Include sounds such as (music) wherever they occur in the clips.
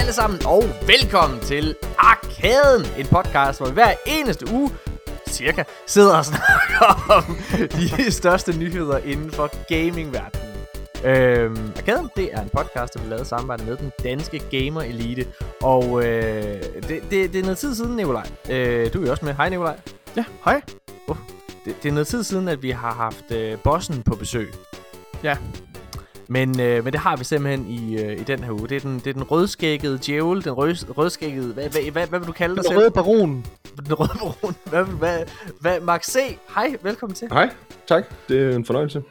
Alle sammen, og velkommen til Arkaden, en podcast, hvor vi hver eneste uge, cirka, sidder og snakker om de største nyheder inden for gamingverdenen. Øhm, Arkaden, det er en podcast, der vi lavet samarbejde med den danske gamer elite, og øh, det, det, det er noget tid siden, Nikolaj. Øh, du er jo også med. Hej, Nikolaj. Ja, hej. Uh, det, det er noget tid siden, at vi har haft øh, bossen på besøg. Ja. Men, øh, men det har vi simpelthen i, øh, i den her uge. Det er den, det er den rødskækkede djævel, den rød, rødskækkede... Hvad, hvad, hvad, hvad vil du kalde dig Den selv? røde baron. Den røde baron. (laughs) Hvad, hvad, hvad, Max C. Hej, velkommen til. Hej, tak. Det er en fornøjelse.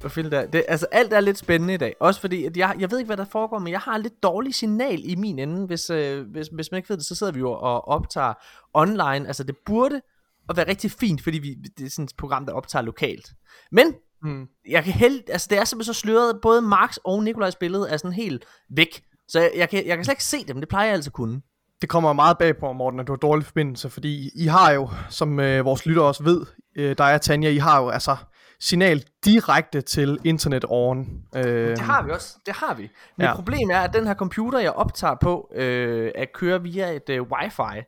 Hvor fint det er. Det, altså, alt er lidt spændende i dag. Også fordi, at jeg, jeg ved ikke, hvad der foregår, men jeg har lidt dårlig signal i min ende. Hvis, øh, hvis, hvis man ikke ved det, så sidder vi jo og optager online. Altså, det burde at være rigtig fint, fordi vi, det er sådan et program, der optager lokalt. Men Mm. jeg kan held, altså det er simpelthen så sløret, både Max og Nikolajs billede er sådan helt væk. Så jeg, jeg, kan, jeg kan slet ikke se dem, det plejer jeg at kunne. Det kommer meget bag på, Morten, at du har dårlig forbindelse, fordi I har jo, som øh, vores lytter også ved, øh, der er Tanja, I har jo altså signal direkte til internetåren. Øh, Det har vi også, det har vi. Men ja. Problemet er, at den her computer, jeg optager på, øh, er kører via et øh, wifi.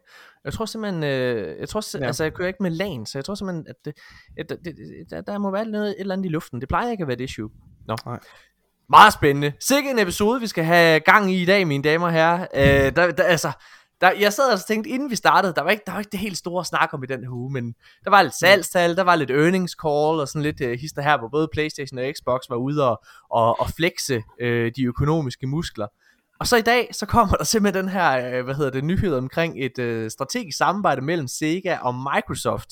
Jeg tror simpelthen, øh, jeg tror, ja. Ja. altså jeg kører ikke med LAN, så jeg tror simpelthen, at, det, at det, det, der, der må være noget, et eller andet i luften. Det plejer ikke at være et issue. Nå. Nej. Meget spændende. Sikke en episode, vi skal have gang i i dag, mine damer og herrer. Øh, der, der, altså, der, jeg sad og tænkte, inden vi startede, der var, ikke, der var ikke det helt store snak om i den her uge, men der var lidt salgstal, der var lidt earnings call, og sådan lidt uh, hister her, hvor både Playstation og Xbox var ude og, og, og flexe øh, de økonomiske muskler. Og så i dag, så kommer (laughs) der simpelthen den her, øh, hvad hedder det, nyhed omkring et øh, strategisk samarbejde mellem Sega og Microsoft.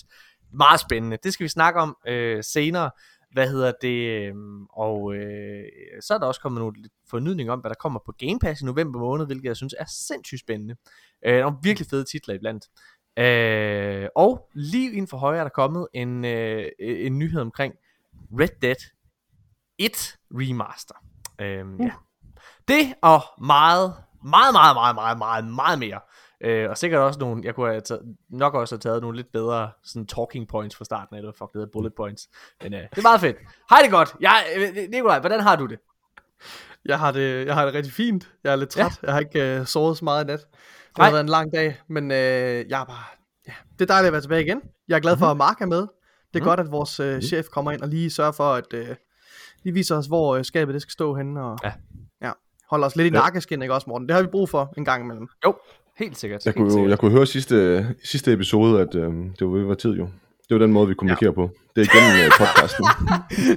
Meget spændende. Det skal vi snakke om øh, senere. Hvad hedder det? Øh, og øh, så er der også kommet nogle lidt fornydning om, hvad der kommer på Game Pass i november måned, hvilket jeg synes er sindssygt spændende. Øh, nogle virkelig fede titler iblandt. Øh, og lige inden for højre er der kommet en, øh, en nyhed omkring Red Dead 1 Remaster. Øh, ja. Det og meget, meget, meget, meget, meget, meget, meget mere. Øh, og sikkert også nogle, jeg kunne have taget, nok også have taget nogle lidt bedre sådan talking points fra starten eller fuck det hedder bullet points. Men øh, det er meget fedt. Hej det godt. Jeg, øh, Nikolaj, hvordan har du det? jeg, har det, jeg har det rigtig fint. Jeg er lidt træt. Ja. Jeg har ikke øh, sovet så meget i nat. Det har været en lang dag, men øh, jeg er bare... Ja, det er dejligt at være tilbage igen. Jeg er glad for, at Mark er med. Det er Mhm. godt, at vores øh, chef kommer ind og lige sørger for, at øh, lige viser os, hvor øh, skabet det skal stå henne. Og, Ja. Ja. Holder os lidt i Ja. nakkeskin, ikke også, Morten? Det har vi brug for en gang imellem. Jo, helt sikkert. Jeg helt kunne, sikkert. jeg kunne høre sidste, sidste episode, at øh, det var ved at være tid jo. Det var den måde, vi kommunikerer ja. på. Det er igennem øh, podcasten. (laughs)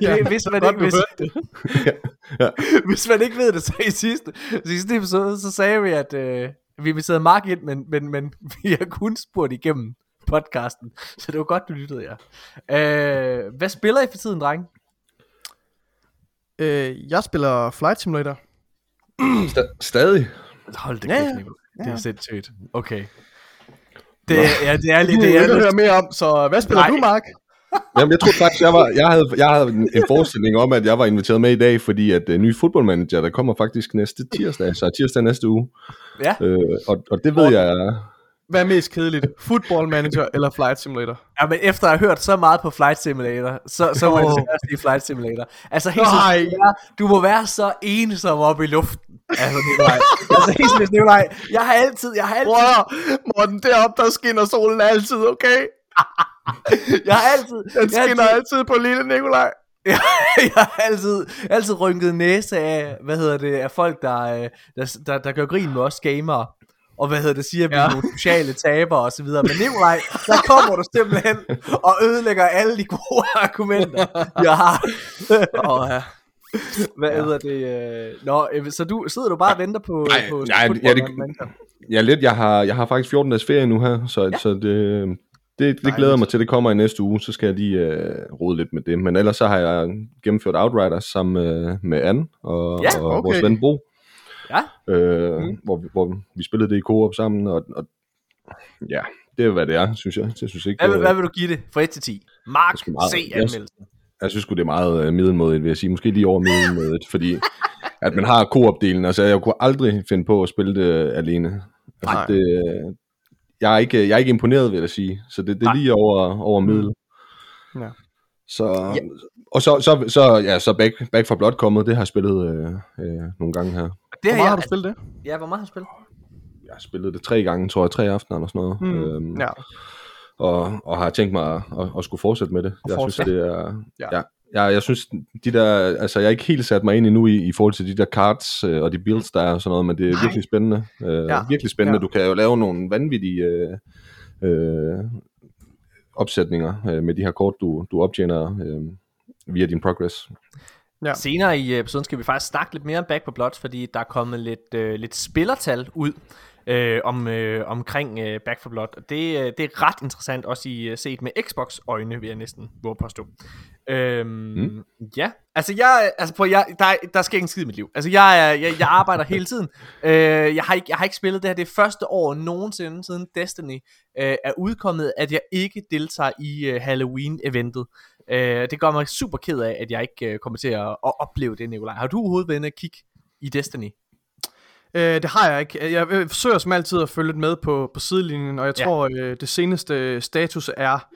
Det, hvis, man (laughs) ikke, hvis, hørte det. (laughs) hvis man ikke ved det, så i sidste, sidste episode, så sagde vi, at øh, vi inviterede Mark ind, men, men, men vi har kun spurgt igennem podcasten. Så det var godt, du lyttede, ja. Øh, hvad spiller I for tiden, drenge? Øh, jeg spiller Flight Simulator. Sta- stadig. Hold det Ja, kæft, ja. Det er sindssygt. Okay. Det, ja, det er er Det er lidt høre mere om, så hvad spiller Nej. du, Mark? Jamen, jeg troede faktisk, jeg, var, jeg, havde, jeg havde en forestilling om, at jeg var inviteret med i dag, fordi at uh, ny fodboldmanager, der kommer faktisk næste tirsdag, så tirsdag næste uge. ja. Øh, og, og det ved jeg, Hvad er mest kedeligt? Football Manager eller Flight Simulator? ja, men efter at have hørt så meget på Flight Simulator, så, så må jeg desværre sige Flight Simulator. Altså helt Nej. seriøst, du må være- du må være så ensom oppe i luften. Altså, Nikolaj. altså helt seriøst, Nikolaj. Jeg har altid, jeg har altid, Bror, Morten, deroppe der skinner solen altid, okay? jeg har altid, Den skinner altid, altid på lille Nikolaj. (laughs) jeg, jeg har altid, altid rynket næse af, hvad hedder det, af folk, der, øh, der, der, der gør grin med os gamere. Og hvad hedder det, siger, at vi er Ja. nogle sociale tabere og så videre. Men Nikolaj, der kommer du simpelthen og ødelægger alle de gode argumenter, (laughs) jeg har. Åh, ja. (laughs) Hvad ja. hedder det? Øh... Nå, øh, så du sidder du bare og venter på, Nej, på nej, ja, det-? Ja, lidt. Jeg har, jeg har faktisk 14 dages ferie nu her, så, ja. så det, det, det glæder jeg mig til, det kommer i næste uge, så skal jeg lige øh, rode lidt med det. Men ellers så har jeg gennemført Outriders sammen med, med Anne og, Ja, og okay. vores ven Bo, Ja, øh, Mm. hvor, vi- hvor vi spillede det i co-op sammen, og, og ja, det er hvad det er, synes jeg. Jeg synes ikke, hvad, vil- øh, hvad vil du give det fra 1 til 10? Mark, se jeg- anmeldelsen. Jeg synes det er meget øh, middelmådigt, vil jeg sige. Måske lige over middelmådigt, fordi at man har co-op-delen. Altså, jeg kunne aldrig finde på at spille det alene. Altså, Nej. det, øh, jeg, er ikke, jeg er ikke imponeret, vil jeg sige. Så det, det er Nej. lige over, over middel. Ja. Så, og så, så, så, ja, så Back, Back for Blood kommet, det har jeg spillet øh, øh, nogle gange her. Det Hvor meget jeg, har du spillet det? Ja, hvor meget har du spillet? Jeg har spillet det tre gange, tror jeg, tre aftener eller sådan noget. Mm. Øhm, Ja. Og, og har tænkt mig at, at, at skulle fortsætte med det. Jeg synes, fortsætte. det er... Ja. Ja. Ja, jeg, jeg synes, de der, altså jeg er ikke helt sat mig ind endnu i, i forhold til de der cards øh, og de builds, der er og sådan noget, men det er Nej. virkelig spændende. Øh, Ja. Virkelig spændende. Ja. Du kan jo lave nogle vanvittige øh, øh, opsætninger øh, med de her kort, du, du optjener øh, via din progress. Ja. Senere i episoden skal vi faktisk snakke lidt mere om Back for Blood, fordi der er kommet lidt, øh, lidt spillertal ud øh, om, øh, omkring øh, Back for Blood. Og det, øh, det er ret interessant, også i øh, set med Xbox-øjne, vil jeg næsten våge påstå. Øhm, mm. Ja, altså, jeg, altså på, jeg, der, der sker ikke skid i mit liv. Altså jeg, er- jeg, jeg arbejder hele tiden. Øh, jeg, har ikke, jeg har ikke spillet det her. Det er første år nogensinde siden Destiny øh, er udkommet, at jeg ikke deltager i øh, Halloween-eventet. Øh, det gør mig super ked af, at jeg ikke øh, kommer til at, at opleve det, Nikolaj. Har du overhovedet været inde og kigge i Destiny? Øh, det har jeg ikke. Jeg øh, forsøger som altid at følge lidt med på, på sidelinjen, og jeg Ja. tror, øh, det seneste status er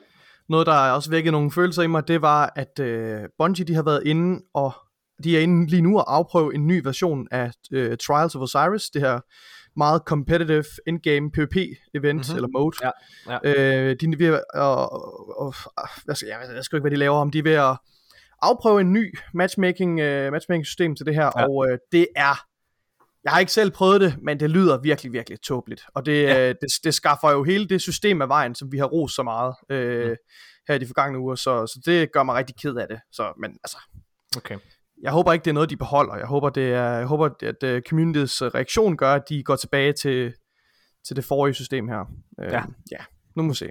noget, der også vækket nogle følelser i mig. Det var, at øh, Bungie de har været inde, og de er inde lige nu at afprøve en ny version af øh, Trials of Osiris, det her meget competitive in-game PvP-event, Mhm. mm-hmm. eller mode. Ja, ja. Øh, de er ved at, og, og, hvad skal, jeg, jeg skal ikke, hvad de laver om, de er ved at afprøve en ny matchmaking, øh, matchmaking system til det her, ja. og øh, det er jeg har ikke selv prøvet det, men det lyder virkelig, virkelig tåbeligt. Og det, Ja. ja. det, det skaffer jo hele det system af vejen, som vi har rost så meget øh, Mm. her i de forgangne uger. Så, så det gør mig rigtig ked af det. Så, men altså, Okay. jeg håber ikke, det er noget, de beholder. Jeg håber, det er, jeg håber at uh, communityets reaktion gør, at de går tilbage til, til det forrige system her. Øh, Ja. ja. Nu må vi se.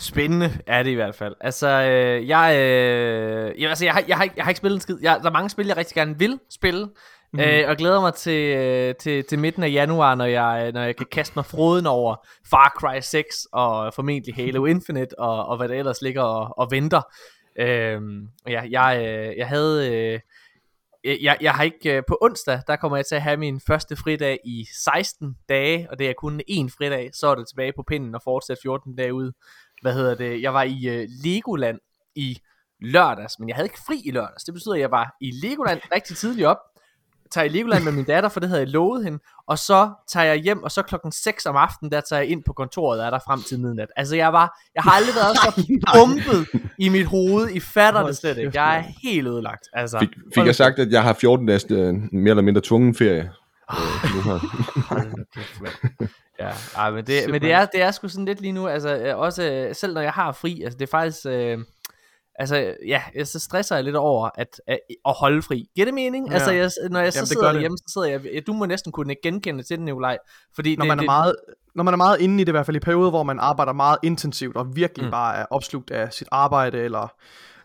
Spændende er det i hvert fald. Altså, øh, jeg, øh, jeg, altså jeg, har, jeg, har ikke, jeg har ikke spillet en skid. Jeg, der er mange spil, jeg rigtig gerne vil spille. Mm. Øh, og glæder mig til, øh, til, til midten af januar, når jeg, øh, når jeg kan kaste mig froden over Far Cry 6 og formentlig Halo Infinite og, og hvad der ellers ligger og, og venter. Øh, ja, jeg, øh, jeg havde... Jeg, jeg har ikke på onsdag, der kommer jeg til at have min første fridag i 16 dage, og det er kun én fridag, så er det tilbage på pinden og fortsætte 14 dage ud. Hvad hedder det? Jeg var i øh, Legoland i lørdags, men jeg havde ikke fri i lørdags. Det betyder, at jeg var i Legoland rigtig tidligt op, tager i Legoland med min datter, for det havde jeg lovet hende, og så tager jeg hjem, og så klokken 6 om aftenen, der tager jeg ind på kontoret, og er der frem til midnat. Altså jeg var, jeg har aldrig været så (laughs) bumpet i mit hoved, I fatter det slet ikke. Jeg er helt ødelagt. Altså, Fik, fik jeg sagt, at jeg har 14 dages øh, mere eller mindre tvungen ferie? Ah. Øh, nu her. Ja, ej, men, det, men det, er, det er sgu sådan lidt lige nu, altså øh, også øh, selv når jeg har fri, altså det er faktisk, øh, altså ja, jeg, så stresser jeg lidt over at, at, at holde fri. Giver det mening? Ja. Altså jeg, når jeg så Jamen, sidder det. derhjemme, så sidder jeg, du må næsten kunne genkende til den, Nikolaj, fordi Når det, man, er det, meget, når man er meget inde i det, i hvert fald i perioder, hvor man arbejder meget intensivt, og virkelig Mm. bare er opslugt af sit arbejde, eller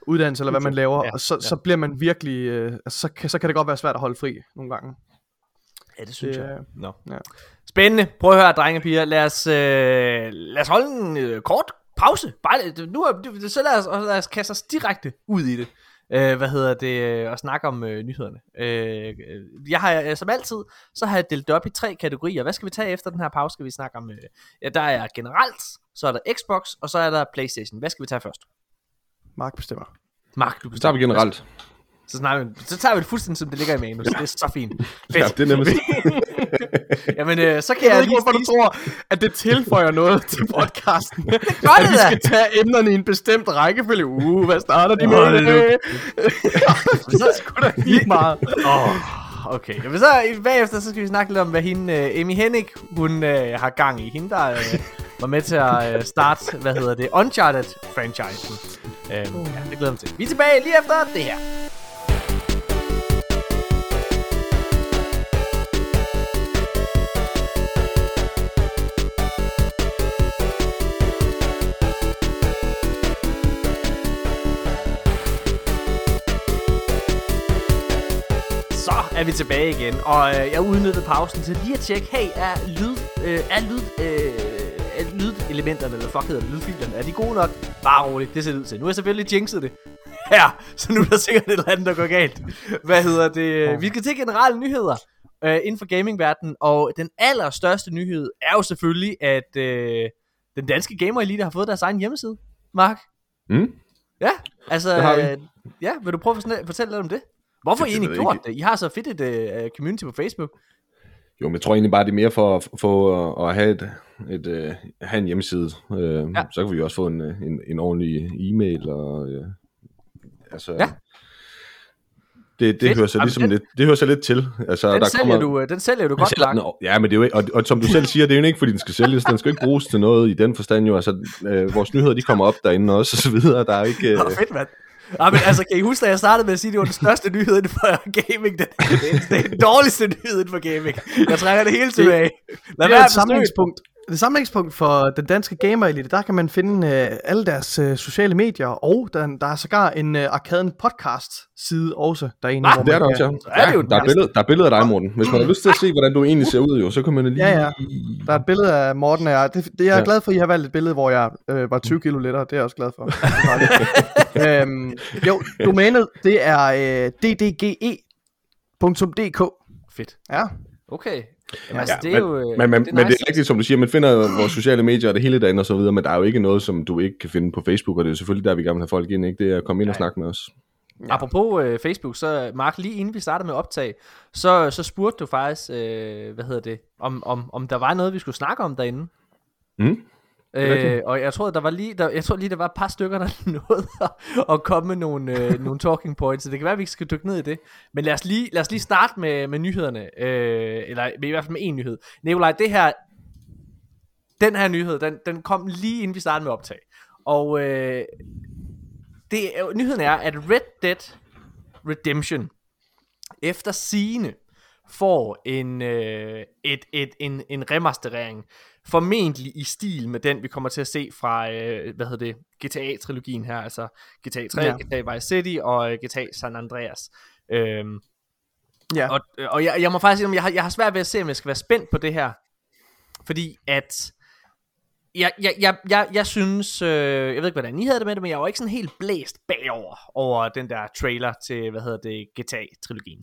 uddannelse, eller hvad man laver, Ja, og så, ja. så bliver man virkelig, øh, altså, så, kan, så kan det godt være svært at holde fri nogle gange. Ja, det synes Det, jeg. øh, Nå. ja. Spændende. Prøv at høre, drenge og piger. Lad os, øh, lad os holde en øh, kort pause. Bare, lidt. nu er, så lad os, og lad os kaste os direkte ud i det. Øh, hvad hedder det? øh, Og snakke om øh, nyhederne. Øh, øh, jeg har, øh, som altid, så har jeg delt det op i tre kategorier. Hvad skal vi tage efter den her pause? Skal vi snakke om, øh, ja, der er generelt, så er der Xbox, og så er der Playstation. Hvad skal vi tage først? Mark bestemmer. Mark, du Så tager vi generelt. Så, snakker vi, så tager vi det fuldstændig, som det ligger i manus. Det er så fint. (laughs) Ja, det er nemmest. (laughs) Jamen, øh, så kan Jeg jeg, ikke, hvorfor du tror, at det tilføjer noget til podcasten. (laughs) gør at det vi da. skal tage emnerne i en bestemt rækkefølge. Uh, hvad starter de med? nu så skulle der lige meget. Oh, okay. Jamen, så bagefter så skal vi snakke lidt om, hvad hende, uh, Amy Hennig, hun uh, har gang i. Hende, der uh, var med til at uh, starte, hvad hedder det, Uncharted-franchisen. Um, ja, det glæder mig til. Vi er tilbage lige efter det her. Er vi tilbage igen, og øh, jeg udnyttede pausen til lige at tjekke, hey, er lyd, øh, er lyd, øh, er lydelementerne, eller fuck hedder det, lydfilerne, er de gode nok? Bare roligt, det ser det ud til. Nu har jeg selvfølgelig jinxet det (laughs) her, så nu er der sikkert et eller andet, der går galt. Hvad hedder det? Vi skal til generelle nyheder øh, inden for gamingverdenen, og den allerstørste nyhed er jo selvfølgelig, at øh, den danske Gamer Elite har fået deres egen hjemmeside, Mark. Mm? Ja, altså, øh, ja, vil du prøve at fortælle lidt om det? Hvorfor Det- I egentlig gjort det? I har så fedt et uh, community på Facebook. Jo, men jeg tror egentlig bare, det er mere for at få at, have, et, et, øh, have en hjemmeside. Øh, Ja. Så kan vi jo også få en, en, en ordentlig e-mail. Og, øh, altså, Ja. Det, det, Fedt. hører sig Jamen, ligesom den- lidt, det hører sig lidt til. Altså, Den, der sælger du, øh, den sælger du godt, Sælger den, over- ja, men det er jo ikke, og, og, som du selv siger, det er jo ikke, fordi den skal sælges. Den skal jo ikke bruges til noget i den forstand jo. Altså, øh, vores nyheder, de kommer op derinde også, og så videre. Der er ikke... Øh, fedt, mand. Ja, men altså, kan I huske, da jeg startede med at sige, at det var den største nyhed inden for gaming? Det, det, er den dårligste nyhed inden for gaming. Jeg trækker det hele tilbage. Lad det være er et samlingspunkt. Det er samlingspunkt for den danske gamer elite. Der kan man finde øh, alle deres øh, sociale medier, og der, der er sågar en øh, Arkaden podcast side også derinde. Ah, hvor det er der også, ja. Er det jo der, er den billeder, der er billeder af dig, Morten. Hvis man har lyst til at se, hvordan du egentlig ser ud, jo, så kan man lige... Ja, ja. Der er et billede af Morten og jeg. Det, det er jeg Ja. glad for, at I har valgt et billede, hvor jeg øh, var 20 kilo lettere. Det er jeg også glad for. (laughs) øhm, jo, domænet, det er øh, ddge.dk. Fedt. Ja, Okay. Jamen, altså, Ja, det er men, jo... øh, men, men, det er men det er rigtigt, som du siger, man finder vores sociale medier og det hele derinde og så videre, men der er jo ikke noget, som du ikke kan finde på Facebook, og det er jo selvfølgelig der, vi gerne vil have folk ind, ikke? Det er at komme ind og snakke med os. Ja. Apropos øh, Facebook, så Mark, lige inden vi startede med optag, så, så spurgte du faktisk, øh, hvad hedder det, om, om, om der var noget, vi skulle snakke om derinde. Mm. Øh, og jeg tror, der var lige, der, jeg tror lige, der var et par stykker, der (laughs) nåede at, at komme med nogle, øh, nogle talking points, så det kan være, at vi ikke skal dykke ned i det. Men lad os lige, lad os lige starte med, med nyhederne, øh, eller i hvert fald med en nyhed. Nikolaj, det her, den her nyhed, den, den kom lige inden vi startede med optag. Og øh, det, nyheden er, at Red Dead Redemption efter sigende får en, øh, et, et, en, en remasterering, formentlig i stil med den, vi kommer til at se fra, øh, hvad hedder det, GTA-trilogien her, altså GTA 3, Ja. GTA Vice City og øh, GTA San Andreas. Øhm, ja. og og jeg, jeg må faktisk sige, om jeg har, jeg har svært ved at se, om jeg skal være spændt på det her. Fordi at jeg, jeg, jeg, jeg, jeg synes, øh, jeg ved ikke hvordan I havde det med det, men jeg var ikke sådan helt blæst bagover over den der trailer til, hvad hedder det, GTA-trilogien.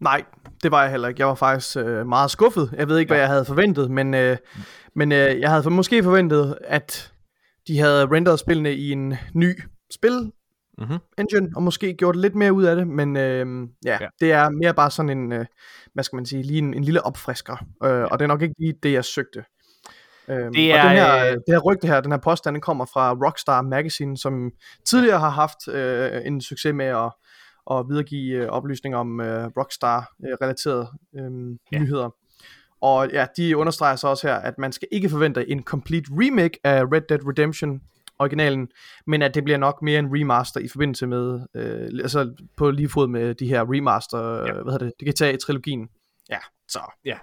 Nej, det var jeg heller ikke. Jeg var faktisk øh, meget skuffet. Jeg ved ikke, hvad jeg havde forventet, men, øh, men øh, jeg havde for, måske forventet, at de havde renderet spillene i en ny spil Mhm. engine, og måske gjort lidt mere ud af det, men øh, ja, Ja. ja, det er mere bare sådan en, øh, hvad skal man sige, lige en, en lille opfrisker, øh, og det er nok ikke lige det, jeg søgte. Øhm, Det og er, den her, øh, det her rygte her, den her påstand, den kommer fra Rockstar Magazine, som tidligere har haft øh, en succes med at, at videregive øh, oplysninger om øh, Rockstar-relaterede øh, Ja. ja. nyheder. Og ja, de understreger så også her, at man skal ikke forvente en complete remake af Red Dead Redemption originalen, men at det bliver nok mere en remaster i forbindelse med, øh, altså på lige fod med de her remaster, Ja. hvad hedder det, det GTA-trilogien. Ja, så. Ja,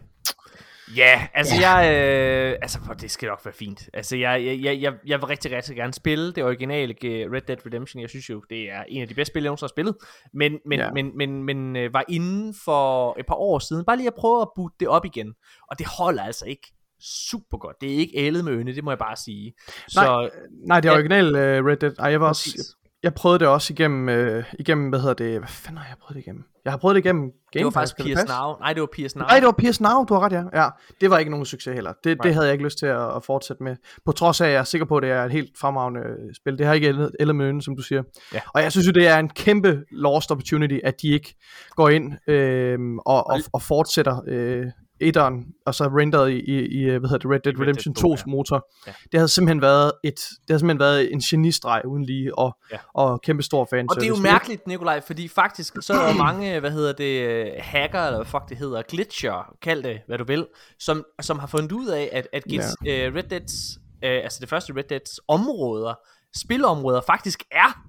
altså jeg, øh, altså det skal nok være fint. Altså jeg, jeg, jeg, jeg, vil rigtig, rigtig gerne spille det originale øh, Red Dead Redemption. Jeg synes jo, det er en af de bedste spil, jeg nogensinde har spillet. Men, men, ja. Ja. men, men, men øh, var inden for et par år siden, bare lige at prøve at boote det op igen. Og det holder altså ikke super godt. Det er ikke ældet med øne, det må jeg bare sige. Så, Nej, Nej, det Ja. originale uh, Red Dead, ej, jeg var også. Jeg, prøvede det også igennem, øh, igennem, hvad hedder det, hvad fanden har jeg prøvet det igennem? Jeg har prøvet det igennem Game det var Pass, faktisk passe? Now. Nej, det var PS Now. Nej, det var PS Now, du har ret, ja. ja. Det var ikke nogen succes heller. Det, Nej. det havde jeg ikke lyst til at, at fortsætte med. På trods af, at jeg er sikker på, at det er et helt fremragende øh, spil. Det har ikke ældet- ældet med som du siger. Ja. Og jeg synes jo, det er en kæmpe lost opportunity, at de ikke går ind øh, og, og, og fortsætter øh, etteren, og så renderet i, i, i hvad hedder det, Red Dead Red Dead Redemption 2, 2's ja. motor. Ja. Det havde simpelthen været et, det havde simpelthen været en genistreg uden lige, og, Ja. og kæmpe stor fan. Og det er jo mærkeligt, Nikolaj, fordi faktisk så er der mange, (clears throat) hvad hedder det, hacker, eller hvad fuck det hedder, glitcher, kald det, hvad du vil, som, som har fundet ud af, at, at Gits, ja. uh, Red Dead's, uh, altså det første Red Dead's områder, spilområder, faktisk er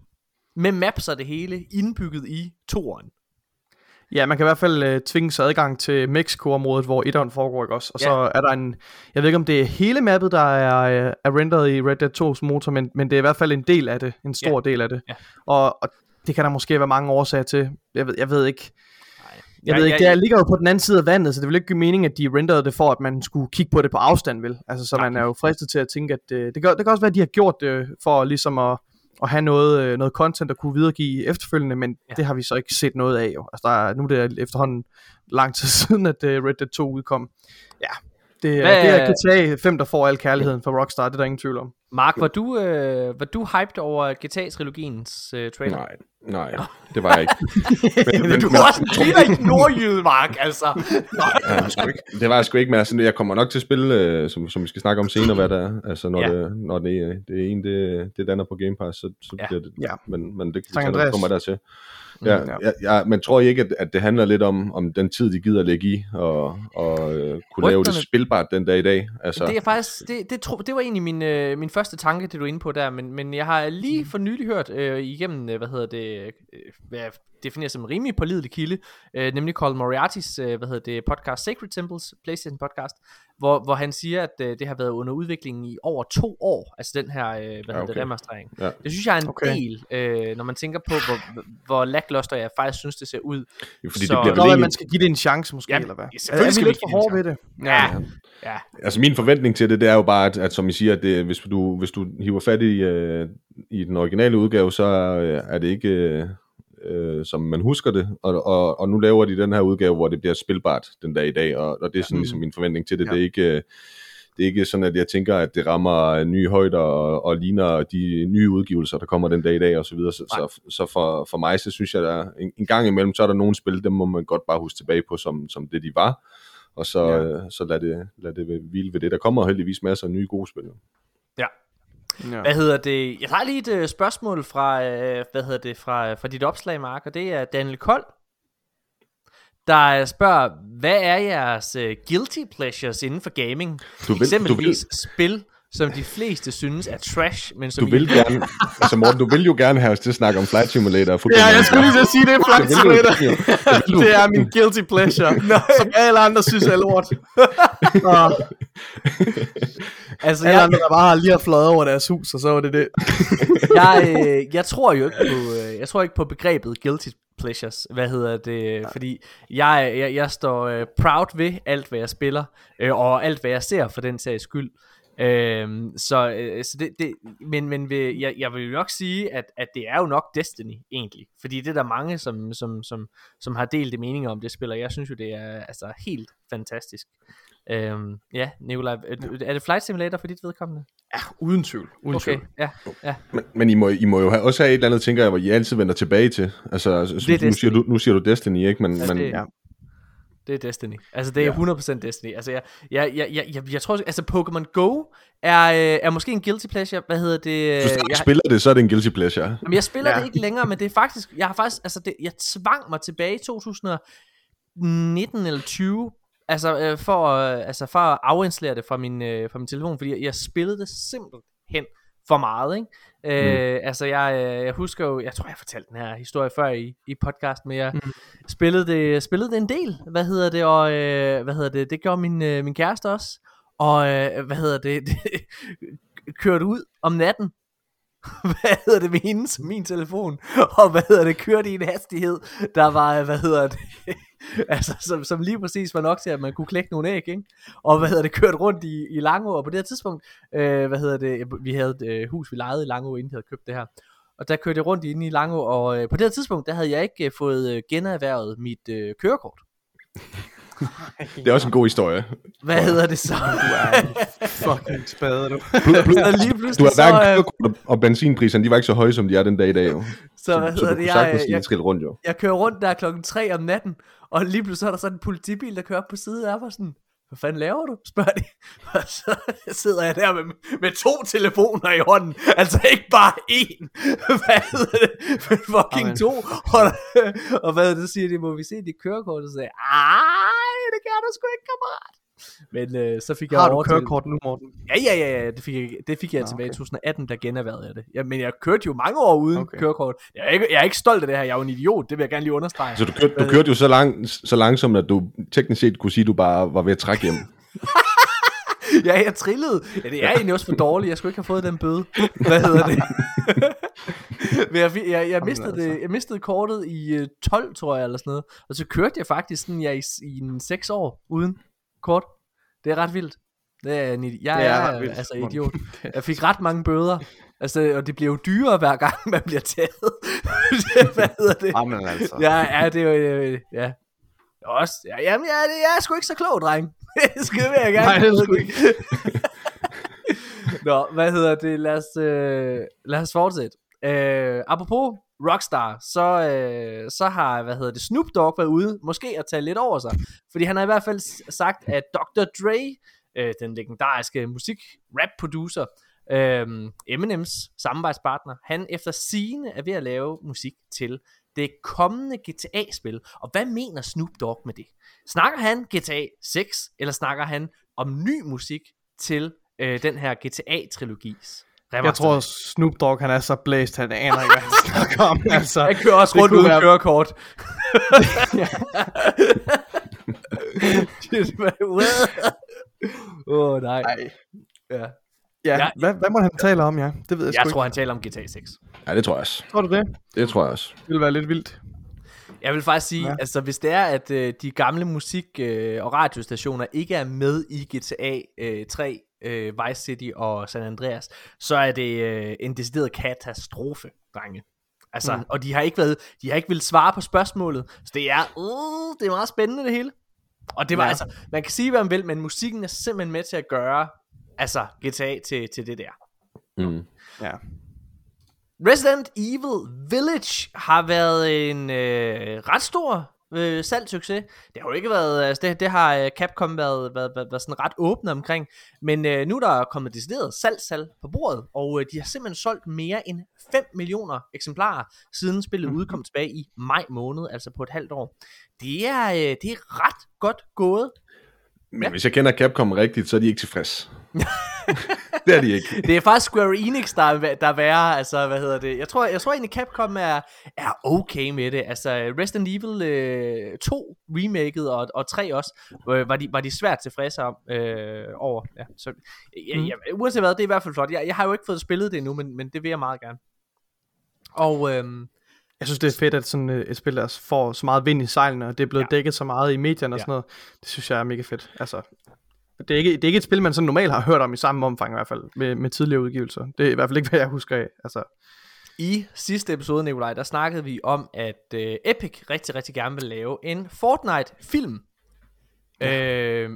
med maps og det hele indbygget i toren. Ja, man kan i hvert fald øh, tvinge sig adgang til Mexico-området, hvor etteren foregår, ikke også? Og Ja. så er der en, jeg ved ikke om det er hele mappet, der er, øh, er renderet i Red Dead 2's motor, men, men det er i hvert fald en del af det, en stor del af det. Ja. Og, og det kan der måske være mange årsager til. Jeg ved, jeg ved ikke. Nej. Jeg ved ikke, det ligger jo på den anden side af vandet, så det vil ikke give mening, at de renderede det for, at man skulle kigge på det på afstand, vel? Altså, så Nej. man er jo fristet til at tænke, at øh, det, kan, det kan også være, at de har gjort det for ligesom at, at have noget, øh, noget content at kunne videregive efterfølgende, men Ja. det har vi så ikke set noget af jo. Altså, der er, nu er det efterhånden lang tid (laughs) siden, at uh, Red Dead 2 udkom. Ja, Det, er, Hvad- det er GTA 5, der får al kærligheden fra Rockstar, det er der ingen tvivl om. Mark, var du, øh, var du hyped over GTA-trilogiens øh, trailer? Nej, nej, det var jeg ikke. (laughs) men, men, Du men, er også en lille nordjyde, Mark, altså. ja, det, sgu ikke, det var jeg sgu ikke, men altså, jeg kommer nok til at spille, øh, som, som vi skal snakke om senere, hvad der er. Altså, når, Ja. det, når det, er- det er en, det, det danner på Game Pass, så, så Ja. bliver det, Ja. men, men det kan vi tage, når vi Andreas. kommer dertil. Ja, Mm, ja. ja. Ja, ja, men tror I ikke, at, at det handler lidt om, om den tid, de gider lægge i, og, og øh, kunne lave det Rygterne- spilbart den dag i dag? Altså, Det er faktisk, det, det, tro, det var egentlig min, øh, min første tanke, det du er inde på der, men, men jeg har lige for nylig hørt øh, igennem, øh, hvad hedder det, øh, hvad definerer som en rimelig pålidelig kilde, øh, nemlig Colin Moriartys, øh, hvad hedder det, podcast Sacred Temples, PlayStation podcast, hvor, hvor han siger, at øh, det har været under udvikling i over to år, altså den her, øh, hvad hedder det, okay. remastering. Ja. Det synes jeg er en Okay. del, øh, når man tænker på, hvor, hvor lackluster jeg faktisk synes, det ser ud. fordi så- det bliver Det kan at man skal give det en chance måske, Ja, eller hvad? selvfølgelig er, skal vi vi lidt for det hårde ved det? Ja, ja. Altså min forventning til det, det er jo bare, at, at som I siger, at det, hvis, du, hvis du hiver fat i, øh, i den originale udgave, så øh, er det ikke, øh, øh, som man husker det, og, og, og nu laver de den her udgave, hvor det bliver spilbart den dag i dag, og, og det er sådan ligesom min forventning til det. Ja. Det er ikke... øh, det er ikke sådan, at jeg tænker, at det rammer nye højder og, og ligner de nye udgivelser, der kommer den dag i dag og så videre. Så, så, så for, for mig, så synes jeg, at en, en gang imellem, så er der nogle spil, dem må man godt bare huske tilbage på, som, som det de var. Og så, Ja. ja. så lad, det, lad det hvile ved det. Der kommer heldigvis masser af nye gode spil. ja. Ja. Hvad hedder det? Jeg har lige et øh, spørgsmål fra, øh, hvad hedder det, fra, fra dit opslag, Mark, og det er Daniel Kold, der øh, spørger, hvad er jeres øh, guilty pleasures inden for gaming? Du vil, du Eksempelvis vil, spil, som de fleste synes er trash, men som du vil I... (laughs) gerne, altså Morten, du vil jo gerne have os til at snakke om Flight Simulator Ja, jeg skulle lige til at sige, det er Flight Simulator. det er (laughs) min guilty pleasure, (laughs) som alle andre synes er lort. Og Altså, alle jeg, andre, der bare har lige har fløjet over deres hus, og så var det det. jeg, øh, jeg tror jo ikke på, øh, jeg tror ikke på begrebet guilty pleasures, hvad hedder det, fordi jeg, jeg, jeg står øh, proud ved alt, hvad jeg spiller, øh, og alt, hvad jeg ser for den sags skyld. Øhm, så øh, så det, det, men, men vil, jeg, jeg vil jo nok sige, at, at det er jo nok Destiny, egentlig. Fordi det er der mange, som, som, som, som har delt meninger om det spil, og jeg synes jo, det er altså helt fantastisk. Øhm, ja, Nikolaj, er, er det Flight Simulator for dit vedkommende? Ja, uden tvivl. Uden Okay, tvivl. ja, ja. Men, men I, må, I må jo have, også have et eller andet, tænker jeg, hvor I altid vender tilbage til. Altså, altså Det nu, siger Destiny. du, nu siger du Destiny, ikke? Men, Ja, men det- Ja. Det er Destiny. Altså, det er Ja. 100% Destiny. Altså, jeg, jeg, jeg, jeg, jeg, jeg tror, altså, Pokémon Go er, øh, er måske en guilty pleasure. Hvad hedder det? hvis du jeg, spiller det, så er det en guilty pleasure. Jamen, jeg spiller. Ja. det ikke længere, men det er faktisk, jeg har faktisk, altså det, jeg tvang mig tilbage i 2019 eller 20, altså øh, for, øh, altså for at afinstallere det fra min, øh, fra min telefon, fordi jeg, jeg spillede det simpelthen for meget, ikke? Øh, Altså jeg, øh, jeg husker jo, jeg tror jeg fortalte den her historie før i, i podcast, men jeg mm. spillede, det, spillede det en del, hvad hedder det, og øh, hvad hedder det, det gjorde min, øh, min kæreste også, og øh, hvad hedder det, (laughs) det kørte ud om natten, (laughs) hvad hedder det med hendes, min telefon, og hvad hedder det, kørte i en hastighed, der var, hvad hedder det, (laughs) altså, som, som lige præcis var nok til, at man kunne klække nogle æg, ikke? Og hvad hedder det, kørt rundt i, i Langå, og på det her tidspunkt, øh, hvad hedder det, vi havde et øh, hus, vi lejede i Langå, inden vi havde købt det her, og der kørte jeg rundt inde i Langå, og øh, på det her tidspunkt, der havde jeg ikke øh, fået øh, generhvervet mit øh, kørekort. Det er også en god historie. Hvad hedder det så? Fucking spade, du. så lige Du pludselig har så, hverken øh, og benzinpriserne, de var ikke så høje, som de er den dag i dag. Jo. så, hvad så hedder du det, kunne sagtens jeg, lige jeg, trille rundt, jo. jeg kører rundt der klokken 3 om natten, og lige pludselig så er der sådan en politibil, der kører op på siden af mig sådan, hvad fanden laver du? spørger de. (laughs) Og så sidder jeg der med, med to telefoner i hånden. Altså ikke bare én. (laughs) Hvad hedder det? Men fucking Amen. to. Og, og hvad det, siger de, må vi se dit kørekort? Og så siger jeg, ej, det kan du sgu ikke, kammerat. Men øh, så fik jeg Har du kørekort nu, Morten? Ja, ja, ja, ja, det fik jeg, det fik jeg Nå, tilbage i okay. 2018, der generhvervede jeg det. Ja, men jeg kørte jo mange år uden okay. Kørekort. Jeg er, ikke, jeg er ikke stolt af det her, jeg er jo en idiot, det vil jeg gerne lige understrege. Så du kørte, du kørte jo så, lang, så langsomt, at du teknisk set kunne sige, at du bare var ved at trække hjem. (laughs) Ja, jeg trillede. Ja, det er egentlig også for dårligt. Jeg skulle ikke have fået den bøde. Hvad hedder det? (laughs) Men jeg, jeg, jeg, mistede altså. det, jeg mistede kortet i øh, 12, tror jeg, eller sådan noget. Og så kørte jeg faktisk sådan, jeg, i, i en 6 år uden kort. Det er ret vildt. Det er en, jeg Det er er, vildt, altså idiot. (laughs) Jeg fik ret mange bøder. Altså, og det bliver jo dyrere hver gang, man bliver taget. (laughs) Hvad hedder det? Jamen altså. Ja, ja, det er jo, øh, ja. Også, ja, jamen, ja, det, jeg er sgu ikke så klog, dreng. (laughs) det skal jeg gerne. Nej, det er sgu ikke. Nå, hvad hedder det? Lad os, øh, lad os fortsætte. Øh, apropos Rockstar, så, øh, så har, hvad hedder det, Snoop Dogg været ude, måske at tage lidt over sig. Fordi han har i hvert fald sagt, at Dr. Dre, øh, den legendariske musik-rap-producer, øh, Eminems samarbejdspartner, han efter sine er ved at lave musik til det kommende GTA-spil. Og hvad mener Snoop Dogg med det? Snakker han GTA 6, eller snakker han om ny musik til øh, den her GTA-trilogis? Jeg tror, Snoop Dogg, han er så blæst, han aner ikke, hvad han (laughs) snakker om. Altså, jeg kører også rundt uden være- kørekort. (laughs) Åh oh, nej. Ej. Ja. Ja, Ja. Hvad, hvad må han tale om, ja? Det ved jeg, Jeg sgu tror, han taler om GTA 6. Ja, det tror jeg også. ikke. Tror du det? Det tror jeg også. Det ville være lidt vildt. Jeg vil faktisk sige. Ja. altså hvis det er, at øh, de gamle musik- øh, og radiostationer ikke er med i GTA øh, 3, øh, Vice City og San Andreas, så er det øh, en decideret katastrofe, drenge. Altså, mm. Og de har ikke været, de har ikke vil svare på spørgsmålet, så det er, uh, det er meget spændende det hele. Og det var. Ja. altså, man kan sige hvad man vil, men musikken er simpelthen med til at gøre, altså GTA til, til det der. Mm. Ja. Resident Evil Village har været en øh, ret stor øh, salgssucces. Det har jo ikke været, altså det, det har øh, Capcom været, været, været, været sådan ret åbne omkring, men øh, nu er der kommet decideret salgssalg på bordet, og øh, de har simpelthen solgt mere end 5 millioner eksemplarer, siden spillet Mhm. udkom tilbage i maj måned, altså på et halvt år. Det er, øh, det er ret godt gået. Men Ja. hvis jeg kender Capcom rigtigt, så er de ikke tilfreds. (laughs) det er de ikke. (laughs) Det er faktisk Square Enix, der er, der er værre, altså, hvad hedder det? Jeg tror, jeg tror egentlig, Capcom er, er okay med det. Altså, Resident Evil øh, 2 remaket og, og 3 også, øh, var, de, var de svært tilfredse om, øh, over. Ja, så, ja, Mm. uanset hvad, det er i hvert fald flot. Jeg, jeg har jo ikke fået spillet det endnu, men, men det vil jeg meget gerne. Og øhm, Jeg synes, det er fedt, at sådan øh, et spil der får så meget vind i sejlene, og det er blevet Ja. dækket så meget i medierne og Ja. sådan noget. Det synes jeg er mega fedt. Altså, det er, ikke, det er ikke et spil, man sådan normalt har hørt om i samme omfang i hvert fald, med, med tidligere udgivelser. Det er i hvert fald ikke, hvad jeg husker af. Altså, I sidste episode, Nikolaj, der snakkede vi om, at øh, Epic rigtig, rigtig gerne vil lave en Fortnite-film. Øh,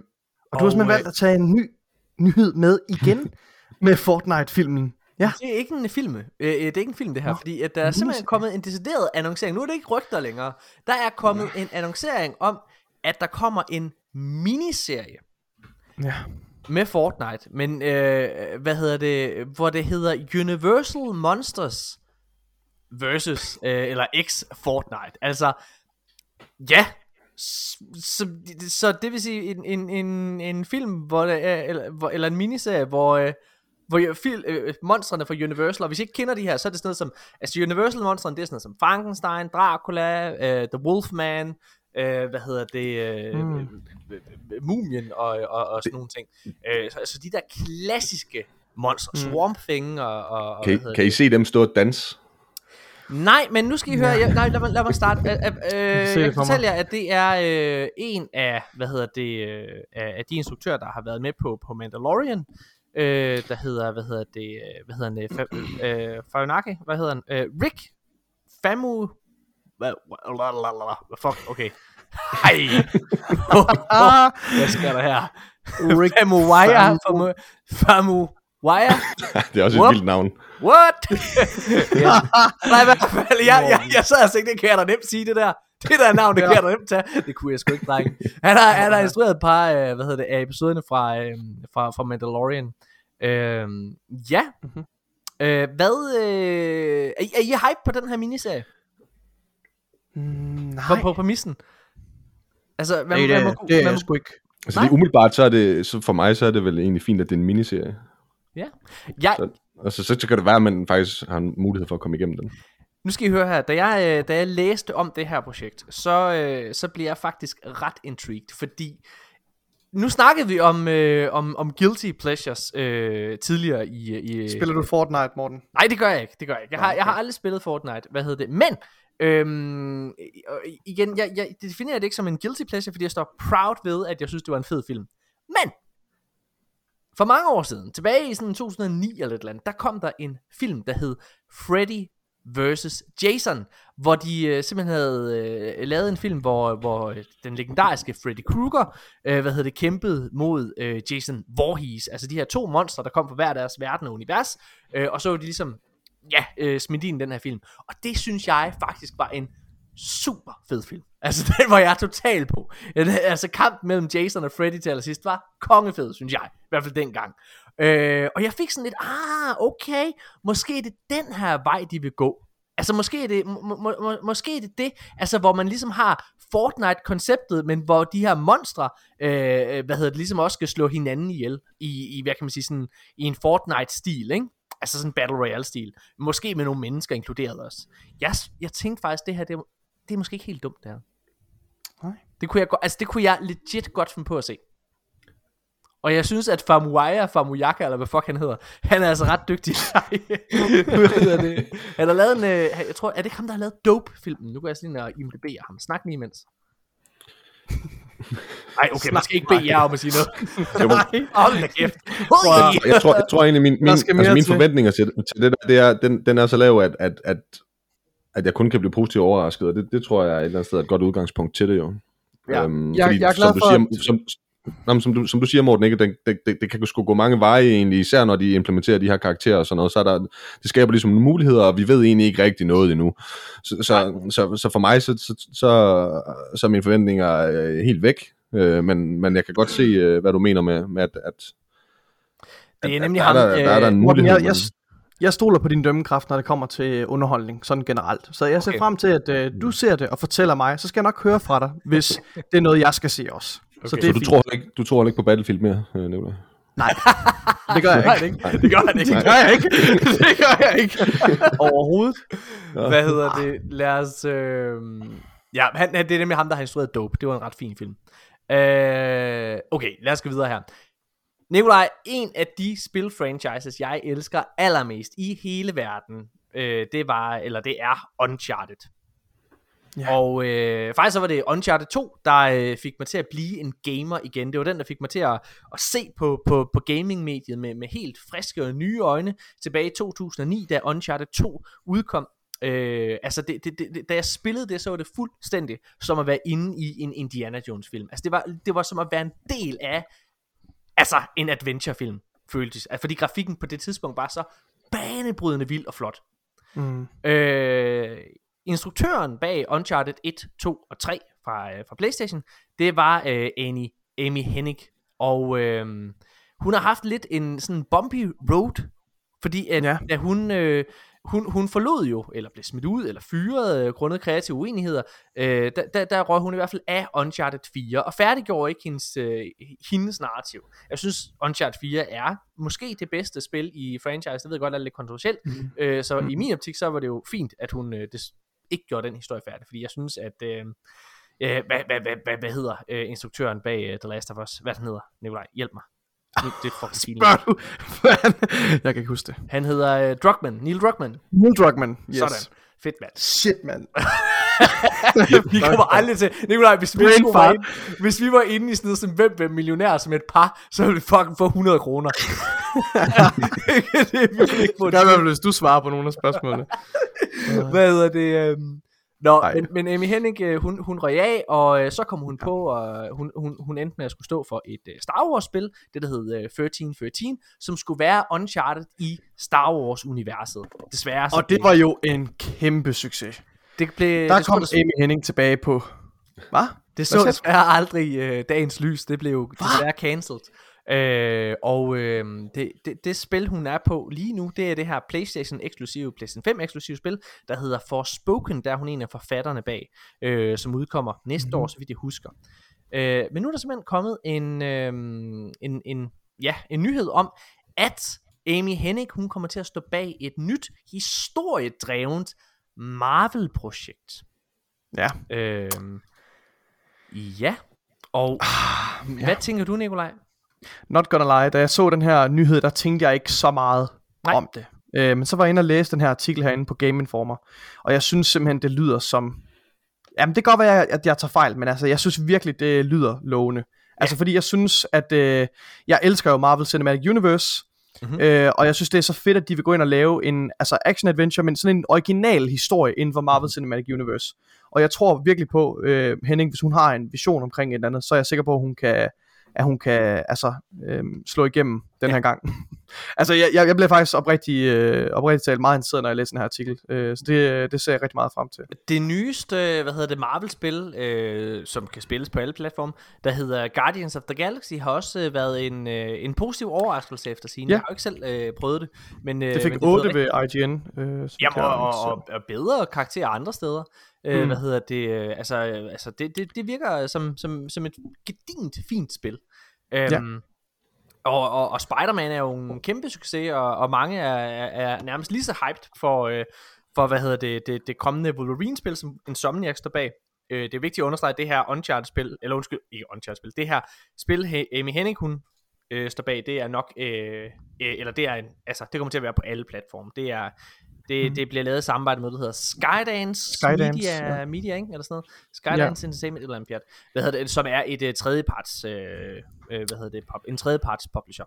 og du har simpelthen øh, valgt at tage en ny nyhed med igen (laughs) med Fortnite-filmen. Ja. Det er ikke en film. Øh, øh, det er ikke en film, det her, Nå, fordi at der er en simpelthen kommet en decideret annoncering. Nu er det ikke rygter længere. Der er kommet en annoncering om, at der kommer en miniserie Ja. med Fortnite, men øh, hvad hedder det, hvor det hedder Universal Monsters versus, øh, eller X Fortnite. Altså, ja, så, så, så det vil sige en, en, en, en film, hvor det er, eller, hvor, eller en miniserie, hvor, øh, hvor jeg, fil, øh, monstrene fra Universal, og hvis I ikke kender de her, så er det sådan noget som, altså Universal monstrene, det er sådan noget som Frankenstein, Dracula, øh, The Wolfman, øh, hvad hedder det, øh, Mm. mm. Mumien og, og, og sådan nogle ting. Øh, så, altså de der klassiske monstre, Mm. Swamp Thing og, og, og Kan, hvad I, hedder kan I se dem stå og danse? Nej, men nu skal I høre, jeg, nej, lad mig, lad mig starte. Øh, øh, øh, jeg kan for mig. fortælle jer, at det er øh, en af, hvad hedder det, øh, af de instruktører, der har været med på, på Mandalorian, øh, der hedder, hvad hedder det, øh, hvad hedder han, øh, Fa- øh, Farunaki, hvad hedder han, øh, Rick Famu, hvad, fuck, okay. (laughs) Ej, Ah, hvad sker der her? Rick Famu Wire, Famu- Famu, Wire, det er også Whoop. et vildt navn. What? (laughs) Nej, i hvert fald, jeg, jeg, jeg sad og tænkte, det kan jeg da nemt sige det der. Det der navn, det kan jeg da nemt tage. Det kunne jeg sgu ikke, drenge. (laughs) Han har, han har instrueret et par, øh, hvad hedder det, af episoderne fra, øh, fra, fra Mandalorian. Øh, ja. Mhm. Øh, hvad, øh, er, I- er I hype på den her miniserie? Mm, nej, På, på præmissen? Altså, hvad, hvad, det, må, er- det er jeg sgu ikke. Altså det, umiddelbart, så er det, så for mig, så er det vel egentlig fint, at det er en miniserie. ja. Jeg, Så, og så, så, så kan det være, at man faktisk har en mulighed for at komme igennem den. Nu skal I høre her, da jeg, øh, da jeg læste om det her projekt, så, øh, så bliver jeg faktisk ret intrigued, fordi nu snakkede vi om, øh, om, om guilty pleasures øh, tidligere i... i Spiller du Fortnite, Morten? Nej, det gør jeg ikke, det gør jeg ikke. Jeg har, Nå, jeg har okay. aldrig spillet Fortnite, hvad hedder det, men... Øhm, og igen, jeg, jeg definerer det ikke som en guilty pleasure, fordi jeg står proud ved, at jeg synes, det var en fed film. Men, for mange år siden, tilbage i sådan 2009 eller et eller andet, der kom der en film, der hed Freddy versus Jason, hvor de øh, simpelthen havde øh, lavet en film, hvor, hvor øh, den legendariske Freddy Krueger, øh, hvad hedder det, kæmpede mod øh, Jason Voorhees, altså de her to monstre, der kom fra hver deres verden og univers, øh, og så var de ligesom, ja, øh, smidt ind i den her film. Og det synes jeg faktisk var en super fed film. (laughs) Altså den var jeg total på. Altså kampen mellem Jason og Freddy til allersidst var kongefed, synes jeg. I hvert fald dengang. Øh, og jeg fik sådan lidt, ah, okay, måske er det den her vej, de vil gå. Altså måske er det, må, må, må, måske er det det, altså hvor man ligesom har Fortnite-konceptet, men hvor de her monstre, øh, øh hvad hedder det, ligesom også skal slå hinanden ihjel, i, i hvad kan man sige, sådan, i en Fortnite-stil, ikke? Altså sådan en Battle Royale-stil. Måske med nogle mennesker inkluderet også. Jeg, jeg tænkte faktisk, det her, det, det er måske ikke helt dumt, det her. Nej. Det kunne jeg, altså det kunne jeg legit godt finde på at se. Og jeg synes, at Famuaya, Famuyaka, eller hvad fuck han hedder, han er altså ret dygtig. (laughs) det? Han har lavet en, øh, jeg tror, er det ikke ham, der har lavet Dope-filmen? Nu kan jeg sådan lige IMDb ham. Snak lige imens. Nej, okay, man skal ikke bede jer om at sige noget. (laughs) Nej, hold da kæft. Jeg, jeg, tror, jeg tror egentlig, min, min, altså mine forventninger til, til det der, det er, den, den er så lav, at, at, at, at jeg kun kan blive positivt overrasket, og det, det tror jeg er et eller andet sted et godt udgangspunkt til det jo. Ja, øhm, jeg, fordi, jeg er glad som for, du siger, som, Nå, som, du, som du siger, Morten, ikke? Det, det, det, det kan sgu gå mange veje egentlig, især når de implementerer de her karakterer og sådan noget, så er der, det skaber ligesom muligheder, og vi ved egentlig ikke rigtig noget endnu. Så, så, så, så for mig, så, så, så, så er mine forventninger øh, helt væk, øh, men, men jeg kan godt se, øh, hvad du mener med, med at, at det er nemlig ham. Der, der, der er der en mulighed. Jeg, jeg, jeg stoler på din dømmekraft, når det kommer til underholdning, sådan generelt. Så jeg ser okay. frem til, at øh, du ser det og fortæller mig, så skal jeg nok høre fra dig, hvis det er noget, jeg skal se også. Okay. Så, det så du, tror ikke, du tror ikke på Battlefield mere, øh, Nicolai? (laughs) Nej, det gør jeg ikke. Nej, det gør han ikke. (laughs) Det gør jeg ikke. Det gør jeg ikke. Overhovedet. Hvad hedder det? Lad os... Øh... Ja, han, det er nemlig ham, der har instrueret Dope. Det var en ret fin film. Øh... Okay, lad os gå videre her. Nikolaj, en af de spil-franchises, jeg elsker allermest i hele verden, øh, det var, eller det er Uncharted. Ja. Og øh, faktisk så var det Uncharted 2, der øh, fik mig til at blive en gamer igen. Det var den, der fik mig til at, at se på, på, på gaming-mediet med, med helt friske og nye øjne tilbage i 2009, da Uncharted 2 udkom. Øh, altså det, det, det, da jeg spillede det, så var det fuldstændig som at være inde i en Indiana Jones film. Altså det var, det var som at være en del af altså en adventure film føltes. Altså, fordi grafikken på det tidspunkt var så banebrydende vild og flot. Mm. Øh, instruktøren bag Uncharted 1, 2 og 3 fra, øh, fra Playstation, det var øh, Amy, Amy Hennig. Og øh, hun har haft lidt en sådan bumpy road, fordi at, ja. at hun, øh, hun, hun forlod jo, eller blev smidt ud, eller fyret, øh, grundet kreative uenigheder. Øh, der, der, der røg hun i hvert fald af Uncharted 4, og færdiggjorde ikke hendes, øh, hendes narrativ. Jeg synes, Uncharted 4 er måske det bedste spil i franchise. Det ved jeg godt, er lidt kontroversielt. Mm. Øh, så mm. i min optik, så var det jo fint, at hun øh, ikke gjorde den historie færdig, fordi jeg synes, at... Øh, øh, hvad, hvad, hvad, hvad, hvad hedder øh, instruktøren bag uh, The Last of Us? Hvad han hedder? Nikolaj, hjælp mig. Det, det er fucking Spørg du? jeg kan ikke huske det. Han hedder uh, Druckmann. Neil Druckmann. Neil Druckmann, yes. Sådan. Fedt, mand. Shit, mand. (laughs) vi kommer aldrig til... Nikolaj, hvis vi, var inde, hvis vi var inde i sådan noget som hvem vil millionær som et par, så ville vi fucking få 100 kroner. (laughs) det er virkelig ikke på det. hvis du svarer på nogle af spørgsmålene. (laughs) Hvad hedder det? Um... Nå, men, men Amy Hennig, øh, hun, hun røg af, og øh, så kom hun ja. på, og hun, hun, hun endte med at skulle stå for et Star Wars-spil, det der hed uh, 1313, som skulle være Uncharted i Star Wars-universet. Desværre. Og det var jo en kæmpe succes. Det blev, der det kom Amy Henning tilbage på... Hvad? Det så desværre aldrig uh, dagens lys. Det blev desværre cancelled. Øh, og øh, det, det, det spil hun er på lige nu Det er det her Playstation eksklusive Playstation 5 eksklusive spil Der hedder Forspoken Der er hun en af forfatterne bag øh, Som udkommer næste mm. år så vidt jeg husker øh, Men nu er der simpelthen kommet en, øh, en, en, ja, en nyhed om At Amy Hennig hun kommer til at stå bag et nyt historiedrevent Marvel-projekt Ja øh, Ja Og ah, ja. hvad tænker du Nikolaj? Not gonna lie, da jeg så den her nyhed, der tænkte jeg ikke så meget Nej. om det. Øh, men så var jeg inde og læse den her artikel herinde på Game Informer, og jeg synes simpelthen, det lyder som... Jamen, det kan godt være, at jeg tager fejl, men altså, jeg synes virkelig, det lyder lovende. Altså, fordi jeg synes, at øh, jeg elsker jo Marvel Cinematic Universe, Mm-hmm. Øh, og jeg synes, det er så fedt, at de vil gå ind og lave en altså action-adventure, men sådan en original historie inden for Marvel Cinematic Universe. Og jeg tror virkelig på, øh, Henning, hvis hun har en vision omkring et eller andet, så er jeg sikker på, at hun kan, at hun kan altså, øh, slå igennem den ja. her gang. (laughs) altså, jeg, jeg, bliver faktisk oprigtig, øh, oprigtig talt meget interesseret, når jeg læser den her artikel. Øh, så det, det ser jeg rigtig meget frem til. Det nyeste, hvad hedder det, Marvel-spil, øh, som kan spilles på alle platforme, der hedder Guardians of the Galaxy, har også øh, været en, øh, en positiv overraskelse efter sin. Ja. Jeg har jo ikke selv øh, prøvet det. Men, øh, det fik men det 8 ved IGN. Øh, Jamen, og, og, og, og bedre karakterer andre steder. Øh, mm. Hvad hedder det? Øh, altså, altså det, det, det virker som, som, som et gedint fint spil. Øhm, ja. Og, og, og Spider-Man er jo en kæmpe succes, og, og mange er, er, er nærmest lige så hyped for, øh, for hvad hedder det, det, det kommende Wolverine-spil, som Insomniac står bag. Øh, det er vigtigt at understrege, at det her Uncharted-spil, eller undskyld, ikke Uncharted-spil, det her spil, Amy Hennig, hun øh, står bag, det er nok, øh, øh, eller det er en, altså, det kommer til at være på alle platforme. Det er, det, mm. det bliver lavet i samarbejde med, der hedder Skydance, Skydance Media, ja. Media ikke? eller sådan noget. Skydance ja. Entertainment, eller andet hvad hedder det, som er et uh, tredjeparts, uh, uh, hvad hedder det, pop, en tredjeparts publisher.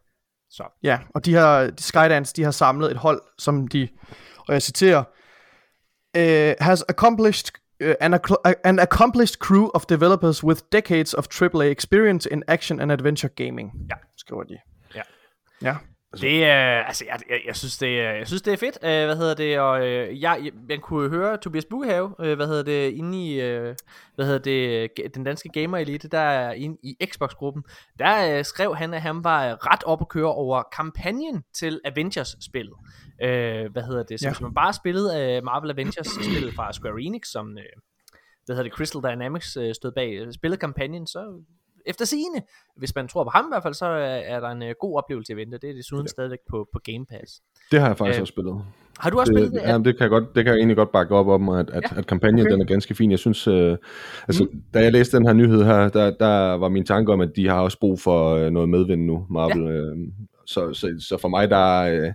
Så. Ja, og de har, Skydance, de har samlet et hold, som de, og jeg citerer, uh, has accomplished uh, an, an accomplished crew of developers with decades of AAA experience in action and adventure gaming. Ja. Skriver de. Ja. Ja. Altså, det er, altså, jeg, jeg, jeg, synes, det er, jeg synes, det er fedt, øh, hvad hedder det, og øh, jeg, jeg kunne høre Tobias Bugehave, øh, hvad hedder det, inde i, øh, hvad hedder det, den danske gamer elite, der er inde i Xbox-gruppen, der øh, skrev han, at han var ret op at køre over kampagnen til Avengers-spillet. Øh, hvad hedder det, så ja. hvis man bare spillede øh, Marvel Avengers-spillet fra Square Enix, som, øh, hvad hedder det, Crystal Dynamics øh, stod bag, øh, spillede kampagnen, så efter sigende, hvis man tror på ham i hvert fald, så er, der en uh, god oplevelse i vente. Det er desuden ja. stadigvæk på, på Game Pass. Det har jeg faktisk uh, også spillet. Har du også det, spillet det? Ja, det kan, jeg godt, det kan jeg egentlig godt bakke op om, at, at, ja. at kampagnen okay. den er ganske fin. Jeg synes, uh, altså, mm. da jeg læste den her nyhed her, der, der var min tanke om, at de har også brug for uh, noget medvind nu, Marvel. Ja. Uh, så, så, så for mig, der,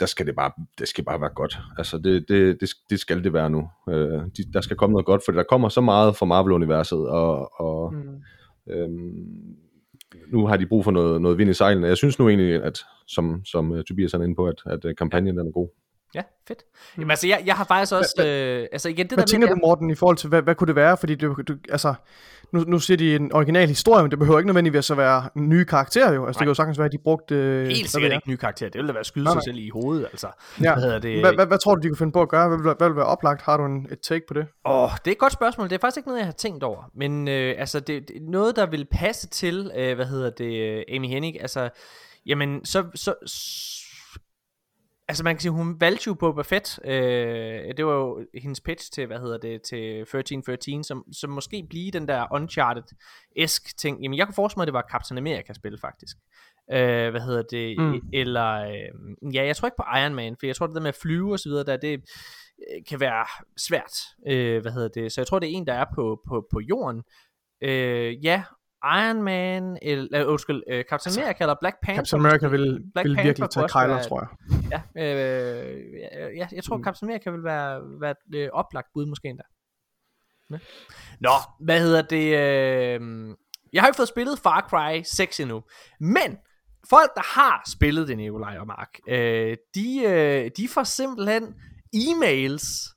der skal det bare, det skal bare være godt. Altså, det, det, det, det skal det være nu. Uh, de, der skal komme noget godt, for der kommer så meget fra Marvel-universet, og, og mm Øhm, nu har de brug for noget, noget vind i sejlene. Jeg synes nu egentlig, at som, som uh, Tobias er inde på, at, at uh, kampagnen den er god. Ja, fedt. Jamen altså, jeg, jeg har faktisk også, øh, altså igen det hvad der tænker med, du Morten i forhold til, hvad, hvad kunne det være? Fordi du, du altså, nu, nu siger de en original historie, men det behøver ikke nødvendigvis at være nye karakterer jo. Altså Nej. det kan jo sagtens være, at de brugte... Øh, Helt sikkert ikke nye karakterer. Det ville da være at skyde Nej. sig selv i hovedet, altså. Ja. Hvad, det? Hvad, hvad, hvad, tror du, de kunne finde på at gøre? Hvad vil, hvad vil være oplagt? Har du en, et take på det? Åh, oh, det er et godt spørgsmål. Det er faktisk ikke noget, jeg har tænkt over. Men øh, altså, det, det, noget, der vil passe til, øh, hvad hedder det, Amy Hennig, altså, jamen, så, så, Altså man kan sige, hun valgte jo Boba Fett, øh, det var jo hendes pitch til, hvad hedder det, til 1313, som, som måske blive den der Uncharted-esk ting. Jamen jeg kunne forestille mig, at det var Captain America spil faktisk. Øh, hvad hedder det, mm. eller, øh, ja jeg tror ikke på Iron Man, for jeg tror det der med at flyve og så videre, der, det øh, kan være svært, øh, hvad hedder det, så jeg tror det er en, der er på, på, på jorden. Øh, ja, Iron Man, eller, uh, undskyld, uh, Captain altså, America eller Black Panther. Captain America vil, Black vil Panther virkelig tage Kyler, tror jeg. Ja, øh, ja, jeg tror mm. Captain America vil være, være et øh, oplagt bud måske endda. Ja. Nå, hvad hedder det? Øh, jeg har ikke fået spillet Far Cry 6 endnu, men folk, der har spillet det, Nikolaj og Mark, øh, de, øh, de får simpelthen e-mails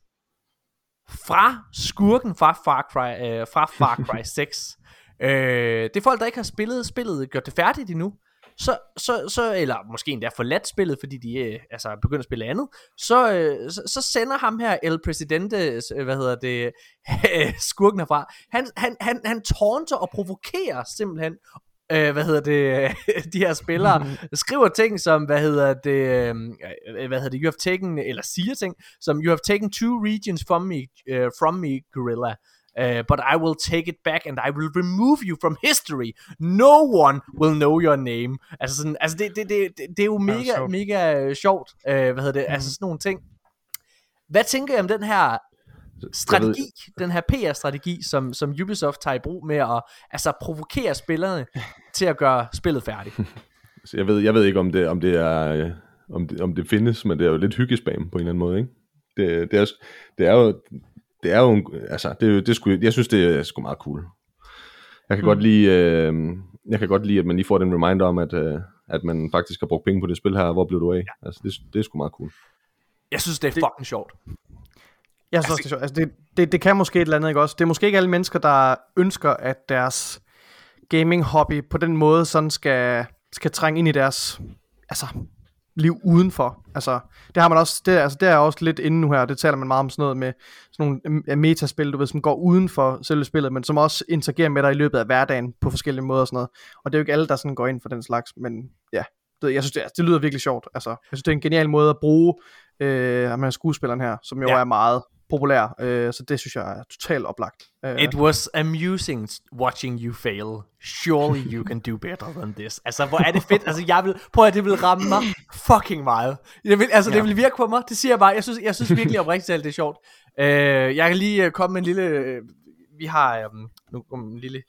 fra skurken fra Far Cry, øh, fra Far Cry (laughs) 6, Øh, det er folk, der ikke har spillet spillet, gjort det færdigt endnu, så, så, så, eller måske endda forladt spillet, fordi de øh, altså begynder at spille andet, så, øh, så, så sender ham her El Presidente, øh, hvad hedder det, (laughs) skurken herfra, han, han, han, han taunter og provokerer simpelthen øh, hvad hedder det, (laughs) de her spillere, (laughs) skriver ting som, hvad hedder det, øh, hvad hedder det, you have taken, eller siger ting, som you have taken two regions from me, uh, from me, gorilla. Uh, but I will take it back and I will remove you from history. No one will know your name. Altså, sådan, altså det, det, det, det, det er jo mega, ja, mega øh, sjovt. Uh, hvad hedder det? Mm. Altså sådan nogle ting. Hvad tænker jeg om den her strategi, den her PR-strategi, som, som Ubisoft tager i brug med at altså, provokere spillerne (laughs) til at gøre spillet færdigt? (laughs) jeg ved, jeg ved ikke, om det, om det er... Om det, om det findes, men det er jo lidt hyggespam på en eller anden måde, ikke? Det, det, er, det er jo det er jo, altså, det, det skulle, jeg synes, det er sgu meget cool. Jeg kan, mm. godt lide, øh, jeg kan godt lide, at man lige får den reminder om, at, øh, at man faktisk har brugt penge på det spil her, hvor blev du af? Ja. Altså, det, det er sgu meget cool. Jeg synes, det er fucking sjovt. Jeg synes også, det er sjovt. Altså, det, det, det kan måske et eller andet, ikke også? Det er måske ikke alle mennesker, der ønsker, at deres gaming-hobby på den måde sådan skal, skal trænge ind i deres altså, liv udenfor. Altså, det har man også, det, altså, det er også lidt inde nu her, det taler man meget om sådan noget med sådan nogle øh, metaspil, du ved, som går uden for selve spillet, men som også interagerer med dig i løbet af hverdagen på forskellige måder og sådan noget. Og det er jo ikke alle, der sådan går ind for den slags, men ja, det, jeg synes, det, det lyder virkelig sjovt. Altså, jeg synes, det er en genial måde at bruge øh, med skuespilleren her, som jo ja. er meget populær, øh, så det synes jeg er totalt oplagt. Øh. It was amusing watching you fail. Surely you can do better than this. Altså, hvor er det fedt. Altså, jeg vil, prøv at det vil ramme mig fucking meget. Det vil, altså, ja. det vil virke på mig. Det siger jeg bare. Jeg synes, jeg synes virkelig oprigtigt talt, det er sjovt. Øh, jeg kan lige uh, komme med en lille... Øh, vi har um, nu, en lille...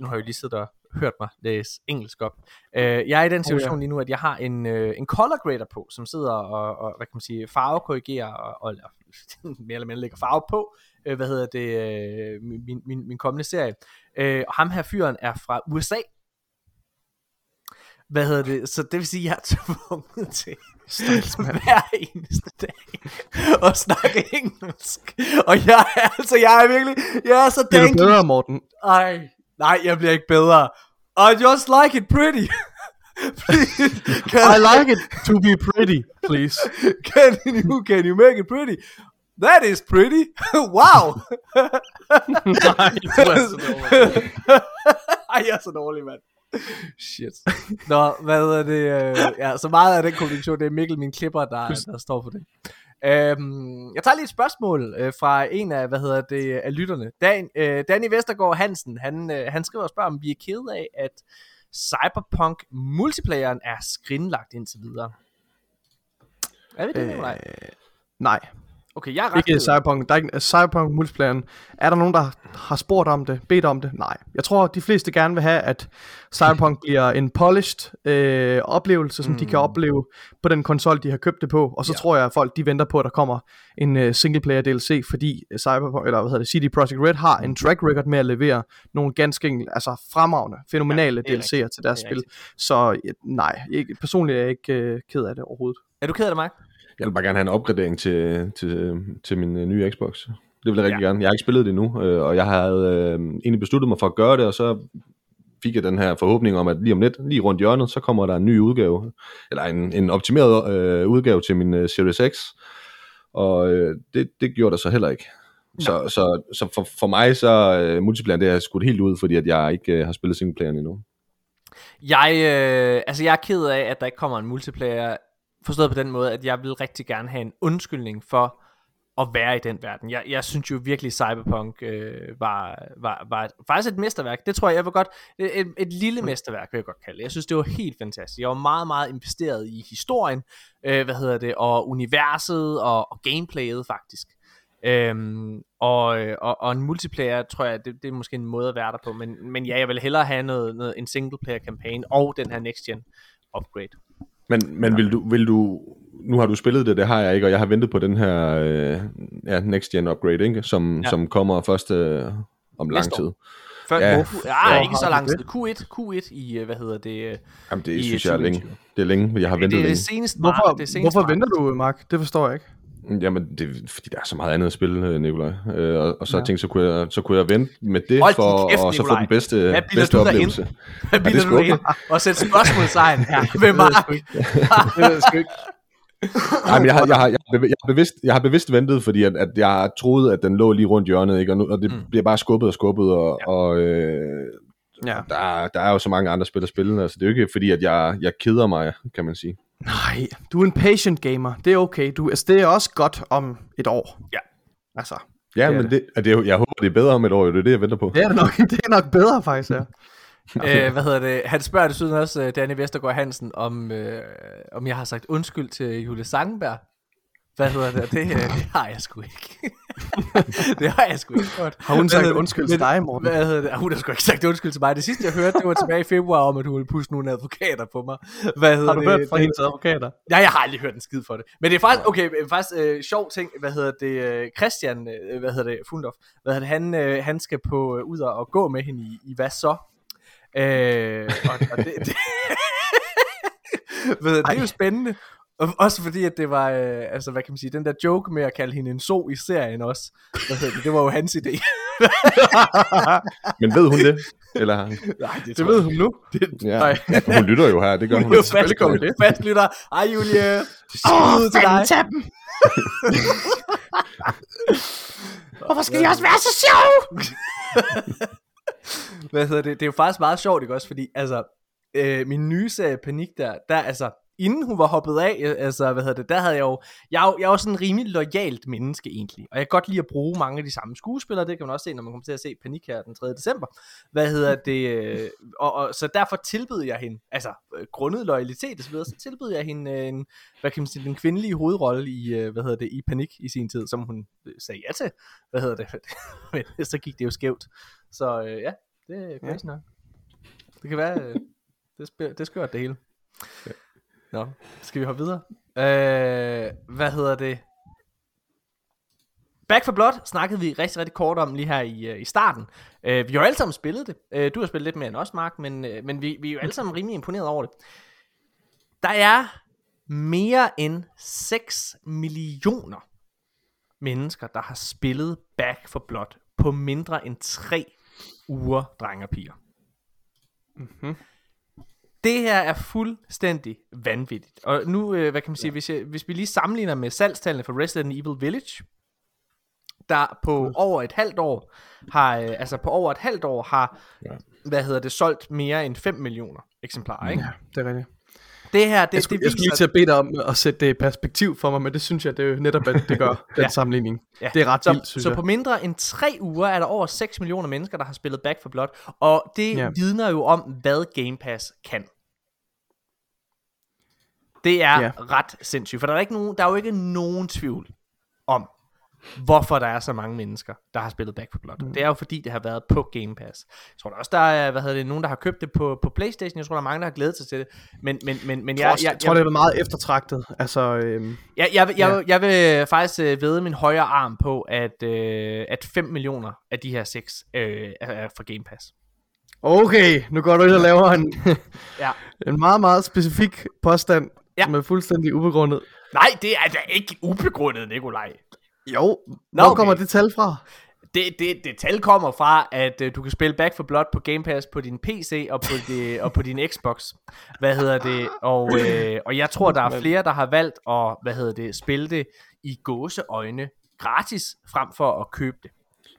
Nu har jeg jo lige siddet og hørt mig læse engelsk op. Uh, jeg er i den situation oh, ja. lige nu, at jeg har en, uh, en color grader på, som sidder og, og hvad kan man sige, farvekorrigerer og, og (laughs) mere eller mindre lægger farve på, uh, hvad hedder det, uh, min, min, min kommende serie. Uh, og ham her fyren er fra USA. Hvad hedder det? Så det vil sige, at jeg er tvunget (laughs) til hver eneste dag og snakke engelsk. Og jeg er altså, jeg er virkelig, jeg er så dank. Bliver du bedre, Morten? Ej, nej, jeg bliver ikke bedre. I just like it pretty. (laughs) please, I like it to be pretty, please. (laughs) Can you, can you make it pretty? That is pretty. (laughs) wow. Nej, det er så dårligt. Ej, jeg er så dårlig, mand. Shit. Nå, hvad er det? Øh, ja, så meget af den kommunikation, det er Mikkel, min klipper, der, der står for det. Øhm, jeg tager lige et spørgsmål øh, fra en af, hvad hedder det, af lytterne. Dan, øh, Danny Vestergaard Hansen, han, øh, han skriver og spørger, om vi er ked af, at Cyberpunk multiplayeren er skrinlagt indtil videre. Er vi det, øh, nej? Nej. Okay, jeg er ret Ikke Cyberpunk. Der er ikke, Cyberpunk multiplayeren. Er der nogen, der har spurgt om det, bedt om det? Nej. Jeg tror, de fleste gerne vil have, at Cyberpunk (laughs) bliver en polished øh, oplevelse, som mm. de kan mm. opleve på den konsol, de har købt det på. Og så ja. tror jeg, at folk de venter på, at der kommer en uh, single player DLC, fordi Cyberpunk, eller hvad hedder det, CD Projekt Red har en track record med at levere nogle ganske altså fremragende, fænomenale ja, DLC'er til deres spil. Rigtigt. Så nej, jeg, personligt er jeg ikke uh, ked af det overhovedet. Er du ked af det, Mark? Jeg vil bare gerne have en opgradering til, til, til min uh, nye Xbox. Det vil jeg rigtig ja. gerne. Jeg har ikke spillet det endnu, øh, og jeg havde øh, egentlig besluttet mig for at gøre det, og så fik jeg den her forhåbning om, at lige om lidt, lige rundt hjørnet, så kommer der en ny udgave, eller en, en optimeret øh, udgave til min øh, Series X, og øh, det, det gjorde der så heller ikke. Så, så, så for, for mig så øh, multiplayer, det er skudt helt ud, fordi at jeg ikke øh, har spillet singleplayer endnu. Jeg, øh, altså jeg er ked af, at der ikke kommer en multiplayer Forstået på den måde, at jeg vil rigtig gerne have en undskyldning for at være i den verden. Jeg, jeg synes jo virkelig, Cyberpunk øh, var, var, var et, faktisk et mesterværk. Det tror jeg, jeg vil godt, et, et, et lille mesterværk vil jeg godt kalde det. Jeg synes, det var helt fantastisk. Jeg var meget, meget investeret i historien, øh, hvad hedder det, og universet og, og gameplayet faktisk. Øhm, og, og, og en multiplayer, tror jeg, det, det er måske en måde at være der på, men, men ja, jeg vil hellere have noget, noget, en single player kampagne og den her next gen upgrade. Men, men ja. vil, du, vil du, nu har du spillet det, det har jeg ikke, og jeg har ventet på den her øh, ja, next gen upgrade, ikke? Som, ja. som kommer først øh, om lang tid. Før, ja, ja, ja, ikke så lang tid. Q1, Q1 i, øh, hvad hedder det? Øh, Jamen det i synes jeg er længe. Det er længe, jeg har ventet det, længe. Det seneste hvorfor, det seneste hvorfor venter du, Mark? Det forstår jeg ikke. Jamen, det er fordi, der er så meget andet at spille, øh, Nikolaj. Øh, og, og så ja. tænkte så kunne jeg, så kunne jeg vente med det, Hold for kæft, og så få den bedste, Hvad bedste oplevelse. Hvad bilder du ind? Og sætte spørgsmålstegn her (laughs) ved Mark. (laughs) det ved jeg sgu ikke. Nej, men jeg har, jeg, har, jeg, har bevidst, jeg, har bevidst, jeg har bevidst ventet, fordi at, at jeg troede, at den lå lige rundt hjørnet, ikke? Og, nu, og det mm. bliver bare skubbet og skubbet, og, ja. og øh, ja. der, der er jo så mange andre spil at spille, altså det er jo ikke fordi, at jeg, jeg keder mig, kan man sige. Nej, du er en patient gamer. Det er okay. Du, altså, det er også godt om et år. Ja. Altså. Ja, det men det, det, det, jeg håber, det er bedre om et år. Det er det, jeg venter på. Det er nok, (laughs) det er nok bedre, faktisk, ja. (laughs) øh, hvad hedder det? Han spørger desuden også uh, Danny Vestergaard Hansen, om, øh, om jeg har sagt undskyld til Julie Sangenberg. Hvad hedder det? Det, øh, det har jeg sgu ikke. (laughs) det har jeg sgu ikke gjort. Har hun sagt undskyld til dig, Morten? Hvad hedder det? Hun har sgu ikke sagt undskyld til mig. Det sidste, jeg hørte, det var tilbage i februar, om at hun ville pusse nogle advokater på mig. Hvad hedder har du det? hørt fra det, hendes advokater? Ja, jeg har aldrig hørt en skid for det. Men det er faktisk, okay, faktisk øh, sjov ting. Hvad hedder det? Øh, Christian, øh, hvad hedder det? Fundorf. Hvad hedder det? Han, øh, han skal på, øh, ud og, gå med hende i, i hvad så? Øh, og, og det, (laughs) det (laughs) Ved, det er jo spændende. Og også fordi, at det var, øh, altså hvad kan man sige, den der joke med at kalde hende en so i serien også, det, det var jo hans idé. Men ved hun det? Eller? Nej, det, Det ved hun nu. Det, Ja. nej. Hun lytter jo her, det gør Hun hun. er jo selvfølgelig kommer fast, fast lytter. Ej, Julie. Skud til dig. tag dem. Hvorfor skal de også være så sjove? Hvad hedder det? Det er jo faktisk meget sjovt, ikke også? Fordi, altså, øh, min nye serie Panik der, der, altså, inden hun var hoppet af, øh, altså, hvad hedder det, der havde jeg jo, jeg, er jeg er jo sådan en rimelig lojalt menneske egentlig, og jeg kan godt lide at bruge mange af de samme skuespillere, det kan man også se, når man kommer til at se Panik her den 3. december, hvad hedder (laughs) det, øh, og, og, så derfor tilbød jeg hende, altså, øh, grundet loyalitet og så tilbød jeg hende en, hvad kan man sige, den kvindelige hovedrolle i, hvad hedder det, i Panik i sin tid, som hun sagde ja til, hvad hedder det, (laughs) men så gik det jo skævt, så ja, det er crazy nok. Det kan være, det, det skørt det hele. Nå, skal vi hoppe videre? Øh, hvad hedder det? Back for Blood snakkede vi rigtig, rigtig kort om lige her i, øh, i starten. Øh, vi har jo alle sammen spillet det. Øh, du har spillet lidt mere end os, Mark, men, øh, men vi, vi er jo alle sammen rimelig imponeret over det. Der er mere end 6 millioner mennesker, der har spillet Back for Blood på mindre end 3 uger, drenge og piger. Mhm. Det her er fuldstændig vanvittigt. Og nu, øh, hvad kan man sige, hvis, jeg, hvis vi lige sammenligner med salgstallene for Resident Evil Village, der på over et halvt år har, øh, altså på over et halvt år har, Ja. hvad hedder det, solgt mere end 5 millioner eksemplarer, ikke? Ja, det er rigtigt. Det her, det, Jeg skulle, det jeg skulle lige til at bede dig om at sætte det i perspektiv for mig, men det synes jeg, det er jo netop, at det gør, (laughs) den Ja. sammenligning. Ja. Det er ret så, vildt, synes så jeg. på mindre end tre uger er der over 6 millioner mennesker, der har spillet Back for Blood, og det Ja. vidner jo om, hvad Game Pass kan. Det er Ja. ret sindssygt, for der er, ikke nogen, der er jo ikke nogen tvivl om, hvorfor der er så mange mennesker, der har spillet Back for Blood. Mm. Det er jo fordi, det har været på Game Pass. Jeg tror der også, der er hvad hedder det, nogen, der har købt det på, på Playstation. Jeg tror, der er mange, der har glædet sig til det. Men, men, men, men Jeg, jeg, tror, jeg, jeg, tror, det er meget eftertragtet. Altså, øhm, jeg, jeg, jeg, Ja. jeg, jeg vil faktisk øh, vede min højre arm på, at, øh, at 5 millioner af de her 6 øh, er, fra Game Pass. okay, nu går du ind og laver en, (laughs) Ja. en meget, meget specifik påstand, Ja. ja. som er fuldstændig ubegrundet. Nej, det er da ikke ubegrundet, Nikolaj. Jo, Nå, hvor okay. kommer det tal fra? Det, det, det tal kommer fra, at øh, du kan spille Back for Blood på Game Pass på din PC og på, det, (laughs) og på din Xbox. Hvad hedder det? Og, øh, og jeg tror, der er flere, der har valgt at hvad hedder det, spille det i gåseøjne gratis, frem for at købe det.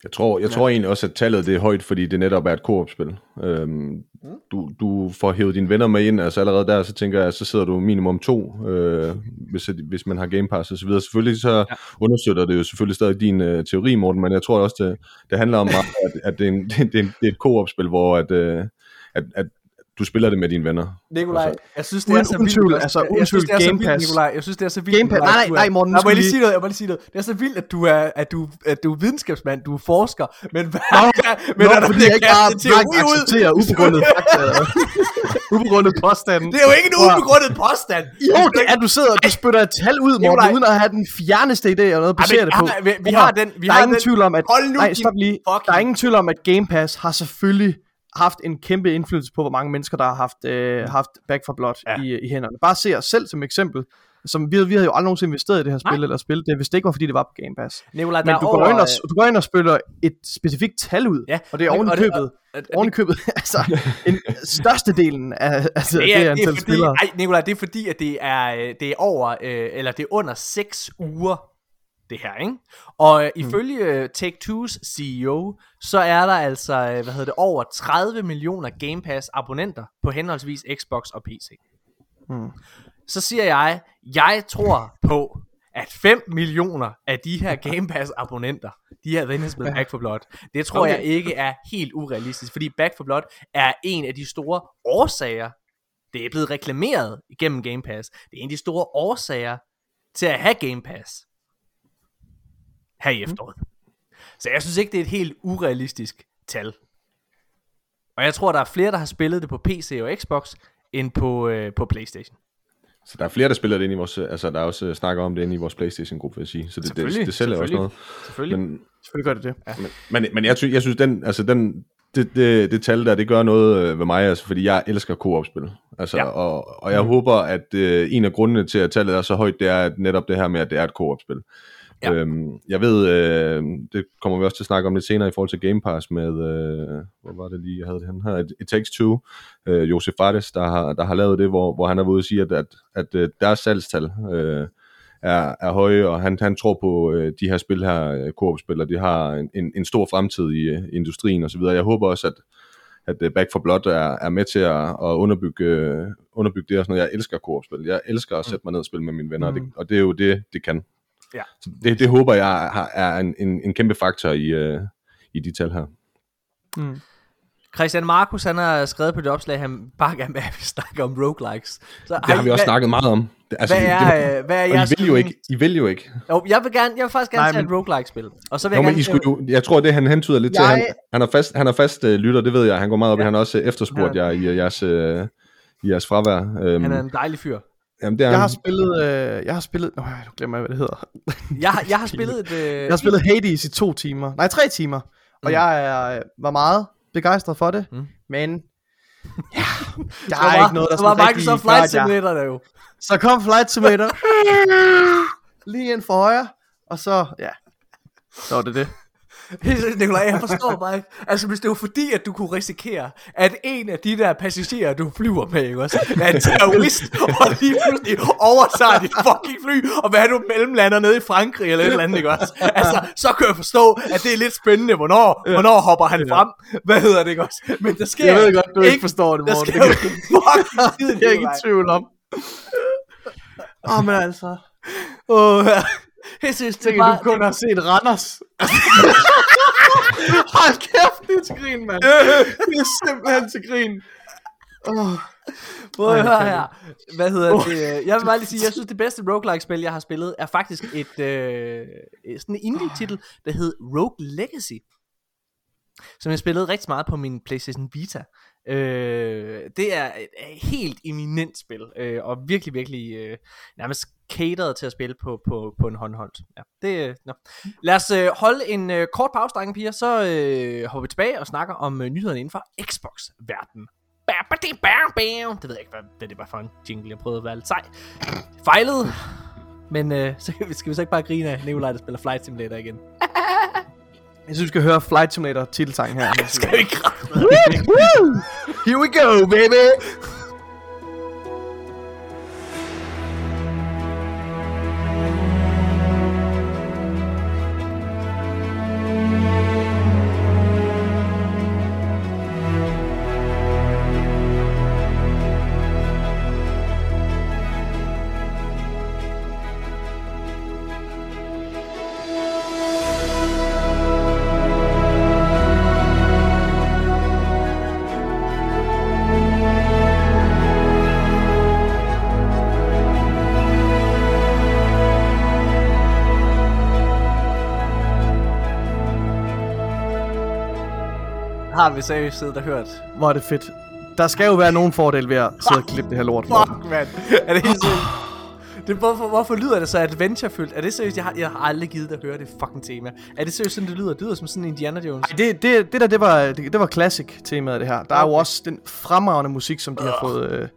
Jeg tror, jeg tror egentlig også, at tallet det er højt, fordi det netop er et koop-spil. Øhm, du, du får hævet dine venner med ind, altså allerede der, så tænker jeg, så sidder du minimum to, øh, hvis, hvis man har Game Pass og så videre. Selvfølgelig så ja. understøtter det jo selvfølgelig stadig din øh, teori, Morten, men jeg tror også, det, det handler om, at, at det, er en, (laughs) det, en, det er et koop-spil, hvor at, øh, at, at du spiller det med dine venner. Nikolaj, Altså, jeg synes, det er så vildt. tvivl, altså, jeg- uden jeg synes, det er så vildt, Pass. Nikolaj. Jeg synes, det er så vildt, Game Pass- Nikolaj, nej, nej, er- Morten, nu Nej, må jeg skal lige sige noget, jeg må lige sige noget. Det er så vildt, at du er, at du, at du er videnskabsmand, du er forsker, men hver gang, (laughs) men Nå, når der fordi jeg ikke bare ud, accepterer ubegrundet fakta. (laughs) ubegrundet påstanden. det er jo ikke en ubegrundet påstand. Jo, det er, du sidder og du spytter et tal ud, Morten, uden at have den fjerneste idé og noget at basere det på. vi- har den- vi der har er ingen den- tvivl om, at... Hold nu Nej, din stop lige. fucking- Der er ingen tvivl om, at Game Pass har selvfølgelig haft en kæmpe indflydelse på, hvor mange mennesker, der har haft, øh, haft Back for Blood Ja. i, i hænderne. Bare se os selv som eksempel. Som vi, vi havde jo aldrig nogensinde investeret i det her spil, Nej. eller spillet det, hvis det ikke var, fordi det var på Game Pass. Nikolaj, der Men er du over, går, ind og, øh, du går ind og spiller et specifikt tal ud, Ja, og det er oven i købet. Oven i købet, (laughs) altså, en, størstedelen af altså, det, det er, det er antal fordi, spillere. ej, Nikolaj, det er fordi, at det er, øh, det er over, øh, eller det er under 6 uger, det her, ikke? Og øh, ifølge øh, Take-Two's CEO, så er der altså, øh, hvad hedder det, over 30 millioner Game Pass abonnenter på henholdsvis Xbox og PC. Hmm. Så siger jeg, jeg tror på, at 5 millioner af de her Game (laughs) Pass abonnenter, de har været spillet Back for Blood. Det tror. Okay. jeg ikke er helt urealistisk, fordi Back for Blood er en af de store årsager, det er blevet reklameret igennem Game Pass, det er en af de store årsager til at have Game Pass her i efteråret. Så jeg synes ikke, det er et helt urealistisk tal. Og jeg tror, der er flere, der har spillet det på PC og Xbox, end på, øh, på Playstation. Så der er flere, der spiller det ind i vores, altså der er også øh, snakker om det inde i vores Playstation-gruppe, vil jeg sige. Så det, det, Selvfølgelig, det sælger også selvfølgelig. noget. Selvfølgelig. Men, Selvfølgelig gør det det. men, men, men jeg, synes, jeg synes, den, altså den, det, det, det tal der, det gør noget øh, ved mig, altså, fordi jeg elsker co-op-spil. Altså, ja. og, og jeg mm. håber, at øh, en af grundene til, at tallet er så højt, det er at netop det her med, at det er et co-op-spil. Ja. Øhm, jeg ved, øh, det kommer vi også til at snakke om lidt senere i forhold til Game Pass med, øh, hvor var det lige, jeg havde det her, It, It Takes Two, øh, Josef Fares, der har, der har lavet det, hvor, hvor han er ude og sige, at, at, at, at deres salgstal øh, er, er høje, og han, han tror på øh, de her spil her, øh, Coop-spil, og de har en, en, en stor fremtid i øh, industrien osv. Jeg håber også, at, at øh, Back for Blood er, er med til at, at underbygge, øh, underbygge det og sådan noget. Jeg elsker Coop-spil. Jeg elsker at sætte mig ned og spille med mine venner, mm. og, det, og det er jo det, det kan. Ja. Det, det håber jeg har, er en, en, en kæmpe faktor i, øh, i de tal her. Mm. Christian Markus, han har skrevet på det opslag, han bare gerne vil snakke om roguelikes. Så, det har vi også hvad, snakket meget om. Altså, hvad er, det, hvad er jeres... I vil jo ikke. I vil jo ikke. Jo, jeg vil, gerne, jeg vil faktisk gerne Nej, tage men... et roguelike-spil. Og så vil jo, jeg gerne... Men I skulle jo, jeg tror, det han hentyder lidt jeg... til. Han, han, er fast, han er fast uh, lytter, det ved jeg. Han går meget op ja. i. Han har også uh, efterspurgt ja. jer i, jeres, uh, i jeres fravær. Um, han er en dejlig fyr. Jamen, det er jeg, har spillet, øh, jeg har spillet... Åh, nu glemmer jeg, hvad det hedder. (laughs) jeg, jeg har spillet et... Øh, jeg har spillet Hades i to timer. Nej, tre timer. Og mm. jeg er, var meget begejstret for det. Mm. Men... (laughs) Ja, der er var, ikke noget, der så var Microsoft Flight Simulator der jo. Så kom Flight Simulator. (laughs) lige ind for højre. Og så, ja. Så var det det. Nikolaj, jeg forstår bare ikke. Altså, hvis det var fordi, at du kunne risikere, at en af de der passagerer, du flyver med, ikke også, er en terrorist, og lige pludselig overtager dit fucking fly, og hvad er du mellemlander nede i Frankrig, eller et eller andet, ikke også? Altså, så kan jeg forstå, at det er lidt spændende, hvornår, ja. hvornår hopper han ja. frem, hvad hedder det, ikke også? Men der sker Jeg ved godt, du ikke, ikke forstår det, Morten. Der sker fucking det er ikke i tvivl om. Åh, oh, men altså... Åh, oh. Jeg synes, det var... du kun har set Randers. (laughs) Hold kæft, det er til grin, mand. Det er simpelthen til grin. Oh. Prøv at høre her. Hvad hedder oh. det? Jeg vil bare lige sige, jeg synes, det bedste roguelike-spil, jeg har spillet, er faktisk et øh, sådan en indie-titel, der hed Rogue Legacy. Som jeg spillede rigtig meget på min PlayStation Vita. Øh, det er et helt eminent spil, øh, og virkelig, virkelig øh, nærmest catered til at spille på, på, på en håndholdt. Ja, det, øh, no. Lad os øh, holde en øh, kort pause, drenge piger, så øh, hopper vi tilbage og snakker om øh, nyhederne inden for Xbox-verdenen. Det ved jeg ikke, hvad, hvad det var for en jingle, jeg prøvede at være lidt sej. Fejlede, men øh, så skal vi, skal vi så ikke bare grine af Nikolaj, der spiller Flight Simulator igen. (laughs) Jeg synes, vi skal høre Flight Simulator titelsangen her. (laughs) skal vi Here we go, baby! Har vi seriøst siddet og hørt. Hvor er det fedt. Der skal jo være nogen fordel ved at sidde og klippe det her lort. Fuck, man. Er det helt det, hvorfor, hvorfor lyder det så adventurefyldt? Er det seriøst? Jeg har, jeg har aldrig givet at høre det fucking tema. Er det seriøst sådan, det lyder? Det lyder som sådan en Indiana Jones. Ej, det, det, det der, det var, det, det var classic temaet det her. Der er jo også den fremragende musik, som de har fået øh,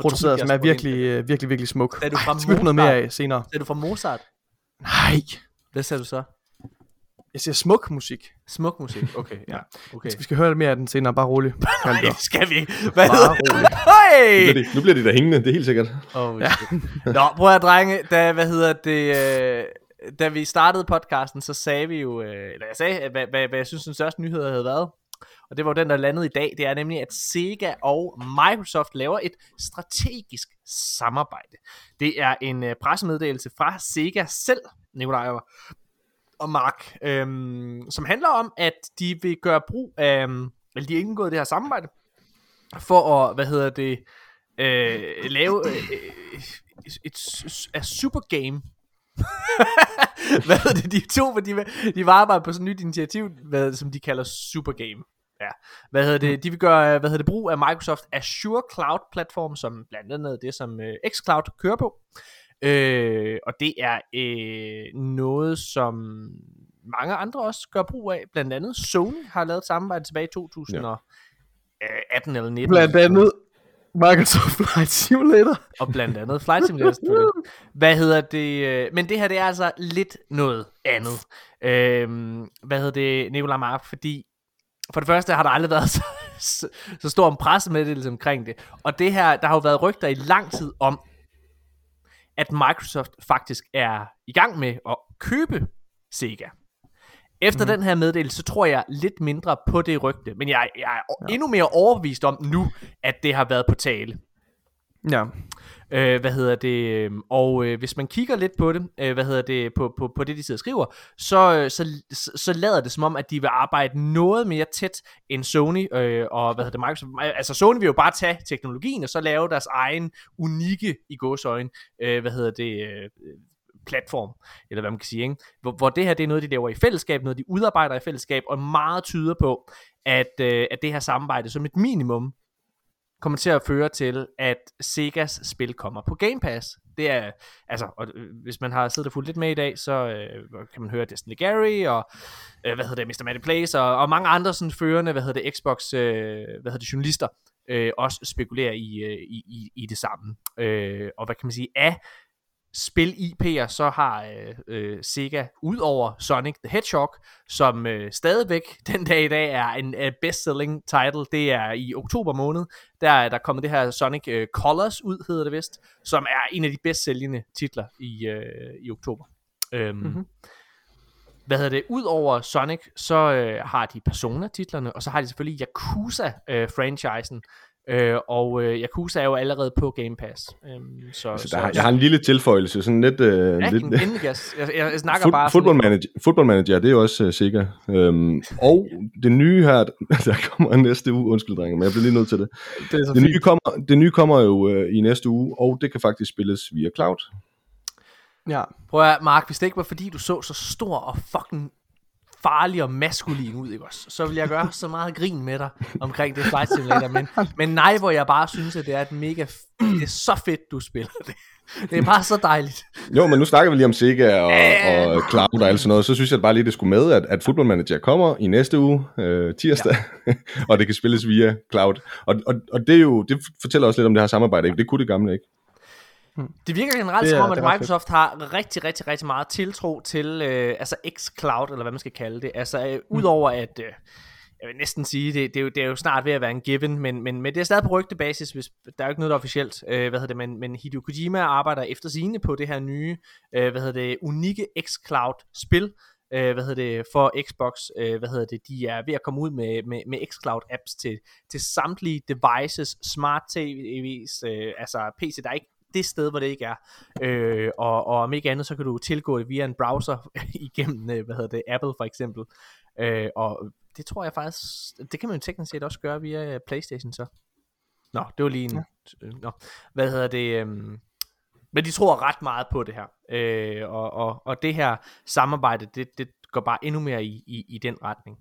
produceret, som er virkelig, øh, virkelig, virkelig smuk. Er du fra Mozart? noget mere af senere. Er du fra Mozart? Nej. Hvad sagde du så? Jeg siger smuk musik. Smuk musik, okay, ja. (laughs) Okay. Vi skal høre lidt mere af den senere, bare rolig. (laughs) Nej, det skal vi ikke. Hvad bare rolig. hey! nu, bliver det, nu bliver det der hængende, det er helt sikkert. Oh, ja. Nå, prøv at drenge, da, hvad hedder det, øh, da vi startede podcasten, så sagde vi jo, øh, eller jeg sagde, hvad, hvad, hvad jeg synes, den største nyhed havde været. Og det var den, der landede i dag. Det er nemlig, at Sega og Microsoft laver et strategisk samarbejde. Det er en øh, pressemeddelelse fra Sega selv, Nikolaj, og Mark, øhm, som handler om, at de vil gøre brug af, øhm, eller de har indgået det her samarbejde, for at, hvad hedder det, øh, lave øh, øh et, et, et super game. (laughs) hvad hedder det, de to, for de, de var arbejde på sådan et nyt initiativ, hvad, som de kalder super game. Ja. Hvad hedder det? De vil gøre hvad hedder det, brug af Microsoft Azure Cloud platform, som blandt andet det, som øh, xCloud kører på. Øh, og det er øh, noget, som mange andre også gør brug af. Blandt andet Sony har lavet et samarbejde tilbage i 2018 eller 19. Blandt andet Microsoft (laughs) Flight Simulator. Og blandt andet Flight Simulator. Hvad hedder det? øh, Men det her, det er altså lidt noget andet. Øhm, hvad hedder det, Nicolai Mark? Fordi for det første har der aldrig været så, (laughs) så, så stor en pressemeddelelse omkring det. Og det her, der har jo været rygter i lang tid om, at Microsoft faktisk er i gang med at købe Sega. Efter mm-hmm. den her meddelelse, så tror jeg lidt mindre på det rygte. Men jeg, jeg er ja. endnu mere overbevist om nu, at det har været på tale. Ja. Øh, hvad hedder det? Øhm, og øh, hvis man kigger lidt på det, øh, hvad hedder det, på, på, på det de sidder og skriver, så, øh, så, så, så lader det som om, at de vil arbejde noget mere tæt end Sony øh, og hvad hedder det, Microsoft. Øh, altså Sony vil jo bare tage teknologien og så lave deres egen unikke i gåsøjne, øh, hvad hedder det, øh, platform, eller hvad man kan sige, ikke? Hvor, hvor det her det er noget, de laver i fællesskab, noget de udarbejder i fællesskab, og meget tyder på, at, øh, at det her samarbejde som et minimum kommer til at føre til, at Segas spil kommer på Game Pass. Det er, altså, og, øh, hvis man har siddet og fulgt lidt med i dag, så øh, kan man høre Destiny Gary, og øh, hvad hedder det, Mr. Matty Place, og, og mange andre sådan førende, hvad hedder det, Xbox, øh, hvad hedder det, journalister, øh, også spekulerer i, øh, i, i, i det samme. Øh, og hvad kan man sige, af spil IP'er, så har øh, øh, Sega, ud over Sonic the Hedgehog, som øh, stadigvæk den dag i dag er en øh, best-selling title, det er i oktober måned, der er der kommet det her Sonic øh, Colors ud, hedder det vist, som er en af de bedst sælgende titler i, øh, i oktober. Øhm, mm-hmm. Hvad hedder det? Udover Sonic, så øh, har de Persona-titlerne, og så har de selvfølgelig Yakuza-franchisen, Øh, og øh, Yakuza er jo allerede på Game Pass. Øhm, så, Altså, så, der, har- jeg har en lille tilføjelse, sådan lidt... Øh, ja, lidt en gas. Jeg, jeg, jeg snakker Fut, bare football, manager, football manager, det er jo også uh, sikker. Øhm, og det nye her, (laughs) der kommer næste uge, undskyld drenge, men jeg bliver lige nødt til det. Det er så Det nye fint. kommer, det nye kommer jo uh, i næste uge, og det kan faktisk spilles via cloud. Ja. Prøv at Mark, hvis det ikke var fordi du så så stor og fucking farlig og maskulin ud, ikke også? Så vil jeg gøre så meget grin med dig omkring det Flight Simulator, men, men nej, hvor jeg bare synes, at det er et mega, det er så fedt, du spiller det. Det er bare så dejligt. Jo, men nu snakker vi lige om Sega og, og cloud og alt sådan noget, så synes jeg bare lige, det skulle med, at, at Football Manager kommer i næste uge, øh, tirsdag, ja. (laughs) og det kan spilles via cloud. Og, og, og det, er jo, det fortæller også lidt om det her samarbejde, ikke? det kunne det gamle ikke. Det virker generelt Det er- som om, at Microsoft har rigtig, rigtig, rigtig meget tiltro til øh, altså xCloud, eller hvad man skal kalde det. Altså øh, udover at, øh, jeg vil næsten sige, det, det, er jo, det er jo snart ved at være en given, men, men, men det er stadig på rygtebasis, hvis der er jo ikke noget, der er officielt. Øh, hvad hedder det, men, men Hideo Kojima arbejder efter sine på det her nye, øh, hvad hedder det, unikke xCloud-spil, øh, hvad hedder det, for Xbox, øh, hvad hedder det, de er ved at komme ud med, med, med xCloud apps til, til samtlige devices, smart TV's, øh, altså PC, der er ikke det sted, hvor det ikke er. Øh, og, og om ikke andet, så kan du tilgå det via en browser (laughs) igennem, øh, hvad hedder det, Apple for eksempel. Øh, og det tror jeg faktisk, det kan man jo teknisk set også gøre via øh, Playstation så. Nå, det var lige en, ja. nå, hvad hedder det, øhm, men de tror ret meget på det her. Øh, og, og, og det her samarbejde, det, det går bare endnu mere i, i, i den retning.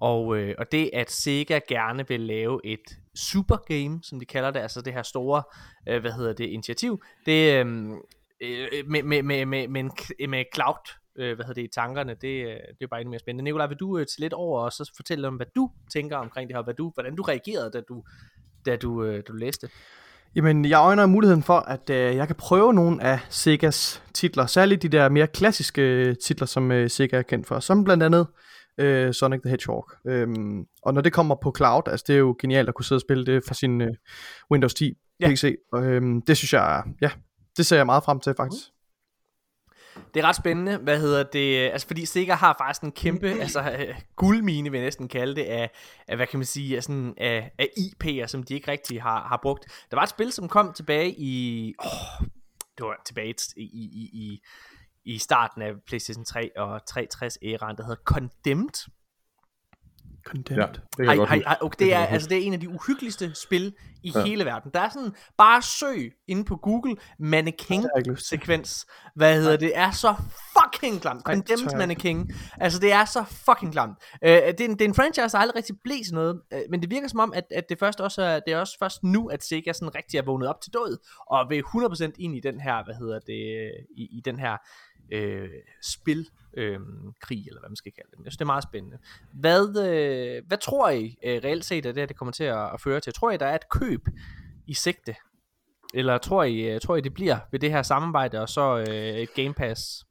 Og, øh, og det at Sega gerne vil lave et super game, som de kalder det, altså det her store, øh, hvad hedder det, initiativ, det øhm, øh, med, med, med, med, med, en, med cloud, øh, hvad hedder det, i tankerne, det, øh, det er bare endnu mere spændende. Nikolaj, vil du øh, til lidt over og så fortælle om, hvad du tænker omkring det her, hvad du, hvordan du reagerede, da du, da du, øh, du læste? Jamen, jeg øjner muligheden for, at øh, jeg kan prøve nogle af Segas titler, særligt de der mere klassiske øh, titler, som øh, Sega er kendt for, som blandt andet øh, Sonic the Hedgehog. Øhm, og når det kommer på cloud, altså det er jo genialt at kunne sidde og spille det fra sin øh, Windows 10 Ja. PC. Og, øhm, det synes jeg, ja, det ser jeg meget frem til faktisk. Det er ret spændende, hvad hedder det, altså fordi Sega har faktisk en kæmpe, altså øh, guldmine vil jeg næsten kalde det, af, af hvad kan man sige, af, sådan, af, af IP'er, som de ikke rigtig har, har brugt. Der var et spil, som kom tilbage i, åh, det var tilbage i, i, i, i, starten af PlayStation 3 og 360-æraen, der hedder Condemned. Condemned. Ja, det ej, huske. ej, okay, det, er, altså, det er en af de uhyggeligste spil i ja. hele verden. Der er sådan, bare søg inde på Google, mannequin Det har jeg ikke lyst til. sekvens. Hvad hedder det? er så fucking klamt. Condemned jeg mannequin. Altså, det er så fucking klamt. Øh, det, er en, det er en franchise, der aldrig rigtig blev til noget. Øh, men det virker som om, at, at det, først også er, det er også først nu, at Sega sådan rigtig er vågnet op til død. Og vil 100% ind i den her, hvad hedder det, i, i den her øh, spil øh, krig, eller hvad man skal kalde det. Jeg synes, det er meget spændende. Hvad, øh, hvad tror I øh, reelt set, at det, her, det kommer til at, at føre til? Tror I, der er et køb i sigte? Eller tror I, øh, tror I det bliver ved det her samarbejde, og så øh, et Game Pass?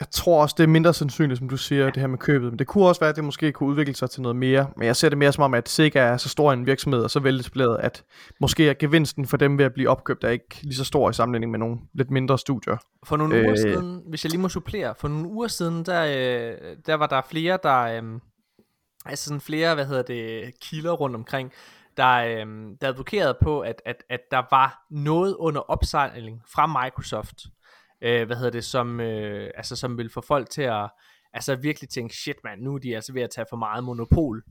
Jeg tror også, det er mindre sandsynligt, som du siger, det her med købet. Men det kunne også være, at det måske kunne udvikle sig til noget mere. Men jeg ser det mere som om, at Sega er så stor en virksomhed og så veletableret, at måske er gevinsten for dem ved at blive opkøbt er ikke lige så stor i sammenligning med nogle lidt mindre studier. For nogle øh, uger siden, hvis jeg lige må supplere, for nogle uger siden, der, øh, der var der flere, der, øh, altså sådan flere, hvad hedder det, kilder rundt omkring, der, øh, der advokerede på, at, at, at der var noget under opsejling fra Microsoft, øh, hvad hedder det, som, øh, altså, som vil få folk til at altså virkelig tænke, shit man, nu er de altså ved at tage for meget monopol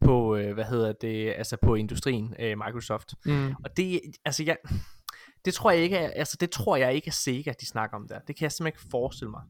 på, øh, hvad hedder det, altså på industrien, øh, Microsoft. Mm. Og det, altså jeg, det tror jeg ikke, altså det tror jeg ikke er Sega, de snakker om der. Det kan jeg simpelthen ikke forestille mig.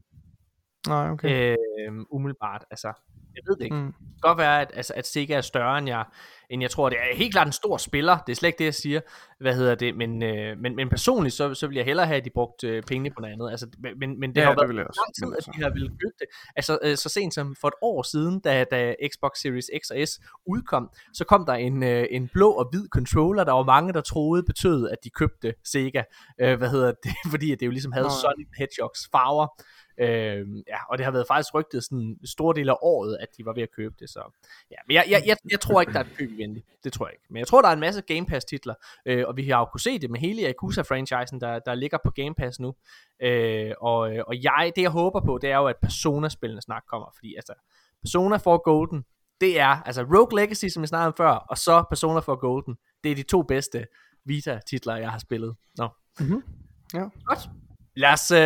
Nej, okay. Øh, umiddelbart, altså, jeg ved det ikke. Mm. Det kan godt være, at, altså, at Sega er større, end jeg, end jeg tror. Det er helt klart en stor spiller, det er slet ikke det, jeg siger. Hvad hedder det? Men, øh, men, men personligt, så, så vil jeg hellere have, at de brugte øh, pengene på noget andet. Altså, men, men det Ja, har det været lang tid, at de har ville købe det. Altså, øh, så sent som for et år siden, da, da Xbox Series X og S udkom, så kom der en, øh, en blå og hvid controller, der var mange, der troede betød, at de købte Sega. Øh, hvad hedder det? (laughs) Fordi at det jo ligesom havde Nå. Sonic Hedgehogs farver. Øh, ja, og det har været faktisk rygtet sådan en stor del af året, at de var ved at købe det. Så ja, men jeg, jeg, jeg, jeg tror ikke, der er et køb igen. Det tror jeg ikke. Men jeg tror, der er en masse Game Pass titler, øh, og vi har jo kunne se det med hele Yakuza-franchisen, der, der ligger på Game Pass nu. Øh, og, øh, og jeg, det jeg håber på, det er jo, at Persona-spillene snart kommer, fordi altså, Persona 4 Golden, det er, altså Rogue Legacy, som jeg snakkede om før, og så Persona 4 Golden, det er de to bedste Vita-titler, jeg har spillet. Nå. Mhm. Ja. Godt. Lad os, øh,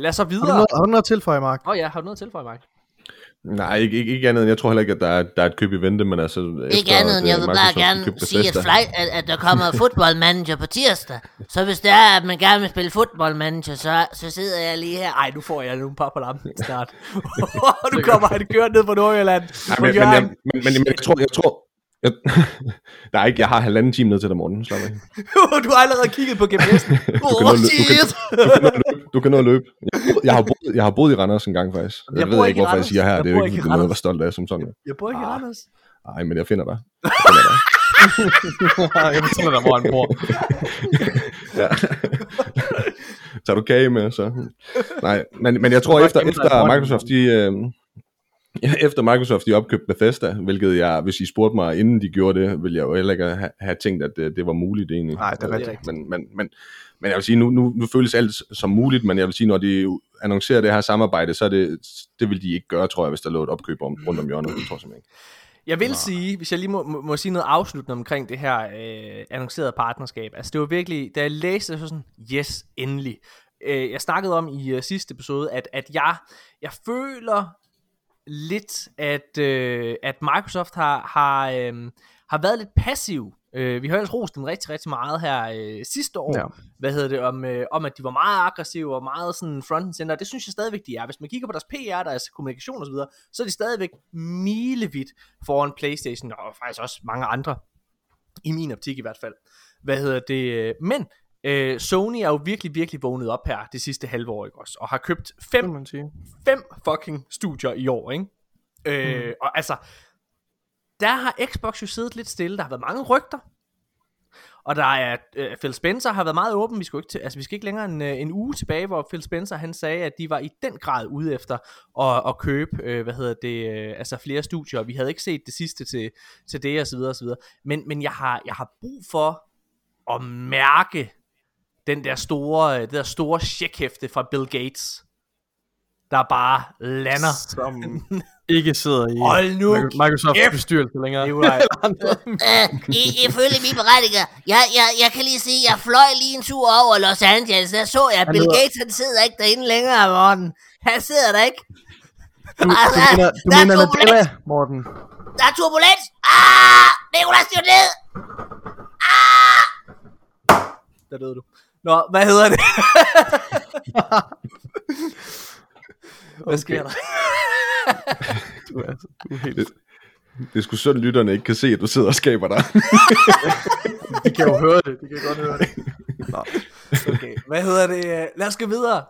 lad os så Har, du videre. noget, har du noget at tilføje, Mark? Åh oh, ja, har du noget at tilføje, Mark? Nej, ikke, ikke, ikke andet end, jeg tror heller ikke, at der er, der er et køb i vente, men altså... Ikke andet end, jeg vil bare gerne sige, at, fly, at, at der kommer (laughs) football manager på tirsdag. Så hvis det er, at man gerne vil spille football manager, så, så sidder jeg lige her. Ej, nu får jeg nogle par på lampen snart. nu kommer han kørt ned på Nordjylland. Nej, På men, men, jeg, men, men, jeg tror, jeg tror... Jeg, (laughs) der er ikke, jeg har halvanden time ned til dig, Morten. Slap af. (laughs) du har allerede kigget på GPS'en. (laughs) Du kan, du, løbe. du kan nå at løbe. Jeg, har boet- jeg, har boet, jeg har boet i Randers en gang, faktisk. Jeg, Jeg jeg ved ikke hvorfor jeg siger her. Jeg Det er jo ikke ikke noget, jeg var stolt af som sådan. Jeg bor ikke i Randers. Nej, men jeg finder dig. Jeg finder dig. jeg fortæller dig, hvor han bor. Ja. Tager du kage med, så? Nej, men, men jeg tror, efter, efter. Microsoft, de... Øh, (laughs) efter Microsoft de opkøbte Bethesda, hvilket jeg, hvis I spurgte mig, inden de gjorde det, ville jeg jo heller ikke have, have tænkt, at det, det var muligt egentlig. Nej, det er rigtigt. Men, men, men, men jeg vil sige, nu, nu, nu føles alt som muligt, men jeg vil sige, når de annoncerer det her samarbejde, så er det, det vil de ikke gøre, tror jeg, hvis der lå et opkøb om, rundt om hjørnet. Det tror jeg ikke. Jeg vil sige, hvis jeg lige må, må, må sige noget afsluttende omkring det her øh, annoncerede partnerskab. Altså det var virkelig, da jeg læste det, så sådan, yes, endelig. Øh, jeg snakkede om i øh, sidste episode, at, at jeg, jeg føler lidt, at, øh, at Microsoft har, har, øh, har været lidt passiv. Øh, vi har ellers rost dem rigtig, rigtig meget her øh, sidste år. Ja. Hvad hedder det, om, øh, om at de var meget aggressive og meget sådan front and center. Det synes jeg stadigvæk, de er. Hvis man kigger på deres PR, deres kommunikation osv., så er de stadigvæk milevidt foran Playstation og faktisk også mange andre. I min optik i hvert fald. Hvad hedder det? øh, Men øh, Sony er jo virkelig, virkelig vågnet op her det sidste halve år, ikke også? Og har købt fem man sige. fem fucking studier i år, ikke? Øh, Mm. Og altså, der har Xbox jo siddet lidt stille. Der har været mange rygter. Og der er, øh, Phil Spencer har været meget åben. Vi skal, ikke til, altså, vi skal ikke længere en, øh, en uge tilbage, hvor Phil Spencer han sagde, at de var i den grad ude efter at, at købe, øh, hvad hedder det, øh, altså flere studier. Vi havde ikke set det sidste til, til det, og så videre, og så videre. Men, men jeg, har, jeg har brug for at mærke den der store, øh, det der store checkhæfte fra Bill Gates, der bare lander. Som (laughs) ikke sidder i Hold nu Microsofts kæft. bestyrelse længere. Nikolaj. (laughs) Øh, I, ifølge mine berettiger, jeg, jeg, jeg kan lige sige, jeg fløj lige en tur over Los Angeles. Der så jeg, at Bill Gates, han sidder ikke derinde længere, Morten. Han sidder der ikke. Du, du Altså, mener, du der er mener. Nadella, Morten. Der er turbulens. Ah! Nikolaj, styr ned. Ah! Der døde du. Nå, hvad hedder det? (laughs) hvad sker der? Du er, du er helt... Det, det er sgu synd, lytterne ikke kan se, at du sidder og skaber dig. (laughs) De kan jo høre det. De kan godt høre det. Nå. Okay, hvad hedder det? Lad os gå videre.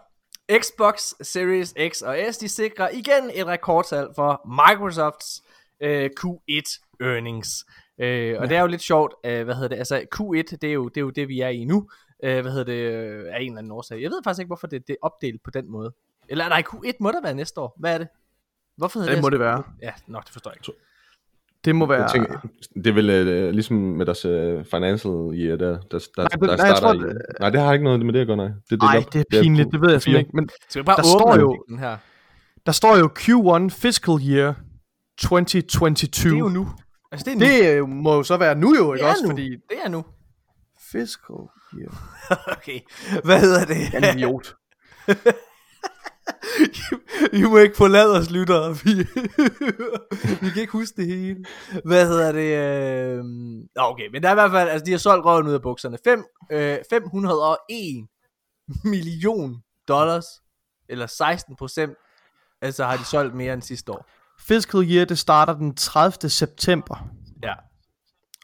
Xbox Series X og S, de sikrer igen et rekordtal for Microsofts øh, Q1 earnings. Øh, og ja. det er jo lidt sjovt, øh, hvad hedder det, altså Q1, det er jo det, er jo det vi er i nu, øh, hvad hedder det, øh, af en eller anden årsag. Jeg ved faktisk ikke, hvorfor det, det er opdelt på den måde. Eller er der Q1 må der være næste år? Hvad er det? Hvorfor hedder Det det? må det være. Ja, nå, det forstår jeg ikke. Det må være... Jeg tænker, det er vel øh, ligesom med deres øh, financial year, der, der, der, Nej, der det- nej, starter tror, i... det- Nej, det har ikke noget med det at gøre, nej. Det, det Nej, det er pinligt, det ved jeg simpelthen ikke. Men Skal vi bare Der åbne står jo- den her? der står jo Q1 Fiscal Year 2022. Det er jo nu. Altså, det er nu. Det øh, må jo så være nu jo, ikke er også? nu. Fordi Det er nu. Fiscal (laughs) Okay. Hvad hedder det? Jeg er en idiot. (laughs) I må ikke forlade os, lyttere. (laughs) Vi, vi kan ikke huske det hele. Hvad hedder det? Øh... Okay, men der er i hvert fald, altså de har solgt røven ud af bukserne. Fem, øh, 501 million dollars, eller 16 procent, altså har de solgt mere end sidste år. Fiscal Year, det starter den 30. september. Ja.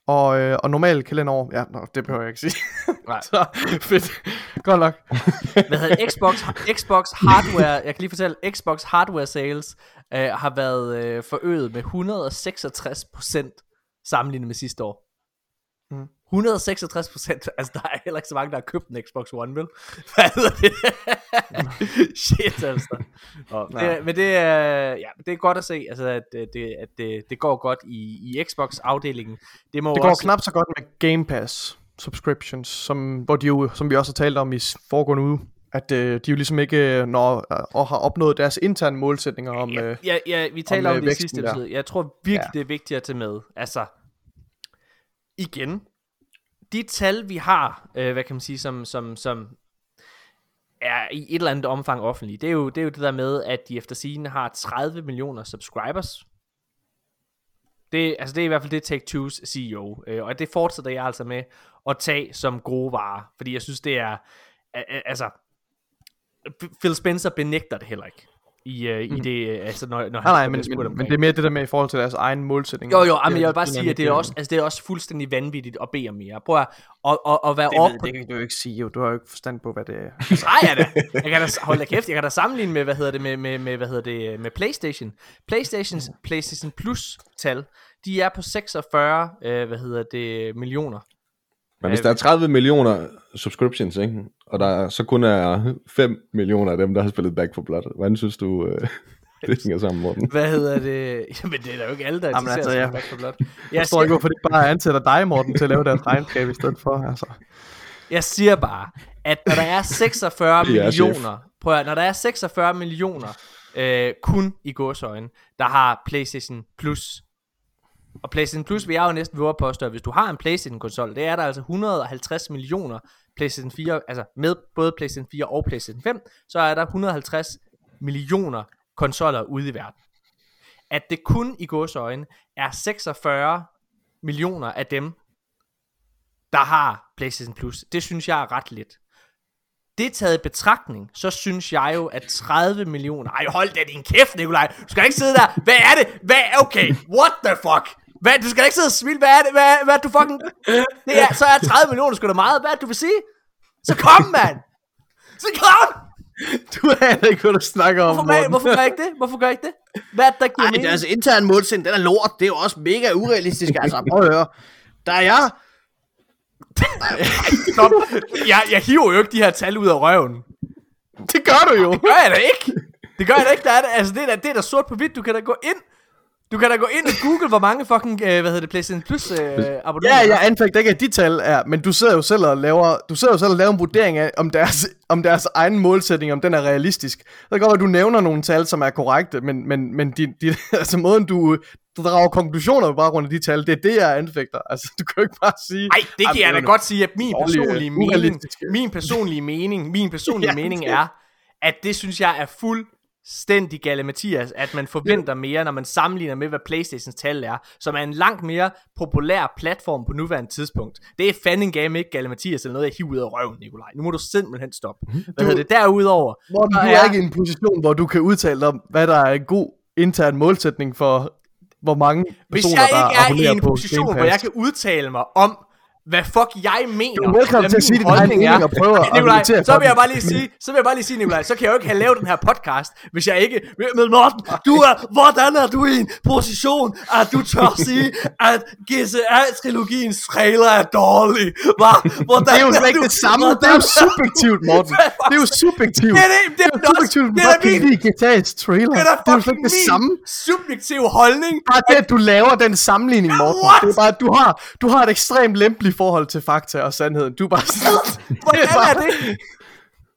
Og, øh, og normalt kalenderår, ja, nå, det behøver jeg ikke sige. Nej. (laughs) så fedt. Godt nok. (laughs) Hvad hedder? Xbox, Xbox hardware, jeg kan lige fortælle, Xbox hardware sales øh, har været øh, forøget med 166 procent sammenlignet med sidste år. Mm. 166 procent, altså der er heller ikke så mange, der har købt en Xbox One, vel? (laughs) Hvad hedder det? (laughs) Shit, altså. Og, det, men det er, ja, det er godt at se, altså, at, det, at det, det går godt i, i Xbox-afdelingen. Det, må Det går også, knap så godt med Game Pass subscriptions, som, hvor de jo, som vi også har talt om i foregående uge, at øh, de jo ligesom ikke øh, når, øh, og har opnået deres interne målsætninger om... Ja, Øh, ja, ja, vi taler om, øh, det i sidste episode. Jeg tror virkelig, Ja. det er vigtigt at tage med. Altså, igen, de tal, vi har, øh, hvad kan man sige, som, som, som er i et eller andet omfang offentlige, det er jo det, er jo det der med, at de efter sigende har 30 millioner subscribers. Det, altså det er i hvert fald det Take-Two's CEO, øh, og det fortsætter jeg altså med at tage som gode varer, fordi jeg synes, det er, altså, Phil Spencer benægter det heller ikke. I, uh, i det, øh, altså når, når nej, han nej, bliver men, men, omkring men det er mere det der med i forhold til deres egen målsætninger. jo, jo, Det men jeg vil bare sige, at det er, også, altså, det er også fuldstændig vanvittigt at bede om mere. Prøv at, at, at, at være Det, op på... det kan du jo ikke sige, jo. Du har jo ikke forstand på, hvad det er. (laughs) Nej, jeg, da, jeg kan da, hold da kæft, jeg kan da sammenligne med, hvad hedder det, med, med, med, hvad hedder det, med Playstation. Playstations, Playstation Plus tal, de er på 46, øh, hvad hedder det, millioner. Men hvis der er 30 millioner subscriptions, ikke? og der så kun er 5 millioner af dem, der har spillet Back for Blood, hvordan synes du, øh, (laughs) det hænger sammen, Morten? Hvad hedder det? (laughs) Jamen, det er da jo ikke alle, der Jamen, interesserer altså, sig jeg- for Back 4 Blood. Jeg Jeg forstår ikke, siger, hvorfor de bare ansætter dig, Morten, til at lave deres (laughs) regnskab i stedet for. Altså. jeg siger bare, at når der er 46 Det er chef. millioner, prøv at, når der er 46 millioner, øh, kun i gåsøjne, der har PlayStation Plus. Og PlayStation Plus vil jeg jo næsten våge at påstå, at hvis du har en PlayStation-konsol, det er der altså 150 millioner PlayStation 4, altså med både PlayStation 4 og PlayStation 5, så er der 150 millioner konsoller ude i verden. At det kun i gåsøjne er 46 millioner af dem, der har PlayStation Plus, det synes jeg er ret lidt. Det taget i betragtning, så synes jeg jo, at 30 millioner... Ej, hold da din kæft, Nikolaj. Du skal ikke sidde der. Hvad er det? Hvad? Okay, what the fuck? Hvad? Du skal ikke sidde og smile. Hvad er det? Hvad, hvad du fucking... (laughs) Det er, så er 30 millioner sgu da meget. Hvad du vil sige? Så kom, mand! Så kom! Du aner ikke, hvad du snakker om, Hvorfor, gør, hvorfor gør jeg ikke det? Hvorfor gør jeg ikke det? Hvad er det, der giver Ej, mening? deres interne målsætning, den er lort. Det er jo også mega urealistisk. Altså, prøv at høre. Der er jeg. (laughs) Stop. Jeg, jeg hiver jo ikke de her tal ud af røven. Det gør du jo. Det gør jeg da ikke. Det gør jeg da ikke. Der er det, altså, det er da, det er da sort på hvidt. Du kan da gå ind. Du kan da gå ind og google, hvor mange fucking, øh, hvad hedder det, PlayStation Plus øh, abonnenter. Ja, jeg anfægter ikke, at de tal er, men du sidder jo selv og laver, du sidder jo selv og laver en vurdering af, om deres, om deres egen målsætning, om den er realistisk. Så kan godt at du nævner nogle tal, som er korrekte, men, men, men de, de, (laughs) altså måden, du, du drager konklusioner på baggrund af de tal, det er det, jeg anfægter. Altså, du kan jo ikke bare sige... Nej, det kan jeg da godt sige, at min personlige mening, urealistiske. min personlige mening, min (laughs) personlige Ja, mening er, at det synes jeg er fuldstændig gale Mathias, at man forventer mere, når man sammenligner med, hvad Playstations tal er, som er en langt mere populær platform på nuværende tidspunkt. Det er fandme game ikke gale Mathias, eller noget, jeg hiver ud af røven, Nikolaj. Nu må du simpelthen stoppe. Hvad hedder det? Derudover, Morten, du er ikke i en position, hvor du kan udtale dig om, hvad der er en god intern målsætning for, hvor mange Hvis personer, jeg der ikke er i en position, hvor jeg kan udtale mig om, hvad fuck jeg mener. Du er velkommen til at sige din egen mening er. og prøve at (laughs) Nikolaj, så vil jeg bare lige sige, så vil jeg bare lige sige, Nikolaj, så kan jeg jo ikke have lavet den her podcast, hvis jeg ikke... Men Morten, du er, hvordan er du i en position, at du tør sige, at GTA-trilogiens trailer er dårlig? Hva? Hvordan Det er jo slet ikke du- det samme. hvordan Det er jo subjektivt, (laughs) Morten. Det er jo subjektivt. Det er det- det er det også. subjektivt, Det er min- lide GTA's trailer. Det er Det er jo ikke det samme. subjektiv holdning. Bare det, at du laver den sammenligning, Morten. What? Det er bare, at du har, du har et ekstremt lempeligt forhold til fakta og sandheden. Du er bare sådan... Hvordan er det?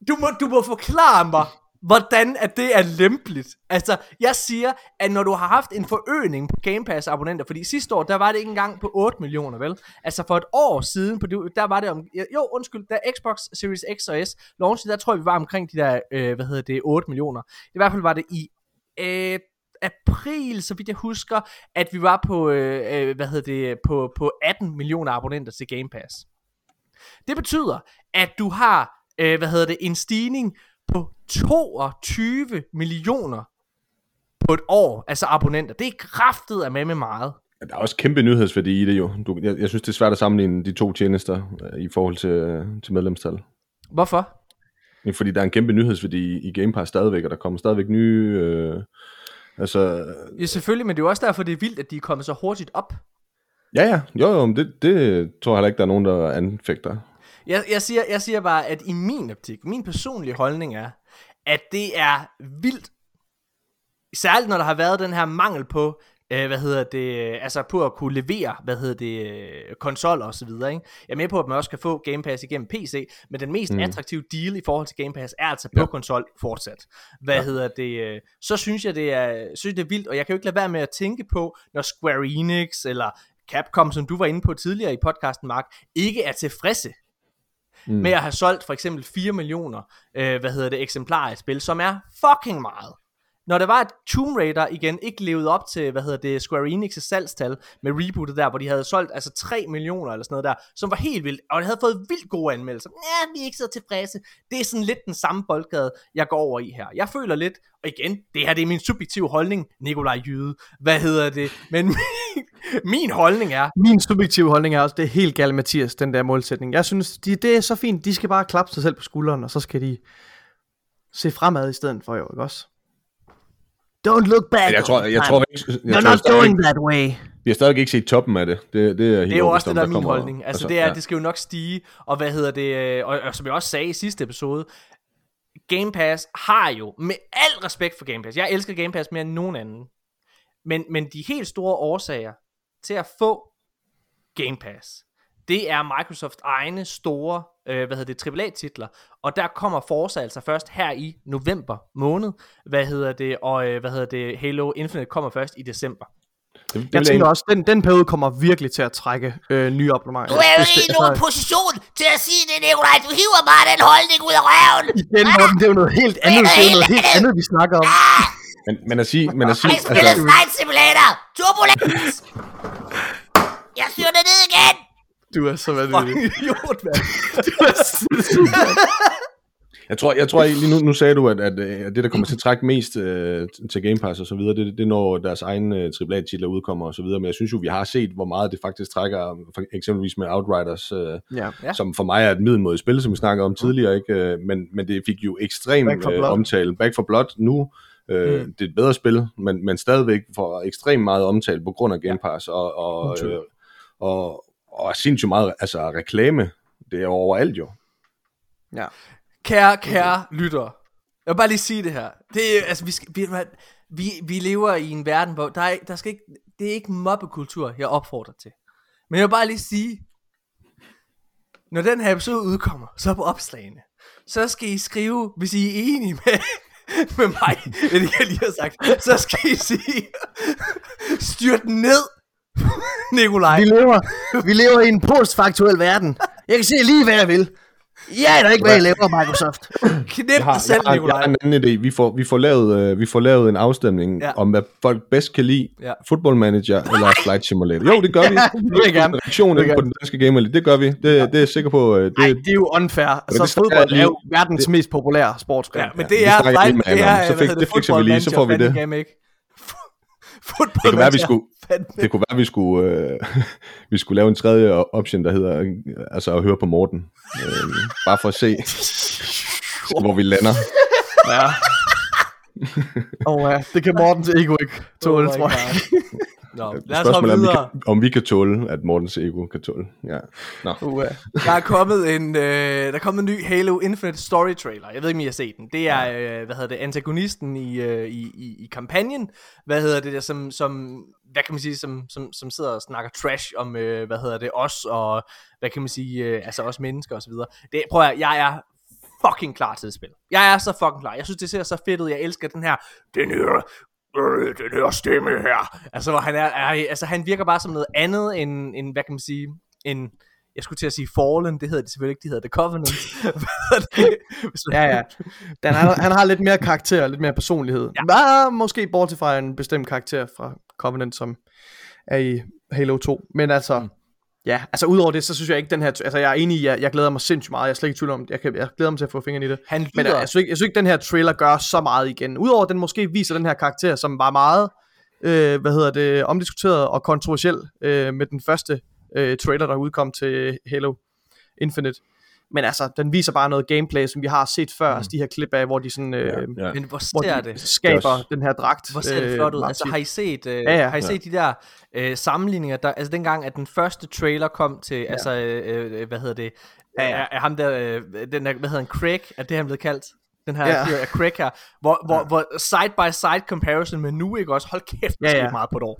Du må, du må forklare mig, hvordan at det er lempeligt. Altså, jeg siger, at når du har haft en forøgning på Game Pass abonnenter, fordi sidste år, der var det ikke engang på 8 millioner, vel? Altså for et år siden, på det, der var det om, jo undskyld, da Xbox Series X og S launchede, der tror jeg, vi var omkring de der, øh, hvad hedder det, 8 millioner. I hvert fald var det i øh, april, så vidt jeg husker, at vi var på, øh, øh, hvad hedder det, på, på 18 millioner abonnenter til Game Pass. Det betyder, at du har, øh, hvad hedder det, en stigning på 22 millioner på et år, altså abonnenter. Det er kraftet af med med meget. Der er også kæmpe nyhedsværdi i det jo. Du, jeg, jeg synes, det er svært at sammenligne de to tjenester øh, i forhold til, øh, til medlemstal. Hvorfor? Ja, Fordi der er en kæmpe nyhedsværdi i, i Game Pass stadigvæk, og der kommer stadigvæk nye... Øh, altså, Ja, selvfølgelig, men det er jo også derfor, det er vildt, at de er kommet så hurtigt op. ja, ja, jo, jo, men det, det tror jeg heller ikke, der er nogen, der anfægter. Jeg, jeg, siger, jeg siger bare, at i min optik, min personlige holdning er, at det er vildt, særligt når der har været den her mangel på, øh, hvad hedder det, øh, altså på at kunne levere, hvad hedder det, øh, konsoller og så videre, ikke? Jeg er med på, at man også kan få Game Pass igennem PC, men den mest mm. attraktive deal i forhold til Game Pass er altså på Ja. konsol fortsat. Hvad ja. hedder det, øh, så synes jeg, det er, synes det er vildt, og jeg kan jo ikke lade være med at tænke på, når Square Enix eller Capcom, som du var inde på tidligere i podcasten, Mark, ikke er tilfredse mm. med at have solgt for eksempel 4 millioner, øh, hvad hedder det, eksemplarer af spil, som er fucking meget. Når der var at Tomb Raider igen ikke levede op til, hvad hedder det, Square Enix' salgstal med rebootet der, hvor de havde solgt altså 3 millioner eller sådan noget der, som var helt vildt, og det havde fået vildt gode anmeldelser. Ja, vi er ikke så tilfredse. Det er sådan lidt den samme boldgade, jeg går over i her. Jeg føler lidt, og igen, det her det er min subjektive holdning, Nikolaj Jyde. Hvad hedder det? Men min, (laughs) min holdning er, Min subjektive holdning er også, det er helt galt, Mathias, den der målsætning. Jeg synes, de, det er så fint. De skal bare klappe sig selv på skulderen, og så skal de se fremad i stedet for, jo, ikke også? Don't look back. Jeg tror, jeg tror ikke, jeg You're tror not going that way. vi har stadig ikke set toppen af det. Det, det er, helt Det er jo også det, der er min kommer- holdning. Altså, det er, ja. det skal jo nok stige, og hvad hedder det, øh, og, og som jeg også sagde i sidste episode, Game Pass har jo, med al respekt for Game Pass, jeg elsker Game Pass mere end nogen anden, men, men de helt store årsager til at få Game Pass, det er Microsofts egne store, øh, hvad hedder det, AAA-titler, og der kommer Forza altså først her i november måned, hvad hedder det, og øh, hvad hedder det, Halo Infinite kommer først i december. Det, det Jeg tænker også, den, den periode kommer virkelig til at trække øh, nye abonnementer. Du er jo i nogen altså, position til at sige det, Nikolaj. Du hiver bare den holdning ud af røven. Igen, Morten, det er jo noget helt andet, det er noget helt andet, vi snakker om. men, men at sige, men at sige, Jeg spiller altså, Flight Simulator. Turbulence. Jeg styrer det ned igen. Du er så vanvittig. Fucking idiot, mand. (laughs) Du er så- Jeg tror, jeg tror lige nu, nu sagde du, at, at, at det, der kommer til at trække mest øh, til Game Pass og så videre, det, det er når deres egne øh, AAA-titler udkommer og så videre, men jeg synes jo, vi har set, hvor meget det faktisk trækker, for eksempelvis med Outriders, øh, Ja. Ja. ja. som for mig er et middelmådigt spil, som vi snakkede om tidligere, ikke? Øh, Men, men det fik jo ekstrem Back for øh, omtale. Back for Blood nu, øh, mm. det er et bedre spil, men, men stadigvæk får ekstremt meget omtale på grund af Game Pass, og, og, tvivl. øh, og, og sindssygt meget altså, reklame, det er overalt jo. ja. Kære, kære lytter. Jeg vil bare lige sige det her. Det er, altså, vi, skal, vi, vi, vi lever i en verden, hvor der, er, der skal ikke, det er ikke mobbekultur, jeg opfordrer til. Men jeg vil bare lige sige, når den her episode udkommer, så på opslagene, så skal I skrive, hvis I er enige med, med mig, (laughs) det jeg lige har sagt, så skal I sige, (laughs) styrt ned, (laughs) Nikolaj. Vi lever, vi lever i en postfaktuel verden. Jeg kan se lige, hvad jeg vil. Jeg er da ikke, hvad jeg laver, Microsoft. Knip Jeg har, dig selv, jeg, har, jeg Nikolaj. har en anden idé. Vi får, vi får, lavet, øh, vi får lavet en afstemning Ja. ja. om, hvad folk bedst kan lide. Ja. Ja. Football Manager eller Flight Simulator. Jo, det gør vi. (laughs) Ja, det vil jeg gerne. Det jeg på den danske Gamer det gør vi. Det, det er jeg sikker på. øh, Det, Nej, det er jo unfair. Så det snakker fodbold jeg er jo lige- verdens mest populære sportsgren. Ja, men Ja, det det er lige med det Anna om. er, Så fik- det fikser vi Football lige, så får vi Manager det. Fandme ikke. Football Det kunne være, vi skulle, Fandme. det kunne være, vi skulle, øh, (laughs) vi skulle lave en tredje option, der hedder, altså at høre på Morten. Øh, bare for at se, (laughs) hvor vi lander. Ja. Og ja, det kan Mortens ego ikke tåle, Oh tror jeg. Nå, lad os hoppe er, om vi, videre. kan, om vi kan tåle, at Mortens ego kan tåle. Ja. Nå. Uh. Der er kommet en, øh, der er kommet en ny Halo Infinite Story trailer. Jeg ved ikke, om I har set den. Det er, øh, hvad hedder det, antagonisten i, øh, i, i, i kampagnen. Hvad hedder det der, som, som hvad kan man sige, som, som, som sidder og snakker trash om, øh, hvad hedder det, os og, hvad kan man sige, øh, altså os mennesker og så videre. Det, prøv at, jeg er fucking klar til at spille. Jeg er så fucking klar. Jeg synes, det ser så fedt ud. Jeg elsker den her, den her, øh, den her stemme her. Altså, hvor han er, er, altså, han virker bare som noget andet end, end hvad kan man sige, end, jeg skulle til at sige Fallen, det hedder det selvfølgelig ikke, det hedder The Covenant. (laughs) Ja, ja. Den, han, han har lidt mere karakter, lidt mere personlighed. Ja. Ja. måske bortset fra en bestemt karakter fra Covenant, som er i Halo 2. Men altså, mm. Ja, altså udover det, så synes jeg ikke den her, altså jeg er enig i, jeg, jeg glæder mig sindssygt meget, jeg er slet ikke tvivl om, jeg, kan, jeg glæder mig til at få fingrene i det. Han Men lyder, jeg synes, ikke, jeg synes ikke, den her trailer gør så meget igen. Udover den måske viser den her karakter, som var meget, øh, hvad hedder det, omdiskuteret og kontroversiel øh, med den første øh, trailer, der udkom til Halo Infinite. Men altså, den viser bare noget gameplay, som vi har set før, mm. altså de her klip af, hvor de sådan, øh, Ja. men hvor hvor de det? skaber Det er også- den her dragt. Hvor ser det flot ud? Altså har I set, øh, Ja, ja. har I set de der øh, sammenligninger, der, altså dengang at den første trailer kom til, ja. altså øh, øh, hvad hedder det, Ja, ja, ja. ja. Er, er ham der, øh, den der, hvad hedder han, Craig, er det han blevet kaldt? Den her Ja. ja. fyr er Craig her, hvor, hvor, hvor side by side comparison med nu, ikke også? Hold kæft, Ja, ja, ja. ja. meget på et år.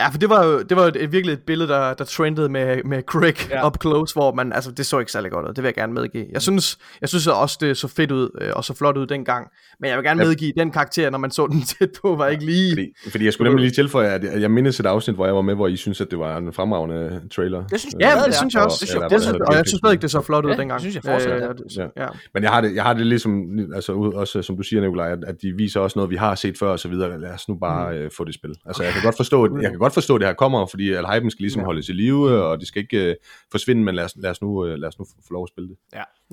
Ja, for det var jo, det var et, virkelig et billede, der, der trendede med, med Craig ja. Up close, hvor man, altså det så ikke særlig godt ud, det vil jeg gerne medgive. Jeg synes, jeg synes også, det så fedt ud, øh, og så flot ud dengang, men jeg vil gerne Ja. medgive, den karakter, når man så den (laughs) tæt på, var ikke lige... Fordi, fordi jeg skulle nemlig lige tilføje, at jeg, jeg mindes et afsnit, hvor jeg var med, hvor I synes, at det var en fremragende trailer. Jeg synes, Ja, Ja, det det synes jeg også. Det Det synes jeg det, også. synes, og jeg synes stadig, det så flot ud Ja, dengang. det synes jeg fortsat, ja. det- Ja. ja. Men jeg har det, jeg har det ligesom, altså ud- også som du siger, Nikolaj, at, at de viser også noget, vi har set før og så videre. Lad os nu bare mm. øh, få det spil. Altså jeg kan godt forstå, at, jeg kan godt forstå, at det her kommer, fordi at hypen skal ligesom ja. holdes i live, og det skal ikke øh, forsvinde, men lad os, lad os nu, øh, lad os nu få lov at spille det.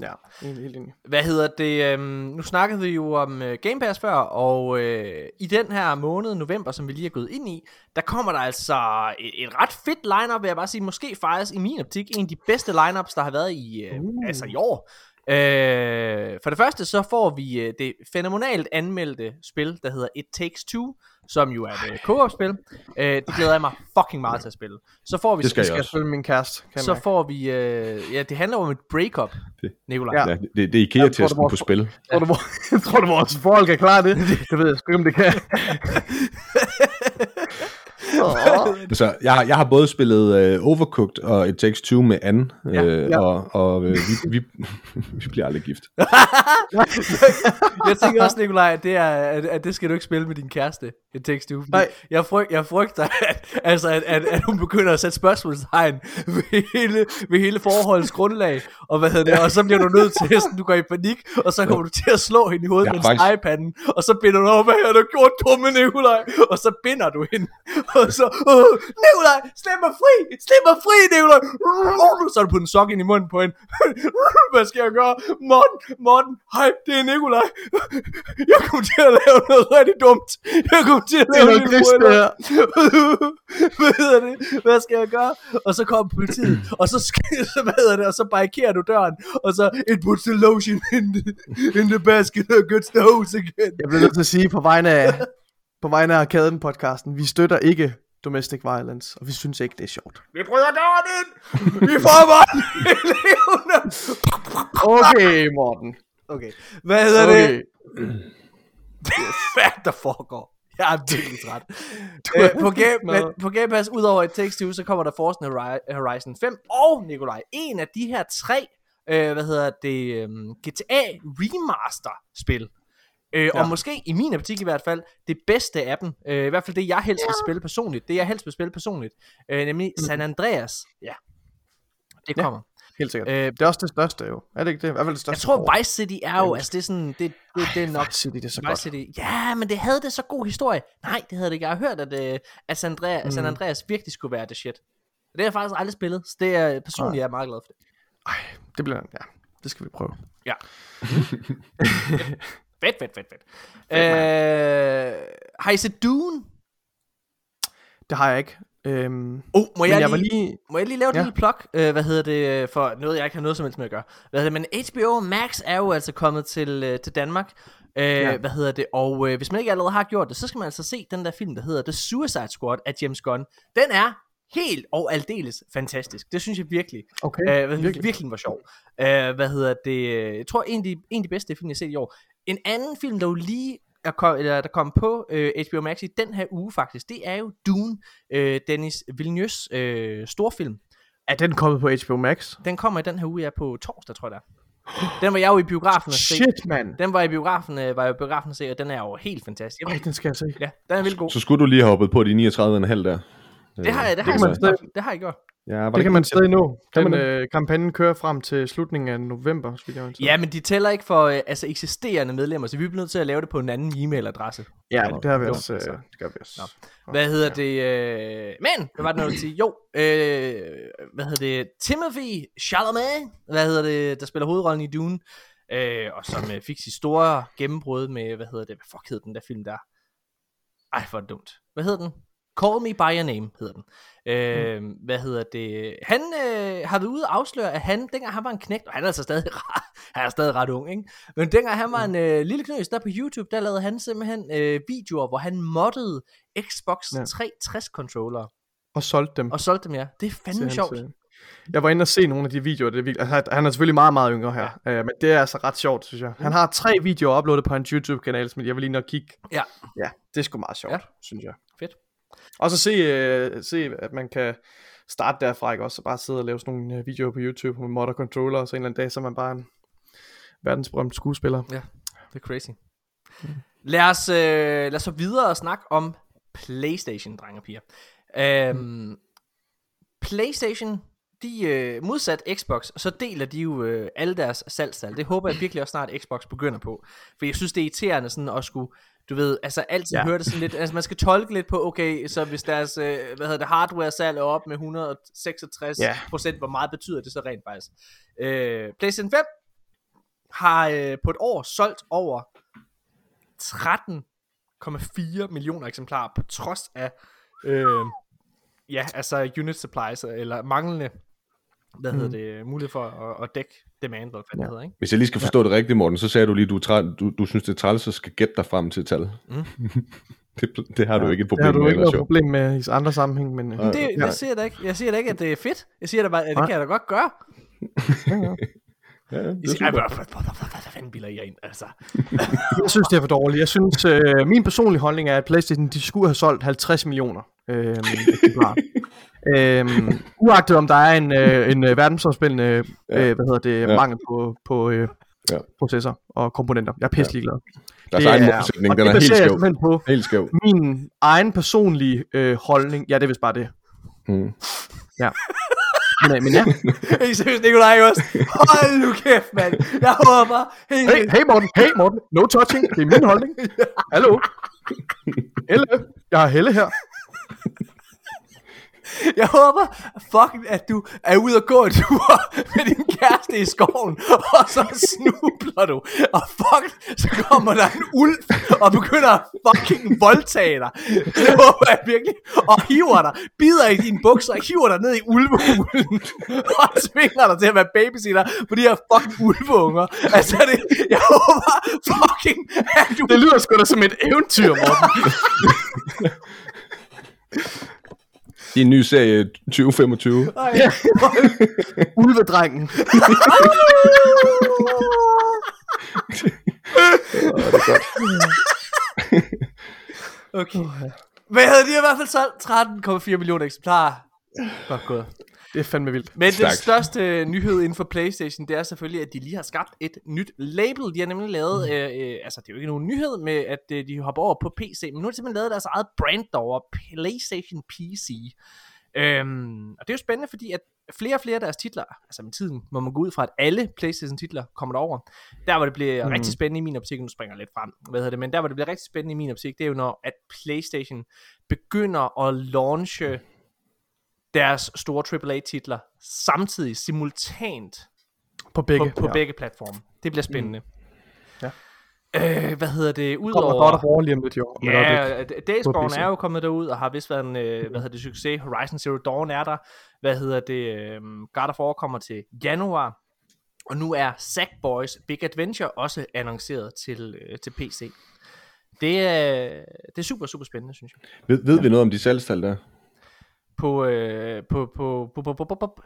Ja, helt, helt enig. Hvad hedder det? Øhm, nu snakkede vi jo om øh, Game Pass før, og øh, i den her måned, november, som vi lige er gået ind i, der kommer der altså et, et ret fedt lineup, vil jeg bare sige. Måske faktisk i min optik en af de bedste lineups, der har været i, øh, uh. altså i år. Øh, for det første så får vi øh, det fænomenalt anmeldte spil, der hedder It Takes Two, som jo er et øh, co-op-spil. Øh, det glæder jeg mig fucking meget til at spille. Så får vi Det skal jeg skal spille min kæreste, kan så jeg får vi, øh, ja, det handler om et breakup, Det- Nikolaj. Ja. Ja, det, det er IKEA-testen var- på spil. Tror du, hvor- (laughs) tror du, vores forhold kan klare det? (laughs) Det ved jeg sgu ikke, om det kan. (laughs) Åh. Altså, jeg, har- jeg har både spillet uh, Overcooked og It Takes Two med Anne, Ja, øh, ja. og, og øh, vi, vi, (laughs) vi bliver aldrig gift. (laughs) jeg tænker også, Nikolaj, at det, er, at, at det skal du ikke spille med din kæreste. Et tekst, du. Nej. Jeg, fryg, jeg frygter, at, altså, at, at, at, hun begynder at sætte spørgsmålstegn ved hele, ved hele forholdets grundlag. Og, hvad hedder det, og så bliver du nødt til, at du går i panik, og så kommer du til at slå hende i hovedet Jeg med en faktisk- stegepande. Og så binder du over, hvad har du gjort, dumme Nikolaj? Og så binder du hende. Og så, Åh, Nikolaj, slip mig fri! Slip mig fri, Nikolaj! Så er du på en sok ind i munden på hende. (laughs) Hvad skal jeg gøre? Morten, Morten, hej, det er Nikolaj. Jeg kommer til at lave noget rigtig dumt. Jeg kommer til at Det er lave noget en gris, det her. (laughs) hvad hedder det? Hvad skal jeg gøre? Og så kommer politiet, og så, (laughs) hvad hedder det? og så barrikerer du døren, og så it puts the lotion in the, in the basket and gets the hose again. Jeg bliver nødt til at sige på vegne af, på vegne af Arkaden-podcasten, vi støtter ikke domestic violence, og vi synes ikke, det er sjovt. Vi bryder døren ind! Vi får levende! Okay, Morten. Okay, hvad hedder okay. det? Okay. (laughs) Hvad er der foregår? Jeg er virkelig træt. øh, på, game, men, på Game Pass, udover et Takes Two, så kommer der Forza Hori- Horizon 5, og Nikolaj, en af de her tre, øh, hvad hedder det, um, GTA Remaster-spil. Øh, ja. Og måske, i min optik i hvert fald, det bedste af dem, øh, i hvert fald det, jeg helst vil spille personligt, det jeg helst vil spille personligt, øh, nemlig San Andreas. Ja, det Ja. kommer. Helt sikkert. Øh, Det er også det største jo. Er det ikke det? I hvert fald det jeg største. tror Vice City er jo, altså det er sådan, det, det, det er nok Vice City, det er så Vice godt. City. Ja, men det havde det så god historie. Nej, det havde det ikke. Jeg har hørt, at, uh, at San, Andreas, mm. San Andreas virkelig skulle være det shit. Det har jeg faktisk aldrig spillet, så det er personligt, jeg er meget glad for det. Det bliver, ja, det skal vi prøve. Ja. (laughs) fedt, fedt, fedt, fedt. Øh, har I set Dune? det har jeg ikke. Øhm, Oh, må jeg, jeg lige, var lige... må jeg lige lave et Ja. lille plug? Øh, hvad hedder det, for noget, jeg ikke har noget som helst med at gøre. Hvad hedder det, men HBO Max er jo altså kommet til, øh, til Danmark. Øh, Ja. Hvad hedder det, og øh, hvis man ikke allerede har gjort det, så skal man altså se den der film, der hedder The Suicide Squad af James Gunn. Den er helt og aldeles fantastisk. Det synes jeg virkelig. Okay, Øh, hvad, virkelig. virkelig. virkelig var sjov. Øh, hvad hedder det? øh, Jeg tror, en af, de, en af de bedste film, jeg har set i år. En anden film, der jo lige er kom, eller der kom på øh, HBO Max i den her uge faktisk, det er jo Dune, øh, Dennis Villeneuve's øh, storfilm. Er den kommet på HBO Max? Den kommer i den her uge, ja, på torsdag, tror jeg det er. Den var jeg jo i biografen at se. Shit, mand. Den var i biografen, øh, var jeg i biografen at se, og den er jo helt fantastisk. Ej, den skal jeg se. Ja, den er vildt god. Så skulle du lige have hoppet på de 39,5 der. Det har jeg, det har kan jeg, stadig- det har jeg gjort. Ja, var Det kan man stadig nå. Kan Den man øh, kampagne kører frem til slutningen af november, skal jeg Ja, men de tæller ikke for øh, altså eksisterende medlemmer, så vi bliver nødt til at lave det på en anden e-mailadresse. Ja, det har vi også. Øh, så. det gør vi også. Hvad hedder det? Øh... Men, hvad var det noget til? Jo, øh... hvad hedder det? Timothy Chalamet, hvad hedder det, der spiller hovedrollen i Dune, øh, og som øh, fik sit store gennembrud med, hvad hedder det, hvad fuck hed den der film der? Ej, hvor det dumt. Hvad hedder den? Call Me By Your Name hedder den. Øh, mm. Hvad hedder det? Han øh, har været ude og afsløre, at han, dengang han var en knægt, og han er altså stadig (laughs) ret, han er stadig ret ung, ikke? Men dengang han var en øh, lille knøs, der på YouTube, der lavede han simpelthen øh, videoer, hvor han moddede Xbox Ja. ja. 360 controller Og solgte dem. og solgte dem, ja. Det er fandme hans, sjovt. øh, Jeg var inde og se nogle af de videoer. Det er altså, han- er selvfølgelig meget, meget yngre her. Ja. Øh, men det er altså ret sjovt, synes jeg. Han har tre videoer uploadet på hans YouTube-kanal, som jeg vil lige nok kigge. Ja. Ja, det er sgu meget sjovt. Ja. synes jeg. Og så se, øh, se, at man kan starte derfra, ikke også? Så bare sidde og lave sådan nogle øh, videoer på YouTube med modder controller, og så en eller anden dag, så er man bare en verdensberømt skuespiller. Det er crazy. Lad os, øh, lad os så videre og snakke om PlayStation, drenge og piger. Øhm, PlayStation, de øh, modsat Xbox, så deler de jo øh, alle deres salgstal. Det håber jeg virkelig også snart Xbox begynder på. For jeg synes, det er irriterende sådan at skulle, du ved, altså altid Ja. ja. høre det sådan lidt, altså man skal tolke lidt på, okay, så hvis deres, øh, hvad hedder det, hardware salg er op med 166 Ja. procent, hvor meget betyder det så rent faktisk? Øh, PlayStation 5 har øh, på et år solgt over 13,4 millioner eksemplarer på trods af øh, ja, altså unit supplies eller manglende hvad hedder det, mulighed for at, at dække demand, eller hvad det Ja. hedder, ikke? Hvis jeg lige skal forstå det rigtigt, Morten, så sagde du lige, du, træ, du, du synes, det er træls, så skal gætte dig frem til et tal. Mm. (laughs) det, det har du ikke et Det har problem du med, ikke jo. problem med i andre sammenhæng, men... Øh, Nej. Det, ja. jeg siger da ikke, jeg siger da ikke, at det er fedt. Jeg siger da bare, at det Nej. kan jeg da godt gøre. Ja, ja, (laughs) det Jeg er siger, hvad, fanden bilder ind, altså? (laughs) Jeg synes, det er for dårligt. Jeg synes, øh, min personlige holdning er, at PlayStation de skulle have solgt 50 millioner øh. Øhm, (laughs) uagtet om der er en, øh, en øh, verdensomspændende øh, Ja. hvad hedder det, Ja. mangel på, på øh, Ja. processor og komponenter. Jeg er pisselig glad. Deres egen målsætning, og den det er helt jeg skæv. simpelthen på Helt skæv. min egen personlige øh, holdning. Ja, det er vist bare det. Mm. Ja. Men, øh, men ja. (laughs) Hey, seriøst, Nikolaj også. Hold nu kæft, mand. Jeg håber. Hey, Hey, hey Morten, hey Morten, no touching, det er min holdning. (laughs) Hallo? Helle, jeg har Helle her. Jeg håber fucking, at du er ude og gå en tur (laughs) med din kæreste i skoven, og så snubler du, og fuck, så kommer der en ulv, og begynder at fucking voldtage dig. Det håber jeg virkelig, og hiver dig, bider i dine bukser, og hiver dig ned i ulvehulen, (laughs) og tvinger dig til at være babysitter på de her fucking ulveunger. Altså, det, jeg håber fucking, at du... Det lyder sgu da som et eventyr, Morten. (laughs) I en ny serie 2025. Ej, (laughs) Ulvedrengen. Okay. Men havde de i hvert fald solgt 13,4 millioner eksemplarer. Godt gået. Det er fandme vildt. Men den Stærkt. største nyhed inden for Playstation, det er selvfølgelig, at de lige har skabt et nyt label. De har nemlig lavet, Mm. øh, øh, altså det er jo ikke nogen nyhed med, at øh, de hopper over på PC, men nu har de simpelthen lavet deres eget brand derovre, Playstation PC. Øhm, og det er jo spændende, fordi at flere og flere af deres titler, altså med tiden må man gå ud fra, at alle Playstation titler kommer derover. Der hvor det bliver mm. rigtig spændende i min optik, nu springer jeg lidt frem, hvad hedder det, men der hvor det bliver rigtig spændende i min optik, det er jo når, at Playstation begynder at launche deres store AAA-titler samtidig, simultant På begge. på, på ja. begge platforme. Det bliver spændende. Ja. Øh, hvad hedder det? Kommer Udover... God of War lige om lidt, jo. Ja, Days på Gone PC. er jo kommet derud og har vist været en øh, hvad hedder det, succes. Horizon Zero Dawn er der. Hvad hedder det? Øh, God of War kommer til januar. Og nu er Sackboys Big Adventure også annonceret til, øh, til PC. Det er, det er super, super spændende, synes jeg. Ved, ved vi noget om de salgstal der? På, øh, på, på, på, på, på, på, på.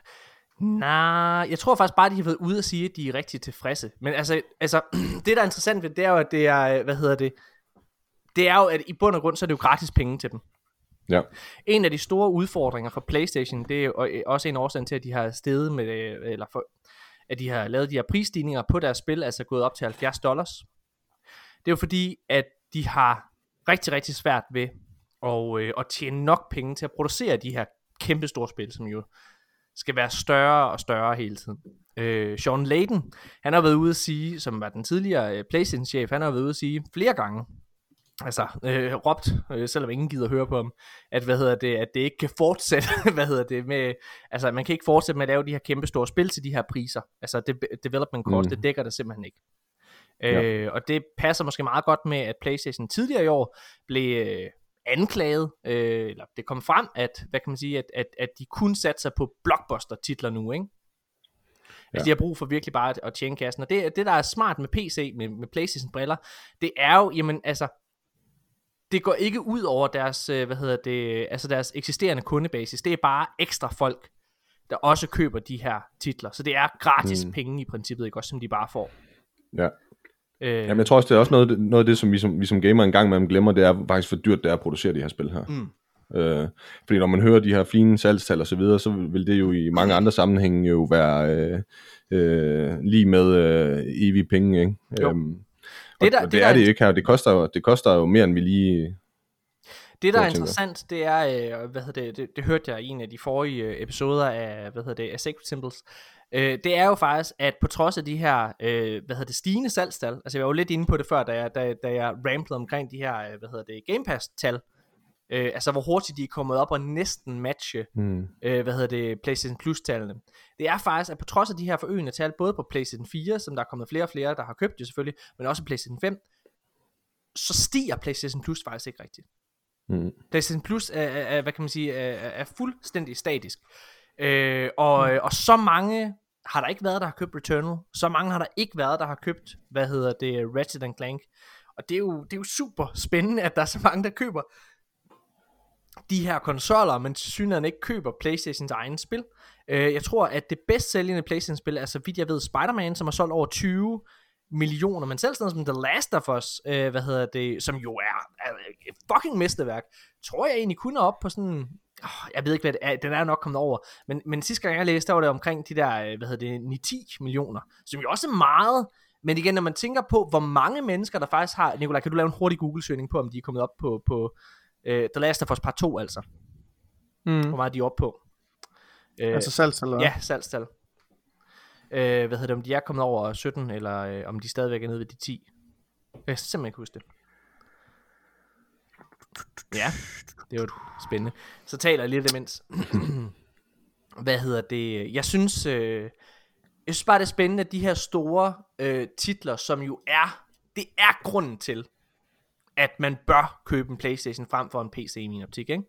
Nej, jeg tror faktisk bare, de har været ude og sige, at de er rigtig tilfredse. Men altså, altså (clears throat) det der er interessant ved det, er jo, at det er, hvad hedder det, det er jo, at i bund og grund, så er det jo gratis penge til dem. Ja. En af de store udfordringer for PlayStation, det er jo øh, også en årsag til, at de har steget med, øh, eller for, at de har lavet de her prisstigninger på deres spil, altså gået op til 70 dollars. Det er jo fordi, at de har rigtig, rigtig svært ved at, øh, at tjene nok penge til at producere de her kæmpe store spil, som jo skal være større og større hele tiden. Øh, Sean Layden, han har været ude at sige, som var den tidligere øh, PlayStation-chef, han har været ude at sige flere gange, altså øh, råbt, øh, selvom ingen gider høre på ham, at hvad hedder det, at det ikke kan fortsætte, (laughs) hvad hedder det med, altså man kan ikke fortsætte med at lave de her kæmpe store spil til de her priser. Altså de, development cost, mm. Mm. det dækker det simpelthen ikke. Ja. Øh, og det passer måske meget godt med, at PlayStation tidligere i år blev øh, anklaget, øh, eller det kom frem, at, hvad kan man sige, at, at, at de kun satte sig på blockbuster-titler nu, ikke? Ja. Altså, de har brug for virkelig bare at, at tjene kassen. Og det, det, der er smart med PC, med, med Playstation-briller, det er jo, jamen, altså, det går ikke ud over deres, øh, hvad hedder det, altså deres eksisterende kundebasis. Det er bare ekstra folk, der også køber de her titler. Så det er gratis. Mm. penge i princippet, ikke også, som de bare får. Ja. Øh, Jamen, jeg tror også, det er også noget, noget af det, som vi som, vi som gamer engang med glemmer, det er faktisk, hvor dyrt det er at producere de her spil her. Mm. Øh, fordi når man hører de her fine salgstal og så videre, så vil det jo i mange andre sammenhænge jo være øh, øh, lige med øh, evige penge, ikke? Jo. Øhm, Det det, der- der, og det det, der er er- det ikke her. Det koster, jo, det koster jo mere, end vi lige... Det, der er interessant, det er, øh, hvad hedder det, det, det hørte jeg i en af de forrige øh, episoder af, hvad hedder det, af Sacred Symbols, øh, det er jo faktisk, at på trods af de her, øh, hvad hedder det, stigende salgstal, altså jeg var jo lidt inde på det før, da jeg, da, da jeg ramplede omkring de her, øh, hvad hedder det, Game Pass-tal, øh, altså hvor hurtigt de er kommet op og næsten matche, Hmm. øh, hvad hedder det, PlayStation Plus-tallene. Det er faktisk, at på trods af de her forøgende tal, både på PlayStation 4, som der er kommet flere og flere, der har købt det selvfølgelig, men også PlayStation 5, så stiger PlayStation Plus faktisk ikke rigtigt. Hmm. PlayStation Plus er, er, hvad kan man sige, er, er fuldstændig statisk. Øh, og, mm. og så mange har der ikke været, der har købt Returnal. Så mange har der ikke været, der har købt, hvad hedder det, Ratchet Clank. Og det er, jo, det er jo super spændende, at der er så mange, der køber de her konsoller, men synligheden ikke køber Playstations egen spil. Øh, jeg tror, at det bedst sælgende Playstation-spil er, så vidt jeg ved, Spider-Man, som har solgt over 20 millioner, men selv sådan noget som The Last of Us, øh, hvad hedder det, som jo er, er et fucking mesterværk, tror jeg egentlig kun er op på sådan, åh, jeg ved ikke hvad det er, den er nok kommet over, men, men sidste gang jeg læste, der var det omkring de der, øh, hvad hedder det, 9-10 millioner, som jo også er meget, men igen, når man tænker på, hvor mange mennesker der faktisk har, Nikolaj, kan du lave en hurtig Google-søgning på, om de er kommet op på, på uh, The Last of Us Part 2 altså, Mm. hvor meget de er oppe på. Øh, Altså salgstal? Ja, salgstal. Øh, hvad hedder det, om de er kommet over 17, eller øh, om de stadigvæk er nede ved de 10. Jeg kan simpelthen ikke huske det. Ja, det er jo spændende. Så taler jeg lidt imens. (clears throat) hvad hedder det? Jeg synes, øh, jeg synes bare, det er spændende, at de her store øh, titler, som jo er, det er grunden til, at man bør købe en Playstation frem for en PC i min optik, ikke?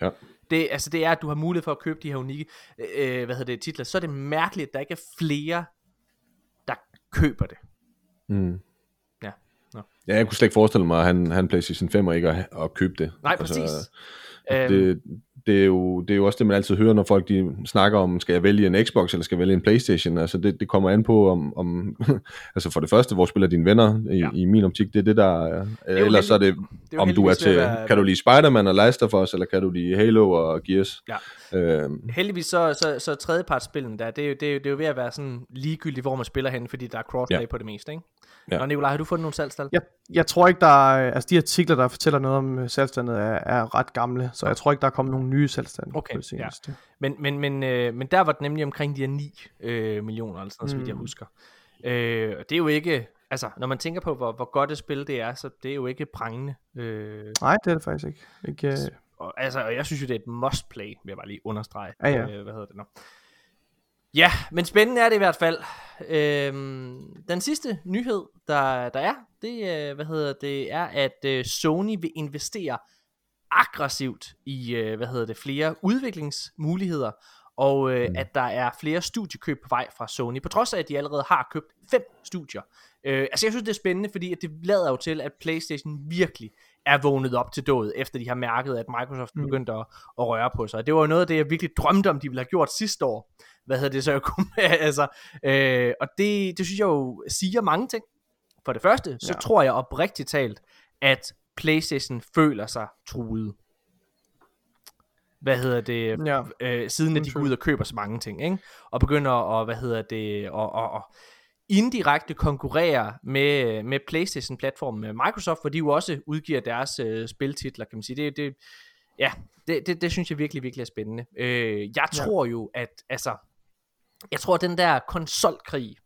Ja. Det, altså det er, at du har mulighed for at købe de her unikke øh, hvad hedder det, titler. Så er det mærkeligt, at der ikke er flere, der køber det. Mm. Ja. Nå. Ja, jeg kunne slet ikke forestille mig, at han, han PlayStation 5 og ikke at, at købe det. Nej, præcis. Altså, Øhm, det, det, er jo, det er jo også det, man altid hører, når folk de snakker om, skal jeg vælge en Xbox, eller skal jeg vælge en Playstation? Altså, det, det kommer an på, om, om (laughs) altså for det første, hvor spiller dine venner i, Ja. i min optik, det er det, der er. jo Ellers så er det, det er om du er til, være- kan du lide Spider-Man og Last of Us, eller kan du lide Halo og Gears? Ja. Øhm, heldigvis så, så, så tredjepartsspillen der, det er, jo, det, er jo, det er jo ved at være sådan ligegyldigt, hvor man spiller hen, fordi der er crossplay Ja. på det meste, ikke? Ja. Nå, Nicolaj, har du fundet nogle salgstal? Jeg, jeg tror ikke, der er, altså de artikler, der fortæller noget om øh, salgsstandet, er, er ret gamle, så jeg tror ikke, der er kommet nogle nye salgstande Okay, på det seneste. Men, men, men, øh, men der var det nemlig omkring de her 9 øh, millioner, eller sådan noget, mm. så vidt jeg husker. Øh, og det er jo ikke, altså, når man tænker på, hvor, hvor godt et spil det er, så det er jo ikke prangende. Øh, Nej, det er det faktisk ikke. ikke øh, og, altså, og jeg synes jo, det er et must play, vil jeg bare lige understrege. Ja, ja. Øh, hvad hedder det nu? Ja, men spændende er det i hvert fald. Øhm, den sidste nyhed, der, der er, det, hvad hedder det, er, at øh, Sony vil investere aggressivt i, øh, hvad hedder det, flere udviklingsmuligheder, og øh, mm. at der er flere studiekøb på vej fra Sony, på trods af, at de allerede har købt fem studier. Øh, altså jeg synes, det er spændende, fordi at det lader jo til, at PlayStation virkelig er vågnet op til dødet, efter de har mærket, at Microsoft mm. begyndte at, at røre på sig. Det var jo noget af det, jeg virkelig drømte om, de ville have gjort sidste år. Hvad hedder det så? Jeg kunne, (laughs) altså, øh, og det, det synes jeg jo siger mange ting. For det første, så ja. tror jeg oprigtigt talt, at PlayStation føler sig truet. Hvad hedder det? Ja. Øh, siden at de går ud og køber så mange ting, ikke? Og begynder at, hvad hedder det, og, og, og indirekte konkurrere med, med PlayStation-platformen med Microsoft, hvor de jo også udgiver deres øh, spiltitler, kan man sige. Det, det, ja, det, det, det synes jeg virkelig, virkelig er spændende. Øh, jeg tror ja. jo, at altså, jeg tror, at den der konsolkrig,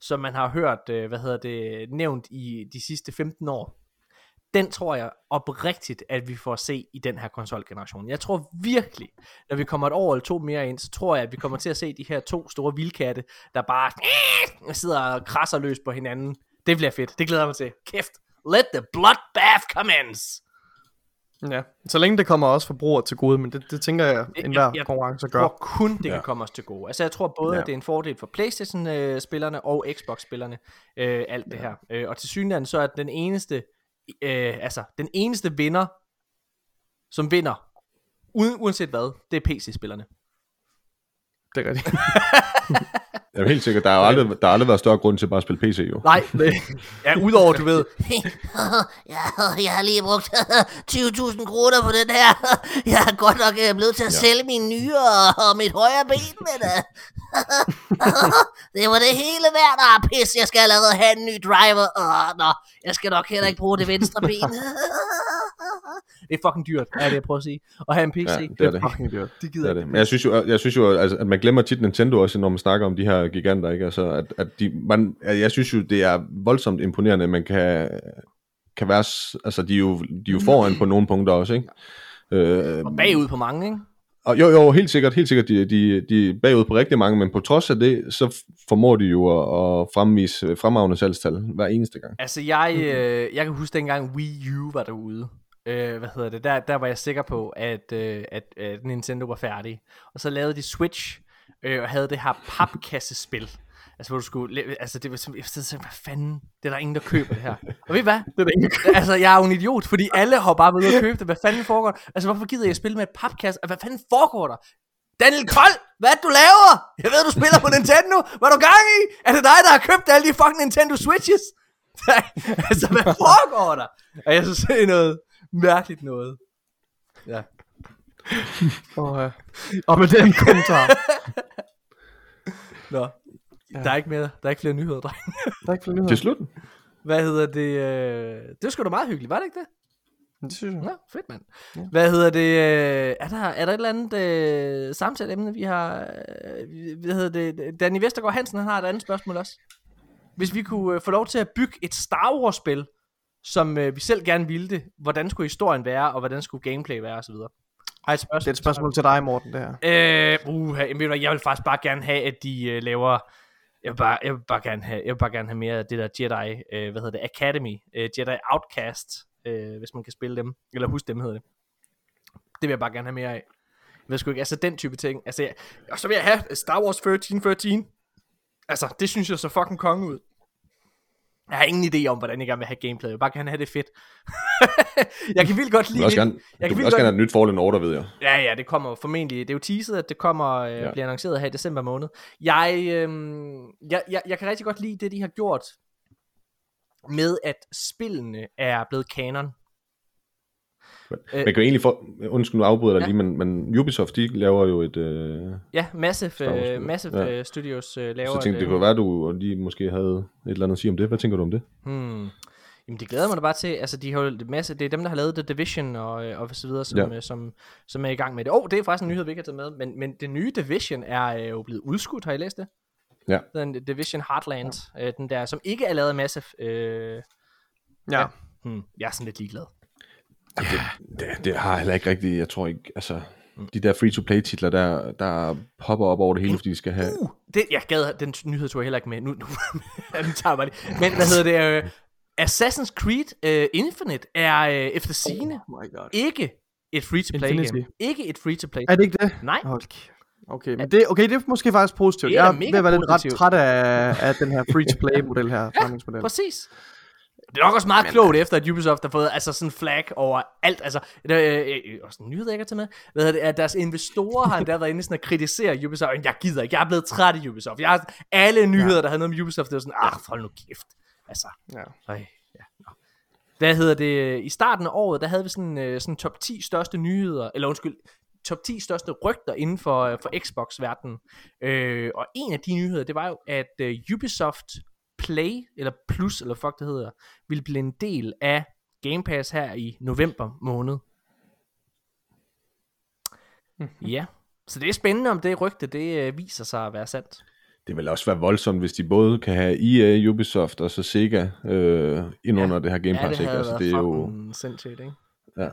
som man har hørt, øh, hvad hedder det, nævnt i de sidste 15 år, den tror jeg oprigtigt, at vi får at se i den her konsolgeneration. Jeg tror virkelig, når vi kommer et år eller to mere ind, så tror jeg, at vi kommer til at se de her to store vildkatte, der bare sidder og krasser løs på hinanden. Det bliver fedt. Det glæder jeg mig til. Kæft. Let the bloodbath commence. Ja, så længe det kommer også forbrugere til gode, men det, det tænker jeg, enhver jeg, jeg konkurrence gør. Jeg tror kun, det ja. kan komme os til gode. Altså jeg tror både, ja. at det er en fordel for Playstation-spillerne og Xbox-spillerne, øh, alt det ja. her. Øh, og til synligheden så er den eneste øh, altså, den eneste vinder, som vinder, uden, uanset hvad, det er PC-spillerne. Det er rigtigt. (laughs) er helt sikkert, der har, aldrig, der har aldrig været større grund til bare at spille PC, jo. Nej, det, ja, udover, du ved. (laughs) ja, jeg har lige brugt 20.000 kroner på den her. Jeg er godt nok øh, blevet til at ja. sælge mine nyere og mit højre ben, men uh, (laughs) det var det hele værd. Ah, pis, jeg skal allerede have en ny driver. Uh, nå, jeg skal nok heller ikke bruge det venstre ben. (laughs) det er fucking dyrt, er det, jeg prøver at sige. At have en PC, ja, det, er det, er fucking dyrt. Det gider det er det. Men jeg synes jo, jeg synes jo altså, at man glemmer tit Nintendo også, når man snakker om de her giganter, ikke? Altså, at, at de, man, jeg synes jo, det er voldsomt imponerende, at man kan, kan være, altså de er jo, de er jo foran på nogle punkter også, ikke? Øh, og bagud på mange, ikke? Og jo, jo, helt sikkert, helt sikkert, de, de, de er bagud på rigtig mange, men på trods af det, så formår de jo at, at fremvise fremragende salgstal hver eneste gang. Altså, jeg, øh, jeg kan huske dengang Wii U var derude, øh, hvad hedder det, der, der var jeg sikker på, at, øh, at, at Nintendo var færdig. Og så lavede de Switch, øh, og havde det her papkassespil. Altså, hvor du skulle, altså det var sådan, hvad fanden, det er der ingen, der køber det her. Og ved I hvad? (laughs) Det er der ingen, der køber. Altså, jeg er jo en idiot, fordi alle har bare været ude at købe det. Hvad fanden foregår der? Altså, hvorfor gider jeg spille med et papkasse? Hvad fanden foregår der? Daniel Kold, hvad du laver? Jeg ved, du spiller på Nintendo. Hvad er du gang i? Er det dig, der har købt alle de fucking Nintendo Switches? (laughs) altså, hvad foregår der? Og jeg synes, det er noget mærkeligt noget. Ja. og, uh, og med den kommentar. (laughs) Nå, ja. der er ikke mere, der er ikke flere nyheder, dreng. der er ikke flere nyheder. Til slut. Hvad hedder det? Øh... Det var sgu da meget hyggeligt, var det ikke det? Det synes jeg. Ja, fedt mand. Ja. Hvad hedder det? Øh... Er, der, er der et eller andet øh, samtaleemne, vi har... Øh... Hvad hedder det? Danny Vestergaard Hansen, han har et andet spørgsmål også. Hvis vi kunne øh, få lov til at bygge et Star Wars-spil, som øh, vi selv gerne ville det, hvordan skulle historien være, og hvordan skulle gameplay være, osv. Har et spørgsmål, det er et spørgsmål til dig, Morten, det her. Øh, uh, jeg vil faktisk bare gerne have, at de uh, laver... Jeg vil, bare, jeg, vil bare gerne have, jeg vil bare gerne have mere af det der Jedi, øh, hvad hedder det, Academy, øh, Jedi Outcast, øh, hvis man kan spille dem, eller huske dem hedder det. Det vil jeg bare gerne have mere af. Jeg ved sgu ikke, altså den type ting. Altså, jeg, og så vil jeg have Star Wars 1313. Altså, det synes jeg så fucking konge ud. Jeg har ingen idé om, hvordan jeg gerne vil have gameplay. Jeg vil bare gerne have det fedt. (laughs) jeg kan vildt godt lide... Du vil også gerne, jeg kan vil også gerne have et nyt Fallen Order, ved jeg. Ja, ja, det kommer formentlig... Det er jo teaset, at det kommer, øh, ja. bliver annonceret her i december måned. Jeg, øh, jeg, jeg, jeg kan rigtig godt lide det, de har gjort med, at spillene er blevet kanon. Man kan jo egentlig få, undskyld nu afbryder dig ja. lige, men, men Ubisoft, de laver jo et... Øh, ja, Massive, uh, Massive ja. Uh, Studios uh, laver... Så jeg tænkte, det kunne være, du lige måske havde et eller andet at sige om det. Hvad tænker du om det? Hmm. Jamen det glæder mig da bare til, altså de har jo masse, det er dem der har lavet The Division og, og så videre, som, ja. som, som er i gang med det. Åh, oh, det er faktisk en nyhed, vi ikke har taget med, men, men det nye Division er jo blevet udskudt, har I læst det? Ja. Den Division Heartland, ja. øh, den der, som ikke er lavet af Massive. Øh, ja. ja. Hmm, jeg er sådan lidt ligeglad. Ja, det, det, det har heller ikke rigtigt, jeg tror ikke, altså... de der free-to-play titler, der, der popper op over det hele, fordi de skal have... Uh, det, jeg gad, den nyhed tog jeg heller ikke med. Nu, nu (laughs) tager mig lige. Men hvad hedder det? Uh, Assassin's Creed uh, Infinite er uh, efter sine Oh my god. ikke et free-to-play game. Ikke et free-to-play. Er det ikke det? Nej. Hold. Okay, men det, okay, det er måske faktisk positivt. Det er Jeg er ved at være lidt ret træt af, af den her free-to-play-model her, (laughs) forretningsmodel. Præcis. Det er nok også meget klogt efter, at Ubisoft har fået altså sådan flag over alt. Altså, det er øh, øh, også en nyhed, jeg kan tage med. Hvad det, at deres investorer har endda været inde sådan at kritisere Ubisoft. Jeg gider ikke, jeg er blevet træt af Ubisoft. Jeg har, alle nyheder, ja. der havde noget med Ubisoft, det var sådan, ah, hold nu kæft. Altså, Ja. øj, ja. nå. Hvad hedder det, i starten af året, der havde vi sådan, øh, sådan top 10 største nyheder, eller undskyld, top 10 største rygter inden for, øh, for Xbox-verdenen. Øh, og en af de nyheder, det var jo, at øh, Ubisoft Play, eller Plus, eller fuck det hedder, ville blive en del af Game Pass her i november måned. Ja, så det er spændende, om det rygte, det øh, viser sig at være sandt. Det vil også være voldsomt, hvis de både kan have EA, Ubisoft og så Sega øh, ind Ja. under det her Game Ja, Pass. det ikke? Altså, det er jo... sindssygt, ikke? Ja.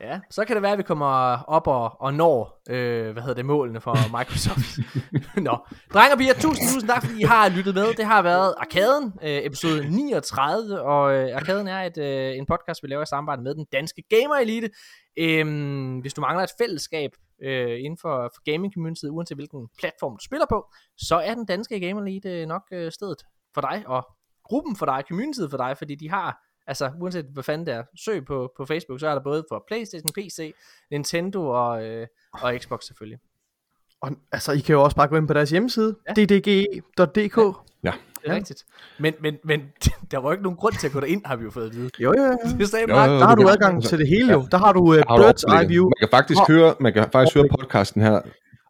Ja, så kan det være, at vi kommer op og, og når, øh, hvad hedder det, målene for (laughs) Microsoft. (laughs) Nå, drenge og piger, tusind, tusind tak, fordi I har lyttet med. Det har været Arkaden, øh, episode 39, og øh, Arkaden er et, øh, en podcast, vi laver i samarbejde med den danske Gamer Elite. Øhm, hvis du mangler et fællesskab øh, inden for, for gaming community, uanset hvilken platform du spiller på, så er den danske Gamer Elite øh, nok øh, stedet for dig, og gruppen for dig, communityet for dig, fordi de har Altså, uanset hvad fanden det er, søg på, på Facebook, så er der både for Playstation, PC, Nintendo og, øh, og Xbox selvfølgelig. Og altså, I kan jo også bare gå ind på deres hjemmeside, Ja. ja. ddge.dk. Ja. Det er ja. rigtigt. Men, men, men (laughs) der var jo ikke nogen grund til at gå derind, har vi jo fået at vide. Jo, jo, jo. (laughs) Det sagde Jo, Mark. jo, Der har du adgang til det hele jo. Der har du uh, Bird's Eye? View. Man kan faktisk Hvor- høre, man kan faktisk høre podcasten her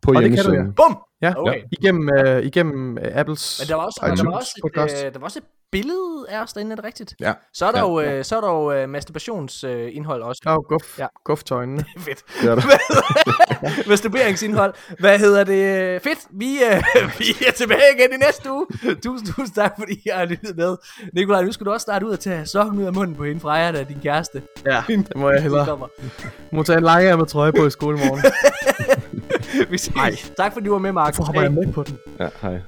på Og det kan du, hjemmesiden. ja. Bum! Ja, Okay. igennem, uh, igennem uh, Apples Men der var også, der var også, et, podcast. øh, der var også et billede af os derinde, er det rigtigt? Ja. Så er der Ja. jo, øh, så er der jo øh, masturbationsindhold øh, indhold også. Der er jo guf, Ja. ja. guftøjnene. (laughs) Fedt. Det er der. (laughs) Masturberingsindhold. Hvad hedder det? Fedt. Vi, øh, (laughs) vi er tilbage igen i næste uge. Tusind, tusind tak, fordi I har lyttet med. Nikolaj, nu skal du også starte ud og tage sokken ud af munden på hende Freja, der er din kæreste. Ja, det må jeg hellere. kommer. Må tage en lange med trøje på i skolemorgen. Vi ses. Tak fordi du var med, Mark. Hvorfor hopper jeg med på den? Ja, hej.